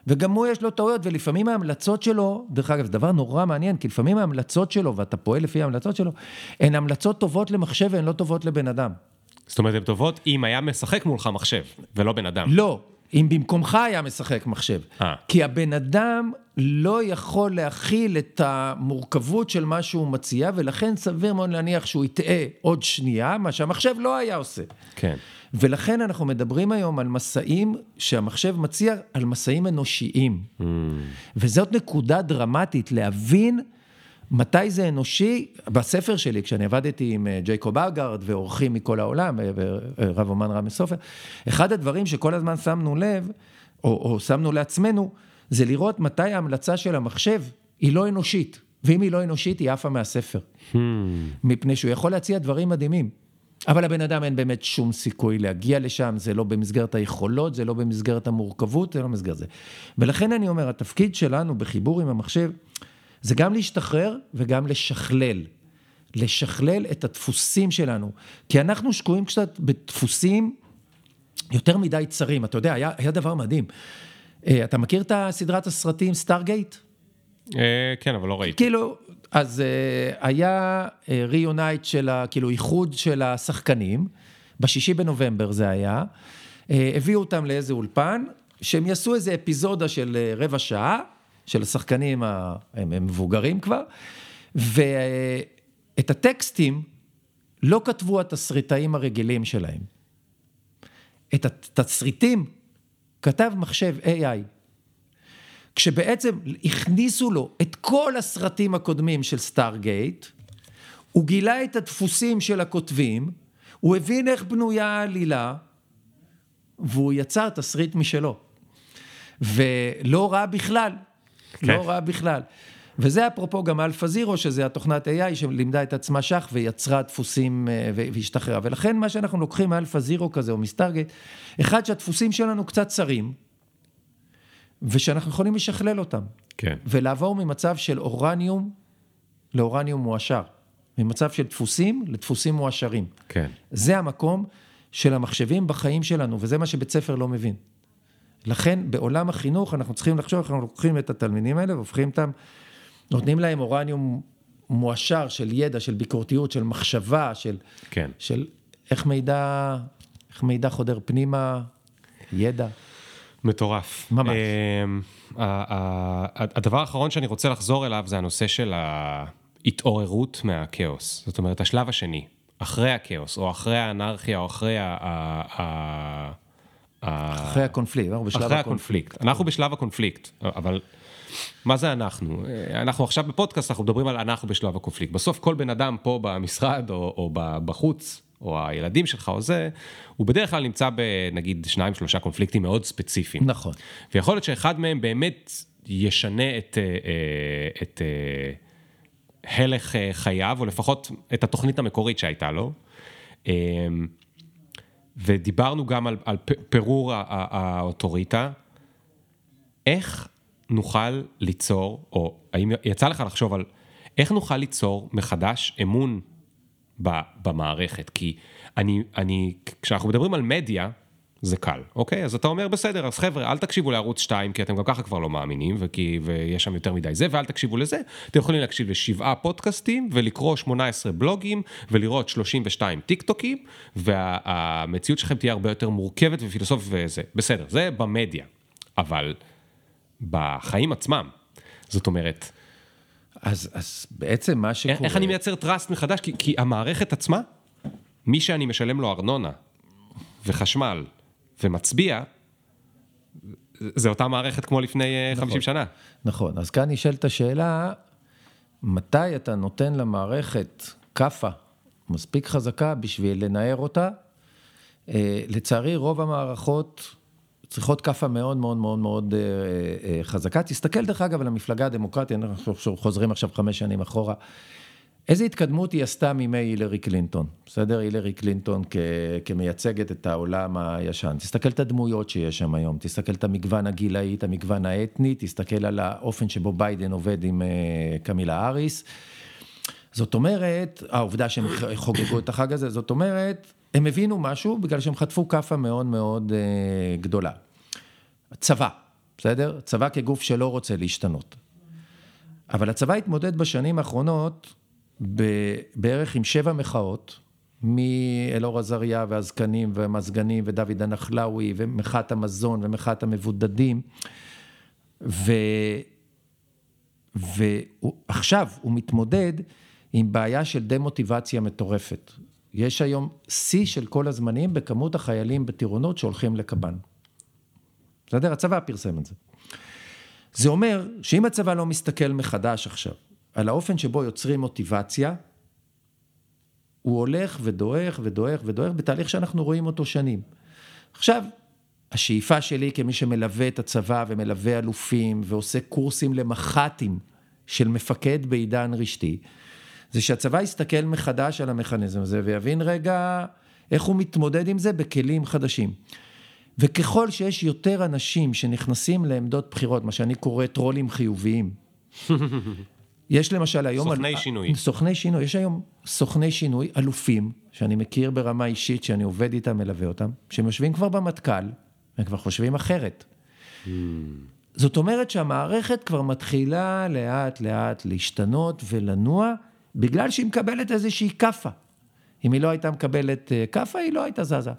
וגם הוא יש לו טעויות, ולפעמים ההמלצות שלו, דרך אגב, זה דבר נורא מעניין, כי לפעמים ההמלצות שלו, ואתה פועל לפי ההמלצות שלו, הן המלצות טובות למחשב והן לא טובות לבן אדם. זאת אומרת, הן טובות אם היה משחק מולך מחשב, ולא בן אדם. לא, אם במקומך היה משחק מחשב. 아. אה. כי הבן אדם לא יכול להכיל את המורכבות של מה שהוא מציע, ולכן סביר מאוד להניח שהוא יטעה עוד שנייה, מה שהמחשב לא היה עושה. כן. ולכן אנחנו מדברים היום על מסעים שהמחשב מציע, על מסעים אנושיים. Mm. וזאת נקודה דרמטית, להבין מתי זה אנושי? בספר שלי, כשאני עבדתי עם אה, ג'ייקוב אגארד ואורחים מכל העולם, אה, ורב אומן רמי סופר, אחד הדברים שכל הזמן שמנו לב, או, או שמנו לעצמנו, זה לראות מתי ההמלצה של המחשב היא לא אנושית, ואם היא לא אנושית, היא עפה מהספר. Hmm. מפני שהוא יכול להציע דברים מדהימים. אבל לבן אדם אין באמת שום סיכוי להגיע לשם, זה לא במסגרת היכולות, זה לא במסגרת המורכבות, זה לא במסגרת זה. ולכן אני אומר, התפקיד שלנו בחיבור עם המחשב, זה גם להשתחרר וגם לשכלל. לשכלל את הדפוסים שלנו. כי אנחנו שקועים קצת בדפוסים יותר מדי צרים. אתה יודע, היה, היה דבר מדהים. אה, אתה מכיר את הסדרת הסרטים סטארגייט? אה, כן, אבל לא ראיתי. כאילו, אז uh, היה reunite של, ה, כאילו, איחוד של השחקנים, בשישי בנובמבר זה היה, הביאו אותם לאיזה אולפן, שהם יעשו איזה אפיזודה של רבע שעה, של השחקנים, ה, הם, הם מבוגרים כבר, ואת הטקסטים לא כתבו התסריטאים הרגילים שלהם. את התסריטים כתב מחשב AI. כשבעצם הכניסו לו את כל הסרטים הקודמים של סטארגייט, הוא גילה את הדפוסים של הכותבים, הוא הבין איך בנויה העלילה, והוא יצר תסריט משלו. ולא רע בכלל, כן. לא רע בכלל. וזה אפרופו גם אלפא זירו, שזה התוכנת AI שלימדה את עצמה שח ויצרה דפוסים אה, והשתחררה. ולכן מה שאנחנו לוקחים מאלפא זירו כזה או מסטארגייט, אחד שהדפוסים שלנו קצת צרים, ושאנחנו יכולים לשכלל אותם. כן. ולעבור ממצב של אורניום לאורניום מועשר. ממצב של דפוסים לדפוסים מועשרים. כן. זה המקום של המחשבים בחיים שלנו, וזה מה שבית ספר לא מבין. לכן בעולם החינוך אנחנו צריכים לחשוב, אנחנו לוקחים את התלמידים האלה והופכים אותם, נותנים להם אורניום מועשר של ידע, של ביקורתיות, של מחשבה, של, כן. של איך מידע, איך מידע חודר פנימה, ידע. מטורף. ממש. Uh, הדבר האחרון שאני רוצה לחזור אליו זה הנושא של ההתעוררות מהכאוס. זאת אומרת, השלב השני, אחרי הכאוס, או אחרי האנרכיה, או אחרי ה... אחרי הקונפליקט, אנחנו בשלב אחרי הקונפליקט. אנחנו בשלב הקונפליקט, אבל מה זה אנחנו? אנחנו עכשיו בפודקאסט, אנחנו מדברים על אנחנו בשלב הקונפליקט. בסוף כל בן אדם פה במשרד או, או בחוץ, או הילדים שלך או זה, הוא בדרך כלל נמצא בנגיד שניים שלושה קונפליקטים מאוד ספציפיים. נכון. ויכול להיות שאחד מהם באמת ישנה את, אה, אה, את, את הלך אה, חייו, או לפחות את התוכנית המקורית שהייתה לו. ודיברנו גם על, על פירור האוטוריטה. איך נוכל ליצור, או האם יצא לך לחשוב על איך נוכל ליצור מחדש אמון במערכת? כי אני, אני, כשאנחנו מדברים על מדיה, זה קל, אוקיי? אז אתה אומר, בסדר, אז חבר'ה, אל תקשיבו לערוץ 2, כי אתם גם ככה כבר לא מאמינים, וכי, ויש שם יותר מדי זה, ואל תקשיבו לזה. אתם יכולים להקשיב לשבעה פודקאסטים, ולקרוא 18 בלוגים, ולראות 32 טיק טוקים, והמציאות שלכם תהיה הרבה יותר מורכבת ופילוסופית וזה. בסדר, זה במדיה. אבל בחיים עצמם, זאת אומרת... אז, אז בעצם מה שקורה... איך אני מייצר טראסט מחדש? כי, כי המערכת עצמה, מי שאני משלם לו ארנונה וחשמל ומצביע, זה אותה מערכת כמו לפני אה, נכון, 50 שנה. נכון, אז כאן נשאלת השאלה, מתי אתה נותן למערכת כאפה מספיק חזקה בשביל לנער אותה? אה, לצערי, רוב המערכות צריכות כאפה מאוד מאוד מאוד מאוד אה, חזקה. תסתכל דרך אגב על המפלגה הדמוקרטית, אנחנו חוזרים עכשיו חמש שנים אחורה. איזה התקדמות היא עשתה מימי הילרי קלינטון, בסדר? הילרי קלינטון כ, כמייצגת את העולם הישן. תסתכל את הדמויות שיש שם היום, תסתכל את המגוון הגילאי, את המגוון האתני, תסתכל על האופן שבו ביידן עובד עם uh, קמילה האריס. זאת אומרת, העובדה שהם חוגגו את החג הזה, זאת אומרת, הם הבינו משהו בגלל שהם חטפו כאפה מאוד מאוד uh, גדולה. צבא, בסדר? צבא כגוף שלא רוצה להשתנות. אבל הצבא התמודד בשנים האחרונות בערך עם שבע מחאות, מאלאור עזריה והזקנים והמזגנים ודוד הנחלאווי ומחאת המזון ומחאת המבודדים. ו... ועכשיו הוא מתמודד עם בעיה של דמוטיבציה מטורפת. יש היום שיא של כל הזמנים בכמות החיילים בטירונות שהולכים לקב"ן. בסדר? הצבא פרסם את זה. זה אומר שאם הצבא לא מסתכל מחדש עכשיו על האופן שבו יוצרים מוטיבציה, הוא הולך ודועך ודועך ודועך בתהליך שאנחנו רואים אותו שנים. עכשיו, השאיפה שלי כמי שמלווה את הצבא ומלווה אלופים ועושה קורסים למח"טים של מפקד בעידן רשתי, זה שהצבא יסתכל מחדש על המכניזם הזה ויבין רגע איך הוא מתמודד עם זה בכלים חדשים. וככל שיש יותר אנשים שנכנסים לעמדות בחירות, מה שאני קורא טרולים חיוביים, יש למשל היום... סוכני על... שינוי. סוכני שינוי. יש היום סוכני שינוי, אלופים, שאני מכיר ברמה אישית, שאני עובד איתם, מלווה אותם, שהם יושבים כבר במטכ"ל, הם כבר חושבים אחרת. Hmm. זאת אומרת שהמערכת כבר מתחילה לאט לאט להשתנות ולנוע, בגלל שהיא מקבלת איזושהי כאפה. אם היא לא הייתה מקבלת אה, כאפה, היא לא הייתה זזה.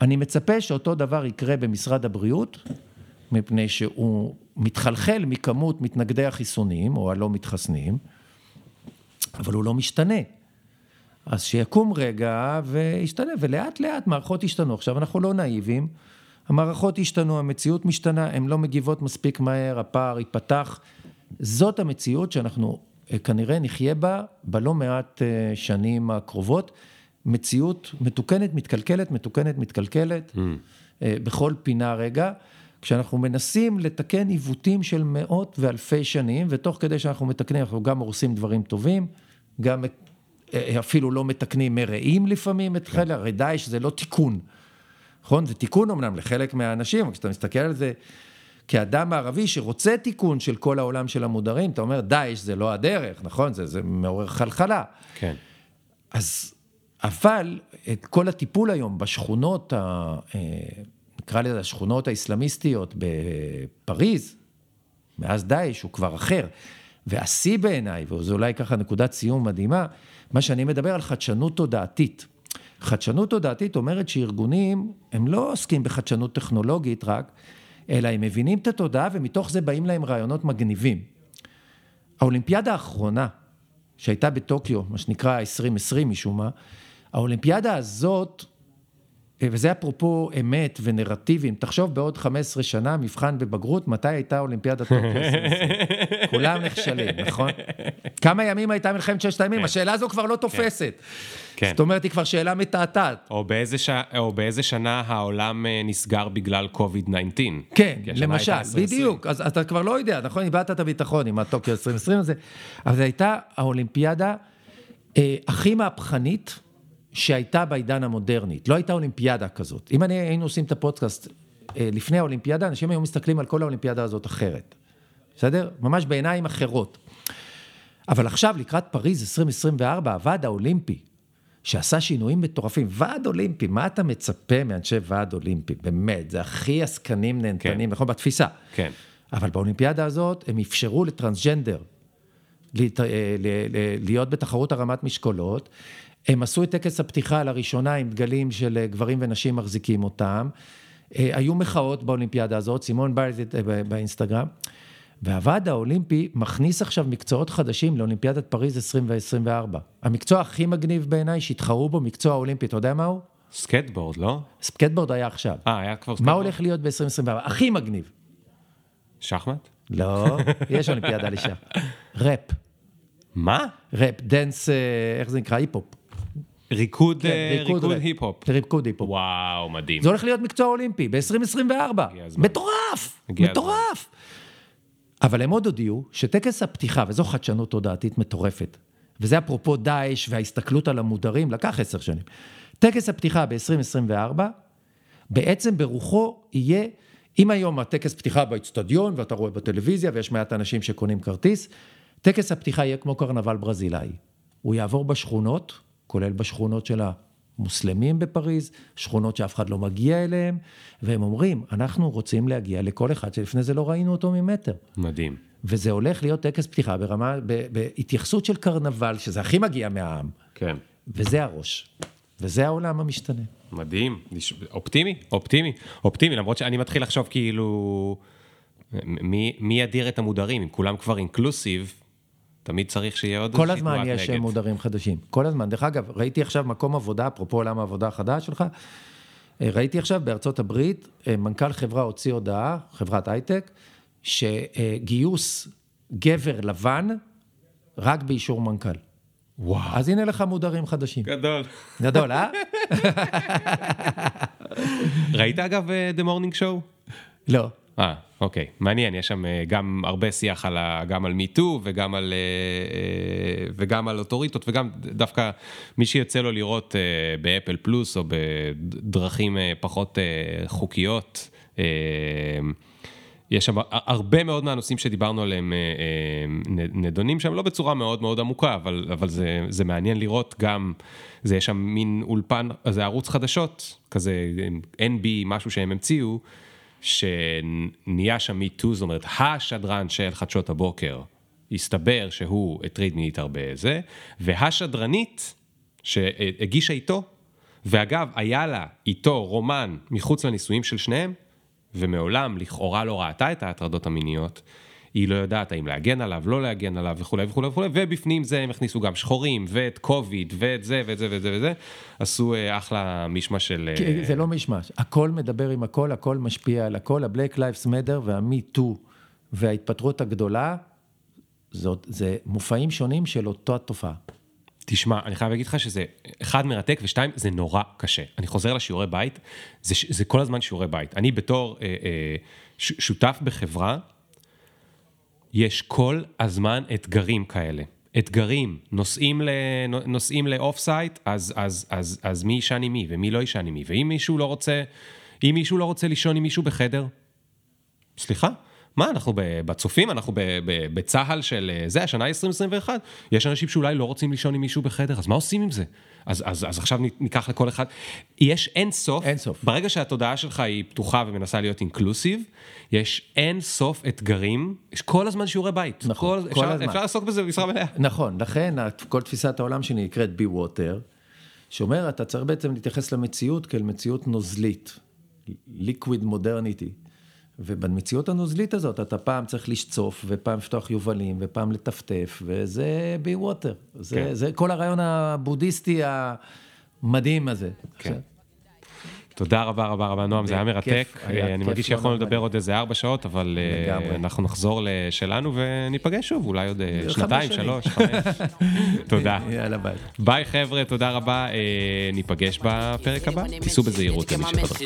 אני מצפה שאותו דבר יקרה במשרד הבריאות, מפני שהוא מתחלחל מכמות מתנגדי החיסונים, או הלא מתחסנים, אבל הוא לא משתנה. אז שיקום רגע וישתנה, ולאט לאט מערכות ישתנו. עכשיו, אנחנו לא נאיבים, המערכות השתנו, המציאות משתנה, הן לא מגיבות מספיק מהר, הפער ייפתח. זאת המציאות שאנחנו אה, כנראה נחיה בה בלא מעט אה, שנים הקרובות. מציאות מתוקנת, מתקלקלת, מתוקנת, מתקלקלת, mm. אה, בכל פינה רגע. כשאנחנו מנסים לתקן עיוותים של מאות ואלפי שנים, ותוך כדי שאנחנו מתקנים, אנחנו גם הורסים דברים טובים, גם אפילו לא מתקנים מרעים לפעמים את חלק, הרי דאעש זה לא תיקון, נכון? זה תיקון אמנם לחלק מהאנשים, אבל כשאתה מסתכל על זה כאדם ערבי שרוצה תיקון של כל העולם של המודרים, אתה אומר, דאעש זה לא הדרך, נכון? זה, זה מעורר חלחלה. כן. אז, אבל את כל הטיפול היום בשכונות, ה, אה, נקרא לזה השכונות האסלאמיסטיות בפריז, מאז דאעש הוא כבר אחר. והשיא בעיניי, וזו אולי ככה נקודת סיום מדהימה, מה שאני מדבר על חדשנות תודעתית. חדשנות תודעתית אומרת שארגונים, הם לא עוסקים בחדשנות טכנולוגית רק, אלא הם מבינים את התודעה ומתוך זה באים להם רעיונות מגניבים. האולימפיאדה האחרונה, שהייתה בטוקיו, מה שנקרא 2020 משום מה, האולימפיאדה הזאת, וזה אפרופו אמת ונרטיבים, תחשוב בעוד 15 שנה, מבחן בבגרות, מתי הייתה אולימפיאדת טוקיו 2020? כולם נכשלים, נכון? כמה ימים הייתה מלחמת ששת הימים? כן. השאלה הזו כבר לא כן. תופסת. כן. זאת אומרת, היא כבר שאלה מתעתעת. או ש... או באיזה שנה העולם אה, נסגר בגלל COVID-19. כן, למשל, בדיוק. אז אתה כבר לא יודע, נכון? איבדת את הביטחון עם הטוקיו 2020 הזה, אבל זו הייתה האולימפיאדה אה, הכי מהפכנית. שהייתה בעידן המודרנית, לא הייתה אולימפיאדה כזאת. אם אני, היינו עושים את הפודקאסט אה, לפני האולימפיאדה, אנשים היו מסתכלים על כל האולימפיאדה הזאת אחרת. בסדר? ממש בעיניים אחרות. אבל עכשיו, לקראת פריז 2024, הוועד האולימפי, שעשה שינויים מטורפים, ועד אולימפי, מה אתה מצפה מאנשי ועד אולימפי? באמת, זה הכי עסקנים נהנתנים, כן. נכון? בתפיסה. כן. אבל באולימפיאדה הזאת, הם אפשרו לטרנסג'נדר להיות בתחרות הרמת משקולות, הם עשו את טקס הפתיחה לראשונה עם דגלים של אה, גברים ונשים מחזיקים אותם. אה, היו מחאות באולימפיאדה הזאת, סימון ביילס אה, באינסטגרם. והוועד האולימפי מכניס עכשיו מקצועות חדשים לאולימפיאדת פריז 2024. המקצוע הכי מגניב בעיניי שהתחרו בו, מקצוע אולימפי, אתה יודע מה הוא? סקטבורד, לא? סקטבורד היה עכשיו. אה, היה כבר סקטבורד? מה הולך להיות ב-2024? הכי מגניב. שחמט? לא, יש אולימפיאדה לשח. ראפ. מה? ראפ, dance, איך זה נקרא? היפ-הופ. ריקוד, כן, אה, ריקוד, ריקוד היפ-הופ. ריקוד היפ-הופ. וואו, מדהים. זה הולך להיות מקצוע אולימפי ב-2024. מטורף, מטורף. אבל הם עוד הודיעו שטקס הפתיחה, וזו חדשנות תודעתית מטורפת, וזה אפרופו דאעש וההסתכלות על המודרים, לקח עשר שנים. טקס הפתיחה ב-2024, בעצם ברוחו יהיה, אם היום הטקס פתיחה באצטדיון, ואתה רואה בטלוויזיה, ויש מעט אנשים שקונים כרטיס, טקס הפתיחה יהיה כמו קרנבל ברזילאי. הוא יעבור בשכונות, כולל בשכונות של המוסלמים בפריז, שכונות שאף אחד לא מגיע אליהן, והם אומרים, אנחנו רוצים להגיע לכל אחד שלפני זה לא ראינו אותו ממטר. מדהים. וזה הולך להיות טקס פתיחה ברמה, בהתייחסות של קרנבל, שזה הכי מגיע מהעם. כן. וזה הראש. וזה העולם המשתנה. מדהים, אופטימי, אופטימי, אופטימי, למרות שאני מתחיל לחשוב כאילו, מי, מי ידיר את המודרים, אם כולם כבר אינקלוסיב, תמיד צריך שיהיה עוד כל הזמן יש נגד. מודרים חדשים, כל הזמן. דרך אגב, ראיתי עכשיו מקום עבודה, אפרופו עולם העבודה החדש שלך, אה, ראיתי עכשיו בארצות הברית, אה, מנכ"ל חברה הוציא הודעה, חברת הייטק, שגיוס גבר לבן רק באישור מנכ"ל. וואו. אז הנה לך מודרים חדשים. גדול. גדול, אה? ראית אגב אה, The Morning Show? לא. אה, אוקיי, מעניין, יש שם אה, גם הרבה שיח על ה, גם על מיטו וגם על, אה, אה, וגם על אוטוריטות וגם דווקא מי שיוצא לו לראות באפל פלוס או בדרכים פחות חוקיות, יש שם הרבה מאוד מהנושאים שדיברנו עליהם נדונים שם, לא בצורה מאוד מאוד עמוקה, אבל, אבל זה, זה מעניין לראות גם, זה יש שם מין אולפן, זה ערוץ חדשות, כזה NB, משהו שהם המציאו, שנהיה שם מיטו, זאת אומרת, השדרן של חדשות הבוקר, הסתבר שהוא הטריד מינית הרבה זה, והשדרנית שהגישה איתו, ואגב, היה לה איתו רומן מחוץ לנישואים של שניהם, ומעולם לכאורה לא ראתה את ההטרדות המיניות, היא לא יודעת האם להגן עליו, לא להגן עליו וכולי וכולי וכולי, ובפנים זה הם הכניסו גם שחורים, ואת קוביד, ואת זה ואת זה ואת זה וזה, עשו אה, אחלה מישמע של... אה, זה לא מישמש, הכל מדבר עם הכל, הכל משפיע על הכל, ה-Black Lives Matter וה-Me Too וההתפטרות הגדולה, זאת, זה מופעים שונים של אותה תופעה. תשמע, אני חייב להגיד לך שזה, אחד, מרתק, ושתיים, זה נורא קשה. אני חוזר לשיעורי בית, זה, זה כל הזמן שיעורי בית. אני בתור אה, אה, ש, שותף בחברה, יש כל הזמן אתגרים כאלה. אתגרים, נוסעים, ל off-site, אז, אז, אז, אז מי יישן עם מי ומי לא יישן עם מי, ואם מישהו לא רוצה, אם מישהו לא רוצה לישון עם מישהו בחדר, סליחה? מה, אנחנו בצופים, אנחנו בצה"ל של אה, זה, השנה 2021, יש אנשים שאולי לא רוצים לישון עם מישהו בחדר, אז מה עושים עם זה? אז, אז, אז עכשיו ניקח לכל אחד, יש אין סוף, אין סוף. ברגע שהתודעה שלך היא פתוחה ומנסה להיות אינקלוסיב, יש אין סוף אתגרים, יש כל הזמן שיעורי בית. נכון, כל, כל אפשר, הזמן. אפשר לעסוק בזה במשרה מלאה. נכון, לכן כל תפיסת העולם שלי נקראת בי ווטר, שאומר, אתה צריך בעצם להתייחס למציאות כאל מציאות נוזלית, ליקוויד מודרניטי. ובמציאות הנוזלית הזאת אתה פעם צריך לשצוף, ופעם לפתוח יובלים, ופעם לטפטף, וזה בי ווטר. זה, כן. זה כל הרעיון הבודהיסטי המדהים הזה. כן. תודה רבה רבה רבה, נועם, זה היה מרתק. אני מרגיש שיכולנו לדבר. עוד איזה ארבע שעות, אבל אה. אנחנו נחזור לשלנו וניפגש שוב, אולי עוד אה, שנתיים. שלוש, חמש. תודה. יאללה ביי. ביי חבר'ה, תודה רבה, אה, ניפגש בפרק הבא. תיסעו בזהירות למי שחדש.